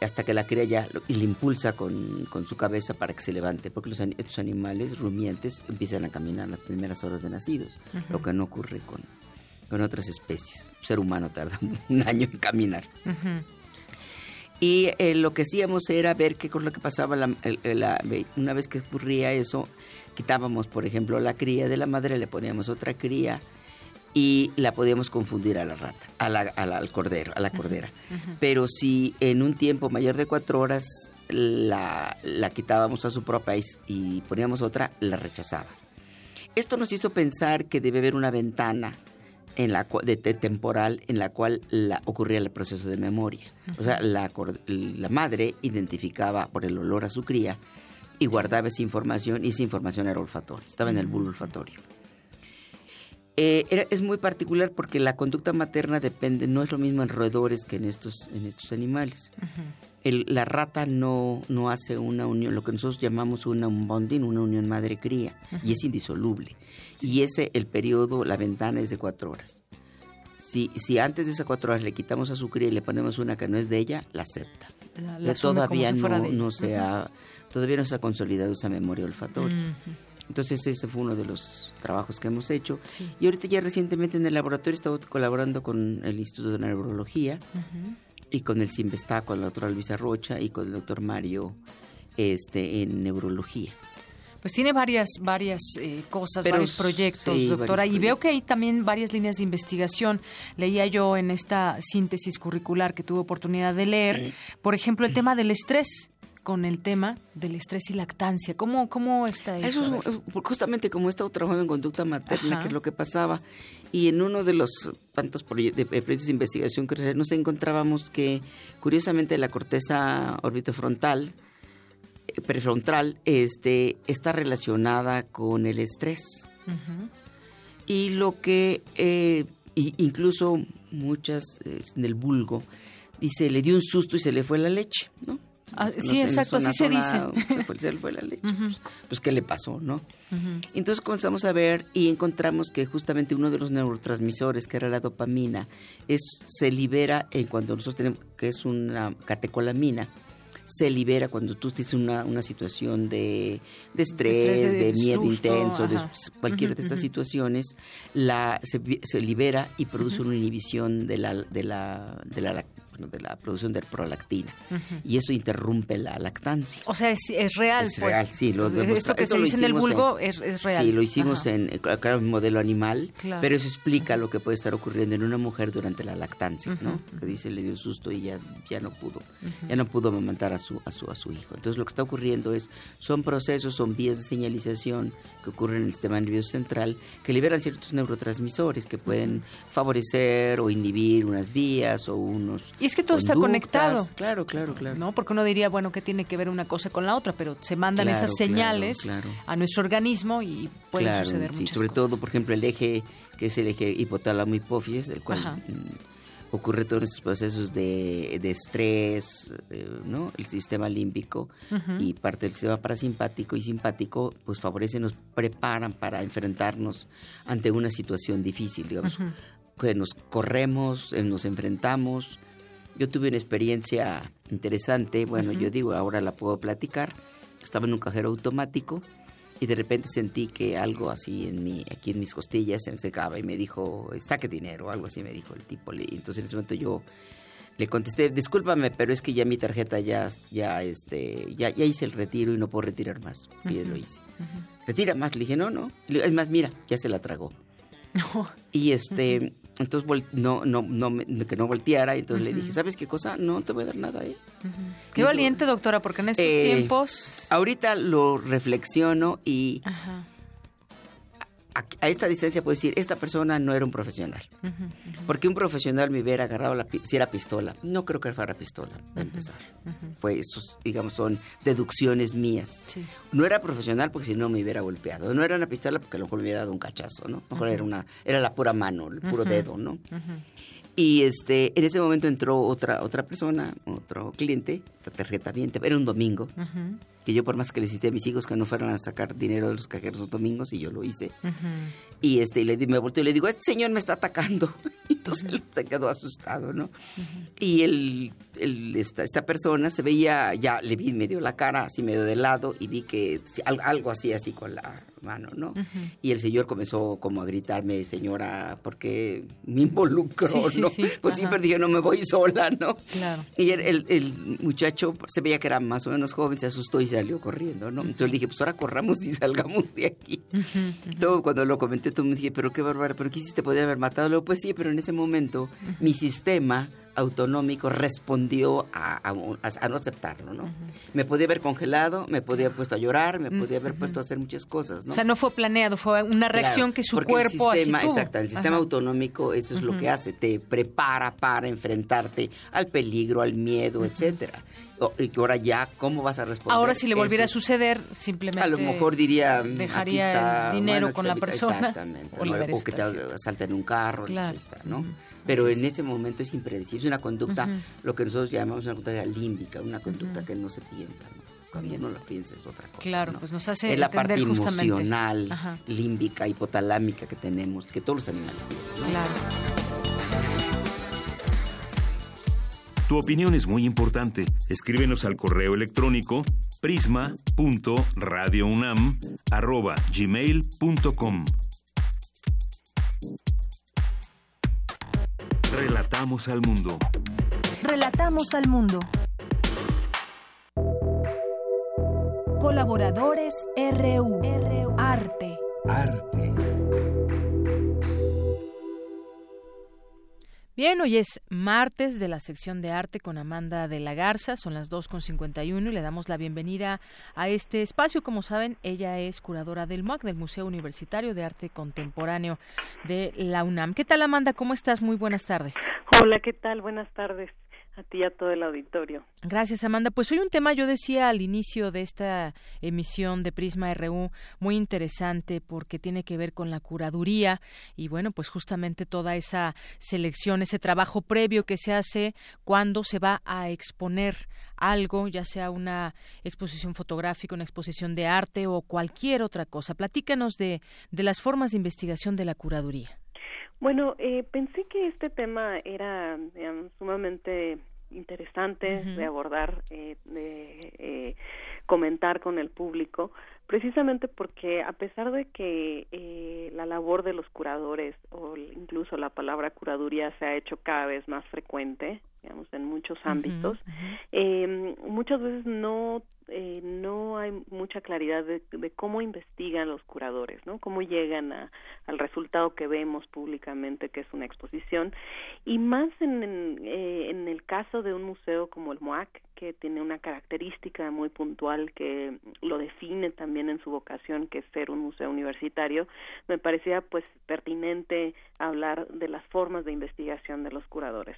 hasta que la cría ya y le impulsa con, su cabeza para que se levante, porque los, estos animales rumiantes empiezan a caminar las primeras horas de nacidos, lo que no ocurre con, con otras especies. El ser humano tarda un año en caminar. Y eh, lo que hacíamos era ver qué con lo que pasaba una vez que ocurría eso, quitábamos, por ejemplo, la cría de la madre, le poníamos otra cría y la podíamos confundir a la rata, a la, al cordero, a la cordera. Pero si en un tiempo mayor de cuatro horas la, la quitábamos a su propia y poníamos otra, la rechazaba. Esto nos hizo pensar que debe haber una ventana en la de, temporal en la cual la, ocurría el proceso de memoria. O sea, la, la, madre identificaba por el olor a su cría y guardaba esa información y esa información era olfatoria, estaba en el bulbo olfatorio. Eh, era, es muy particular porque la conducta materna depende, no es lo mismo en roedores que en estos, en estos animales. El, la rata no, no hace una unión, lo que nosotros llamamos una, un bonding, una unión madre-cría, y es indisoluble. Y ese, el periodo, la ventana es de cuatro horas. Si, si antes de esas cuatro horas le quitamos a su cría y le ponemos una que no es de ella, la acepta. todavía no, no se ha, todavía no se ha consolidado esa memoria olfatoria. Entonces ese fue uno de los trabajos que hemos hecho. Y ahorita ya recientemente en el laboratorio he estado colaborando con el Instituto de Neurología y con el CIMBESTA, con la doctora Luisa Rocha y con el doctor Mario este, en neurología. Pues tiene varias, varias eh, cosas, varios proyectos, doctora, y veo que hay también varias líneas de investigación. Leía yo en esta síntesis curricular que tuve oportunidad de leer, por ejemplo, el tema del estrés con el tema del estrés y lactancia. ¿Cómo, cómo está eso? Eso es justamente como he estado trabajando en conducta materna, que es lo que pasaba. Y en uno de los tantos proyectos de, investigación que nos encontrábamos que, curiosamente, la corteza orbitofrontal, prefrontal este, está relacionada con el estrés. Y lo que eh, incluso muchas en el vulgo dice, le dio un susto y se le fue la leche, ¿no? Ah, sí, exacto, así se dice. Se fue, la leche. pues, pues, ¿qué le pasó, no? Entonces comenzamos a ver y encontramos que justamente uno de los neurotransmisores, que era la dopamina, es, se libera en cuando nosotros tenemos, que es una catecolamina, se libera cuando tú tienes una, una situación de, de estrés, de, miedo intenso, de cualquiera de estas situaciones, la, se, se, libera y produce una inhibición de la, de la, de la de la producción de prolactina. Y eso interrumpe la lactancia. O sea, es, es real. Es pues. real, sí. Lo, Esto que se dice en el vulgo es, es, real. Sí, lo hicimos en, claro, un modelo animal, pero eso explica lo que puede estar ocurriendo en una mujer durante la lactancia, ¿no? Que dice, le dio susto y ya, ya no pudo, ya no pudo amamantar a su, a, su, a su hijo. Entonces lo que está ocurriendo es, son procesos, son vías de señalización que ocurren en el sistema nervioso central que liberan ciertos neurotransmisores que pueden favorecer o inhibir unas vías o unos es que todo está conectado. Claro, claro, claro. ¿No? Porque uno diría, bueno, que tiene que ver una cosa con la otra, pero se mandan esas señales a nuestro organismo y pueden suceder muchas sí, sobre todo, por ejemplo, el eje que es el eje hipotálamo hipófisis, del cual ocurre todos estos procesos de, estrés, ¿no? El sistema límbico y parte del sistema parasimpático y simpático, pues favorecen, nos preparan para enfrentarnos ante una situación difícil, digamos, que nos corremos, eh, nos enfrentamos. Yo tuve una experiencia interesante, bueno, yo digo, ahora la puedo platicar. Estaba en un cajero automático y de repente sentí que algo así en mi, aquí en mis costillas se me secaba y me dijo, está que dinero, algo así me dijo el tipo. Entonces en ese momento yo le contesté, discúlpame, pero es que ya mi tarjeta ya, ya, este, ya, ya hice el retiro y no puedo retirar más. Y lo hice. Retira más, le dije, no, no. Es más, mira, ya se la tragó. Y este, entonces no, no, no, que no volteara, y entonces le dije, ¿sabes qué cosa? No te voy a dar nada, ¿eh? Qué valiente, doctora, porque en estos eh, tiempos... Ahorita lo reflexiono y a, esta distancia puedo decir, esta persona no era un profesional. Porque un profesional me hubiera agarrado la, si era pistola. No creo que fuera pistola, a empezar. Pues esos, digamos, son deducciones mías. No era profesional porque si no me hubiera golpeado. No era una pistola porque a lo mejor me hubiera dado un cachazo, ¿no? A lo mejor era, una, era la pura mano, el puro dedo, ¿no? Y este, en ese momento entró otra, otra persona, otro cliente, tarjeta bien, era un domingo que yo por más que le hiciste a mis hijos que no fueran a sacar dinero de los cajeros los domingos y yo lo hice. Y este le, me volteó y le digo, este señor me está atacando. Entonces él se quedó asustado, ¿no? Y el, esta, esta, persona se veía, ya le vi medio la cara así medio de lado y vi que algo así así con la mano, ¿no? Y el señor comenzó como a gritarme, señora, porque me involucró, ¿no? pues sí, pero dije, no me voy sola, ¿no? Claro. Y el, el, muchacho se veía que era más o menos joven, se asustó y salió corriendo, ¿no? Entonces le dije, pues ahora corramos y salgamos de aquí. Todo cuando lo comenté, todo me dije, pero qué bárbaro, pero ¿qué hiciste? ¿Podía haber matado? Luego, pues sí, pero en ese momento mi sistema autonómico respondió a, a, no aceptarlo, ¿no? Me podía haber congelado, me podía haber puesto a llorar, me podía haber puesto a hacer muchas cosas, ¿no? O sea, no fue planeado, fue una reacción que su cuerpo el sistema, Exacto, el sistema autonómico eso es lo que hace, te prepara para enfrentarte al peligro, al miedo, etcétera y ahora ya, ¿cómo vas a responder? Ahora si le volviera a suceder, simplemente... A lo mejor diría, dejaría el dinero con la persona. Exactamente. O, que te salten un carro, está, ¿no? Pero en ese momento es impredecible. Es una conducta, lo que nosotros llamamos una conducta límbica, una conducta que no se piensa, ¿no? Cuando no lo pienses otra cosa. Claro, pues nos hace Es la parte emocional, límbica, hipotalámica que tenemos, que todos los animales tienen, ¿no? Claro. Tu opinión es muy importante. Escríbenos al correo electrónico prisma.radiounam@gmail.com. Relatamos al mundo. Relatamos al mundo. Colaboradores RU. Arte. Arte. Bien, hoy es martes de la sección de arte con Amanda de la Garza, son las 2.51 y le damos la bienvenida a este espacio. Como saben, ella es curadora del MUAC, del Museo Universitario de Arte Contemporáneo de la UNAM. ¿Qué tal, Amanda? ¿Cómo estás? Muy buenas tardes. Hola, ¿qué tal? Buenas tardes a ti y a todo el auditorio. Gracias, Amanda. Pues hoy un tema, yo decía al inicio de esta emisión de Prisma RU, muy interesante porque tiene que ver con la curaduría y bueno, pues justamente toda esa selección, ese trabajo previo que se hace cuando se va a exponer algo, ya sea una exposición fotográfica, una exposición de arte o cualquier otra cosa. Platícanos de, de las formas de investigación de la curaduría. Bueno, eh, pensé que este tema era sumamente interesante de abordar, eh, de eh, comentar con el público, precisamente porque a pesar de que eh, la labor de los curadores o incluso la palabra curaduría se ha hecho cada vez más frecuente, digamos, en muchos ámbitos, eh, muchas veces no eh, no hay mucha claridad de, cómo investigan los curadores, ¿no? Cómo llegan a, al resultado que vemos públicamente, que es una exposición, y más en, en, eh, en el caso de un museo como el MOAC, que tiene una característica muy puntual que lo define también en su vocación, que es ser un museo universitario, me parecía pues pertinente hablar de las formas de investigación de los curadores.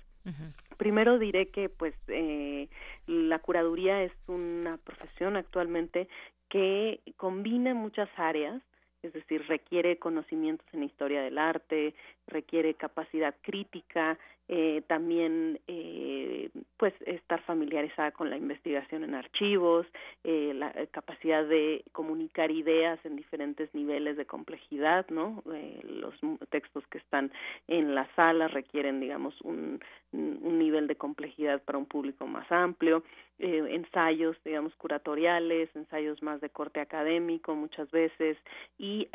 Primero diré que pues eh, la curaduría es una profesión actualmente que combina muchas áreas es decir, requiere conocimientos en historia del arte, requiere capacidad crítica, eh, también eh, pues estar familiarizada con la investigación en archivos, eh, la capacidad de comunicar ideas en diferentes niveles de complejidad, ¿no? los textos que están en la sala requieren, digamos, un, un nivel de complejidad para un público más amplio, ensayos, digamos, curatoriales, ensayos más de corte académico muchas veces y,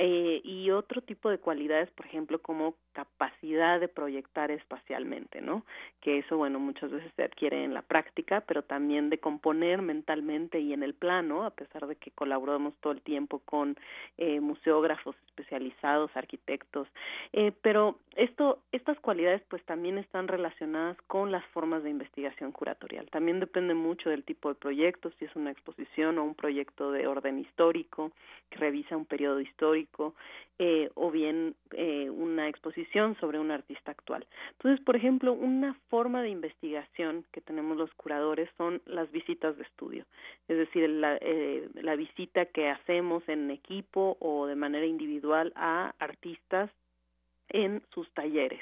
y otro tipo de cualidades, por ejemplo, como capacidad de proyectar espacialmente, ¿no? Que eso, bueno, muchas veces se adquiere en la práctica, pero también de componer mentalmente y en el plano, a pesar de que colaboramos todo el tiempo con eh, museógrafos especializados, arquitectos, eh, pero esto, estas cualidades pues también están relacionadas con las formas de investigación curatorial. También depende mucho del tipo de proyecto, si es una exposición o un proyecto de orden histórico que revisa un periodo histórico, eh, o bien eh, una exposición sobre un artista actual. Entonces, por ejemplo, una forma de investigación que tenemos los curadores son las visitas de estudio, es decir, la, eh, la visita que hacemos en equipo o de manera individual a artistas en sus talleres.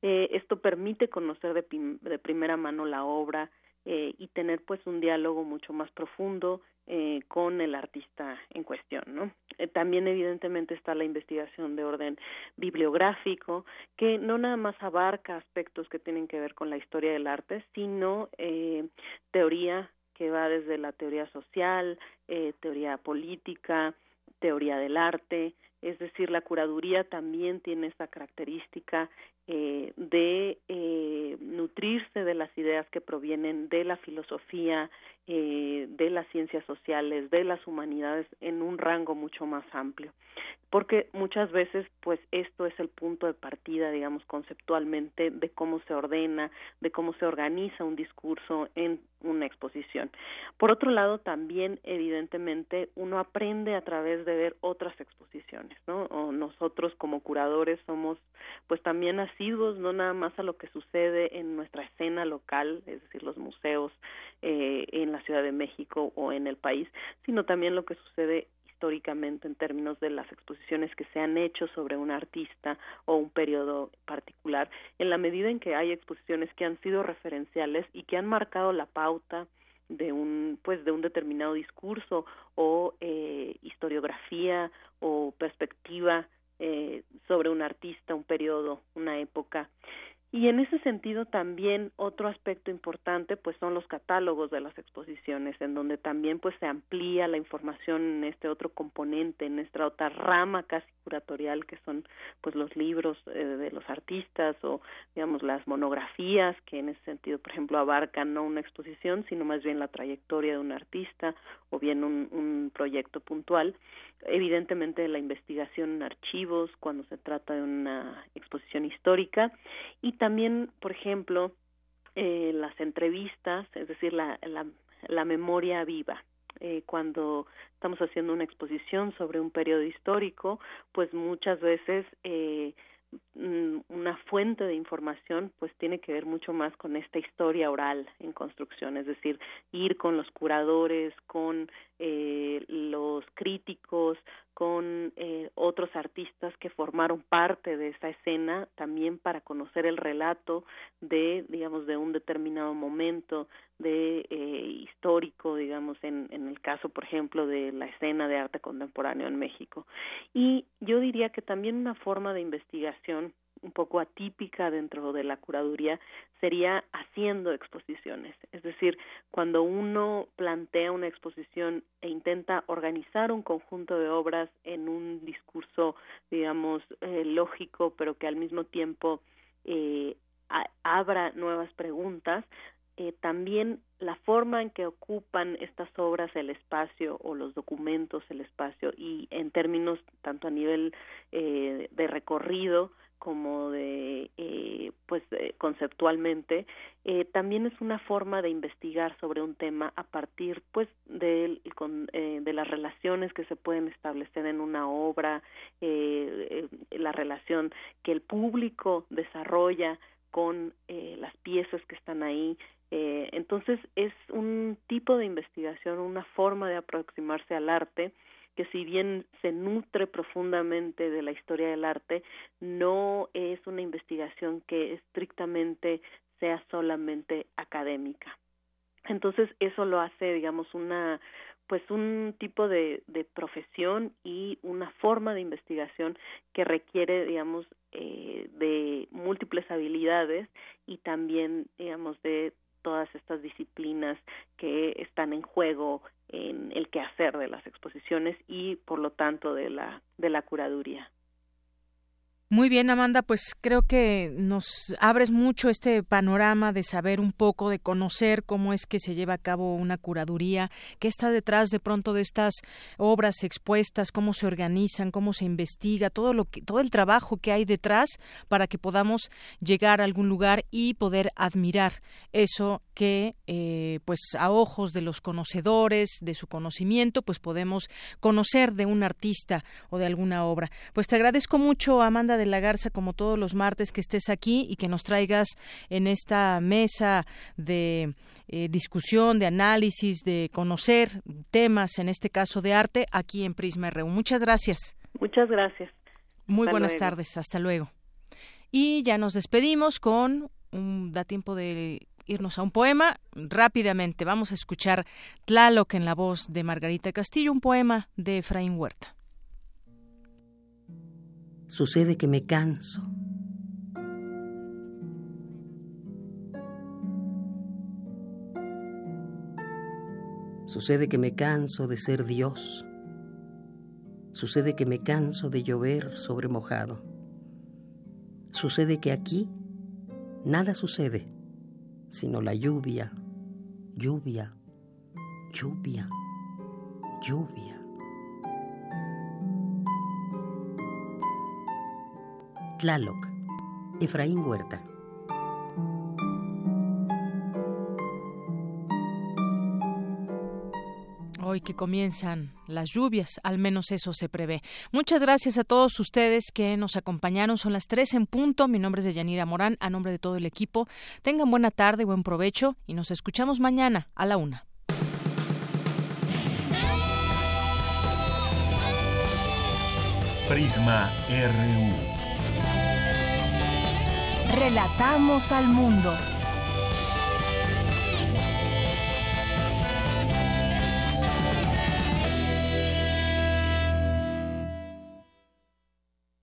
esto permite conocer de, de primera mano la obra, eh, y tener pues un diálogo mucho más profundo eh, con el artista en cuestión, ¿no? Eh, también evidentemente está la investigación de orden bibliográfico que no nada más abarca aspectos que tienen que ver con la historia del arte, sino eh, teoría que va desde la teoría social, eh, teoría política, teoría del arte, es decir, la curaduría también tiene esta característica eh, de eh, nutrirse de las ideas que provienen de la filosofía, eh, de las ciencias sociales, de las humanidades en un rango mucho más amplio. Porque muchas veces, pues, esto es el punto de partida, digamos, conceptualmente de cómo se ordena, de cómo se organiza un discurso en una exposición. Por otro lado, también, evidentemente, uno aprende a través de ver otras exposiciones, ¿no? O nosotros como curadores somos, pues, también no nada más a lo que sucede en nuestra escena local, es decir, los museos eh, en la Ciudad de México o en el país, sino también lo que sucede históricamente en términos de las exposiciones que se han hecho sobre un artista o un periodo particular, en la medida en que hay exposiciones que han sido referenciales y que han marcado la pauta de un pues de un determinado discurso o eh, historiografía o perspectiva eh, sobre un artista, un periodo, una época. Y en ese sentido también otro aspecto importante pues son los catálogos de las exposiciones en donde también pues se amplía la información en este otro componente, en esta otra rama casi curatorial que son pues los libros eh, de los artistas o digamos las monografías que en ese sentido por ejemplo abarcan no una exposición sino más bien la trayectoria de un artista o bien un, un proyecto puntual. Evidentemente la investigación en archivos cuando se trata de una exposición histórica. Y también, por ejemplo, eh, las entrevistas, es decir, la, la, la memoria viva. Eh, cuando estamos haciendo una exposición sobre un periodo histórico, pues muchas veces eh, mm, una fuente de información pues tiene que ver mucho más con esta historia oral en construcción, es decir, ir con los curadores, con eh, los críticos, con eh, otros artistas que formaron parte de esa escena también para conocer el relato de digamos de un determinado momento de eh, histórico digamos en, en el caso por ejemplo de la escena de arte contemporáneo en México. Y yo diría que también una forma de investigación un poco atípica dentro de la curaduría sería haciendo exposiciones. Es decir, cuando uno plantea una exposición e intenta organizar un conjunto de obras en un discurso, digamos, eh, lógico, pero que al mismo tiempo eh, abra nuevas preguntas, eh, también la forma en que ocupan estas obras el espacio o los documentos el espacio y en términos tanto a nivel eh, de recorrido como de eh, pues conceptualmente eh, también es una forma de investigar sobre un tema a partir pues de, con, eh, de las relaciones que se pueden establecer en una obra eh, la relación que el público desarrolla con las piezas que están ahí entonces es un tipo de investigación una forma de aproximarse al arte que si bien se nutre profundamente de la historia del arte, no es una investigación que estrictamente sea solamente académica. Entonces eso lo hace, digamos, una pues un tipo de, de profesión y una forma de investigación que requiere, digamos, eh, de múltiples habilidades y también, digamos, de todas estas disciplinas que están en juego en el quehacer de las exposiciones y, por lo tanto, de la, de la curaduría. Muy bien, Amanda, pues creo que nos abres mucho este panorama de saber un poco, de conocer cómo es que se lleva a cabo una curaduría, qué está detrás de pronto de estas obras expuestas, cómo se organizan, cómo se investiga, todo lo que, todo el trabajo que hay detrás para que podamos llegar a algún lugar y poder admirar eso que, eh, pues, a ojos de los conocedores, de su conocimiento, pues podemos conocer de un artista o de alguna obra. Pues te agradezco mucho, Amanda de la Garza, como todos los martes, que estés aquí y que nos traigas en esta mesa de eh, discusión, de análisis, de conocer temas, en este caso de arte, aquí en Prisma RU. Muchas gracias. Muchas gracias. Muy buenas tardes. Hasta luego. Y ya nos despedimos con un, da tiempo de irnos a un poema rápidamente. Vamos a escuchar Tlaloc en la voz de Margarita Castillo, un poema de Efraín Huerta. Sucede que me canso. Sucede que me canso de ser Dios. Sucede que me canso de llover sobre mojado. Sucede que aquí nada sucede, sino la lluvia, lluvia, lluvia, lluvia. Tlaloc, Efraín Huerta. Hoy que comienzan las lluvias, al menos eso se prevé. Muchas gracias a todos ustedes que nos acompañaron. Son las tres en punto. Mi nombre es Deyanira Morán, a nombre de todo el equipo. Tengan buena tarde, buen provecho y nos escuchamos mañana a la una. Prisma RU. Relatamos al mundo.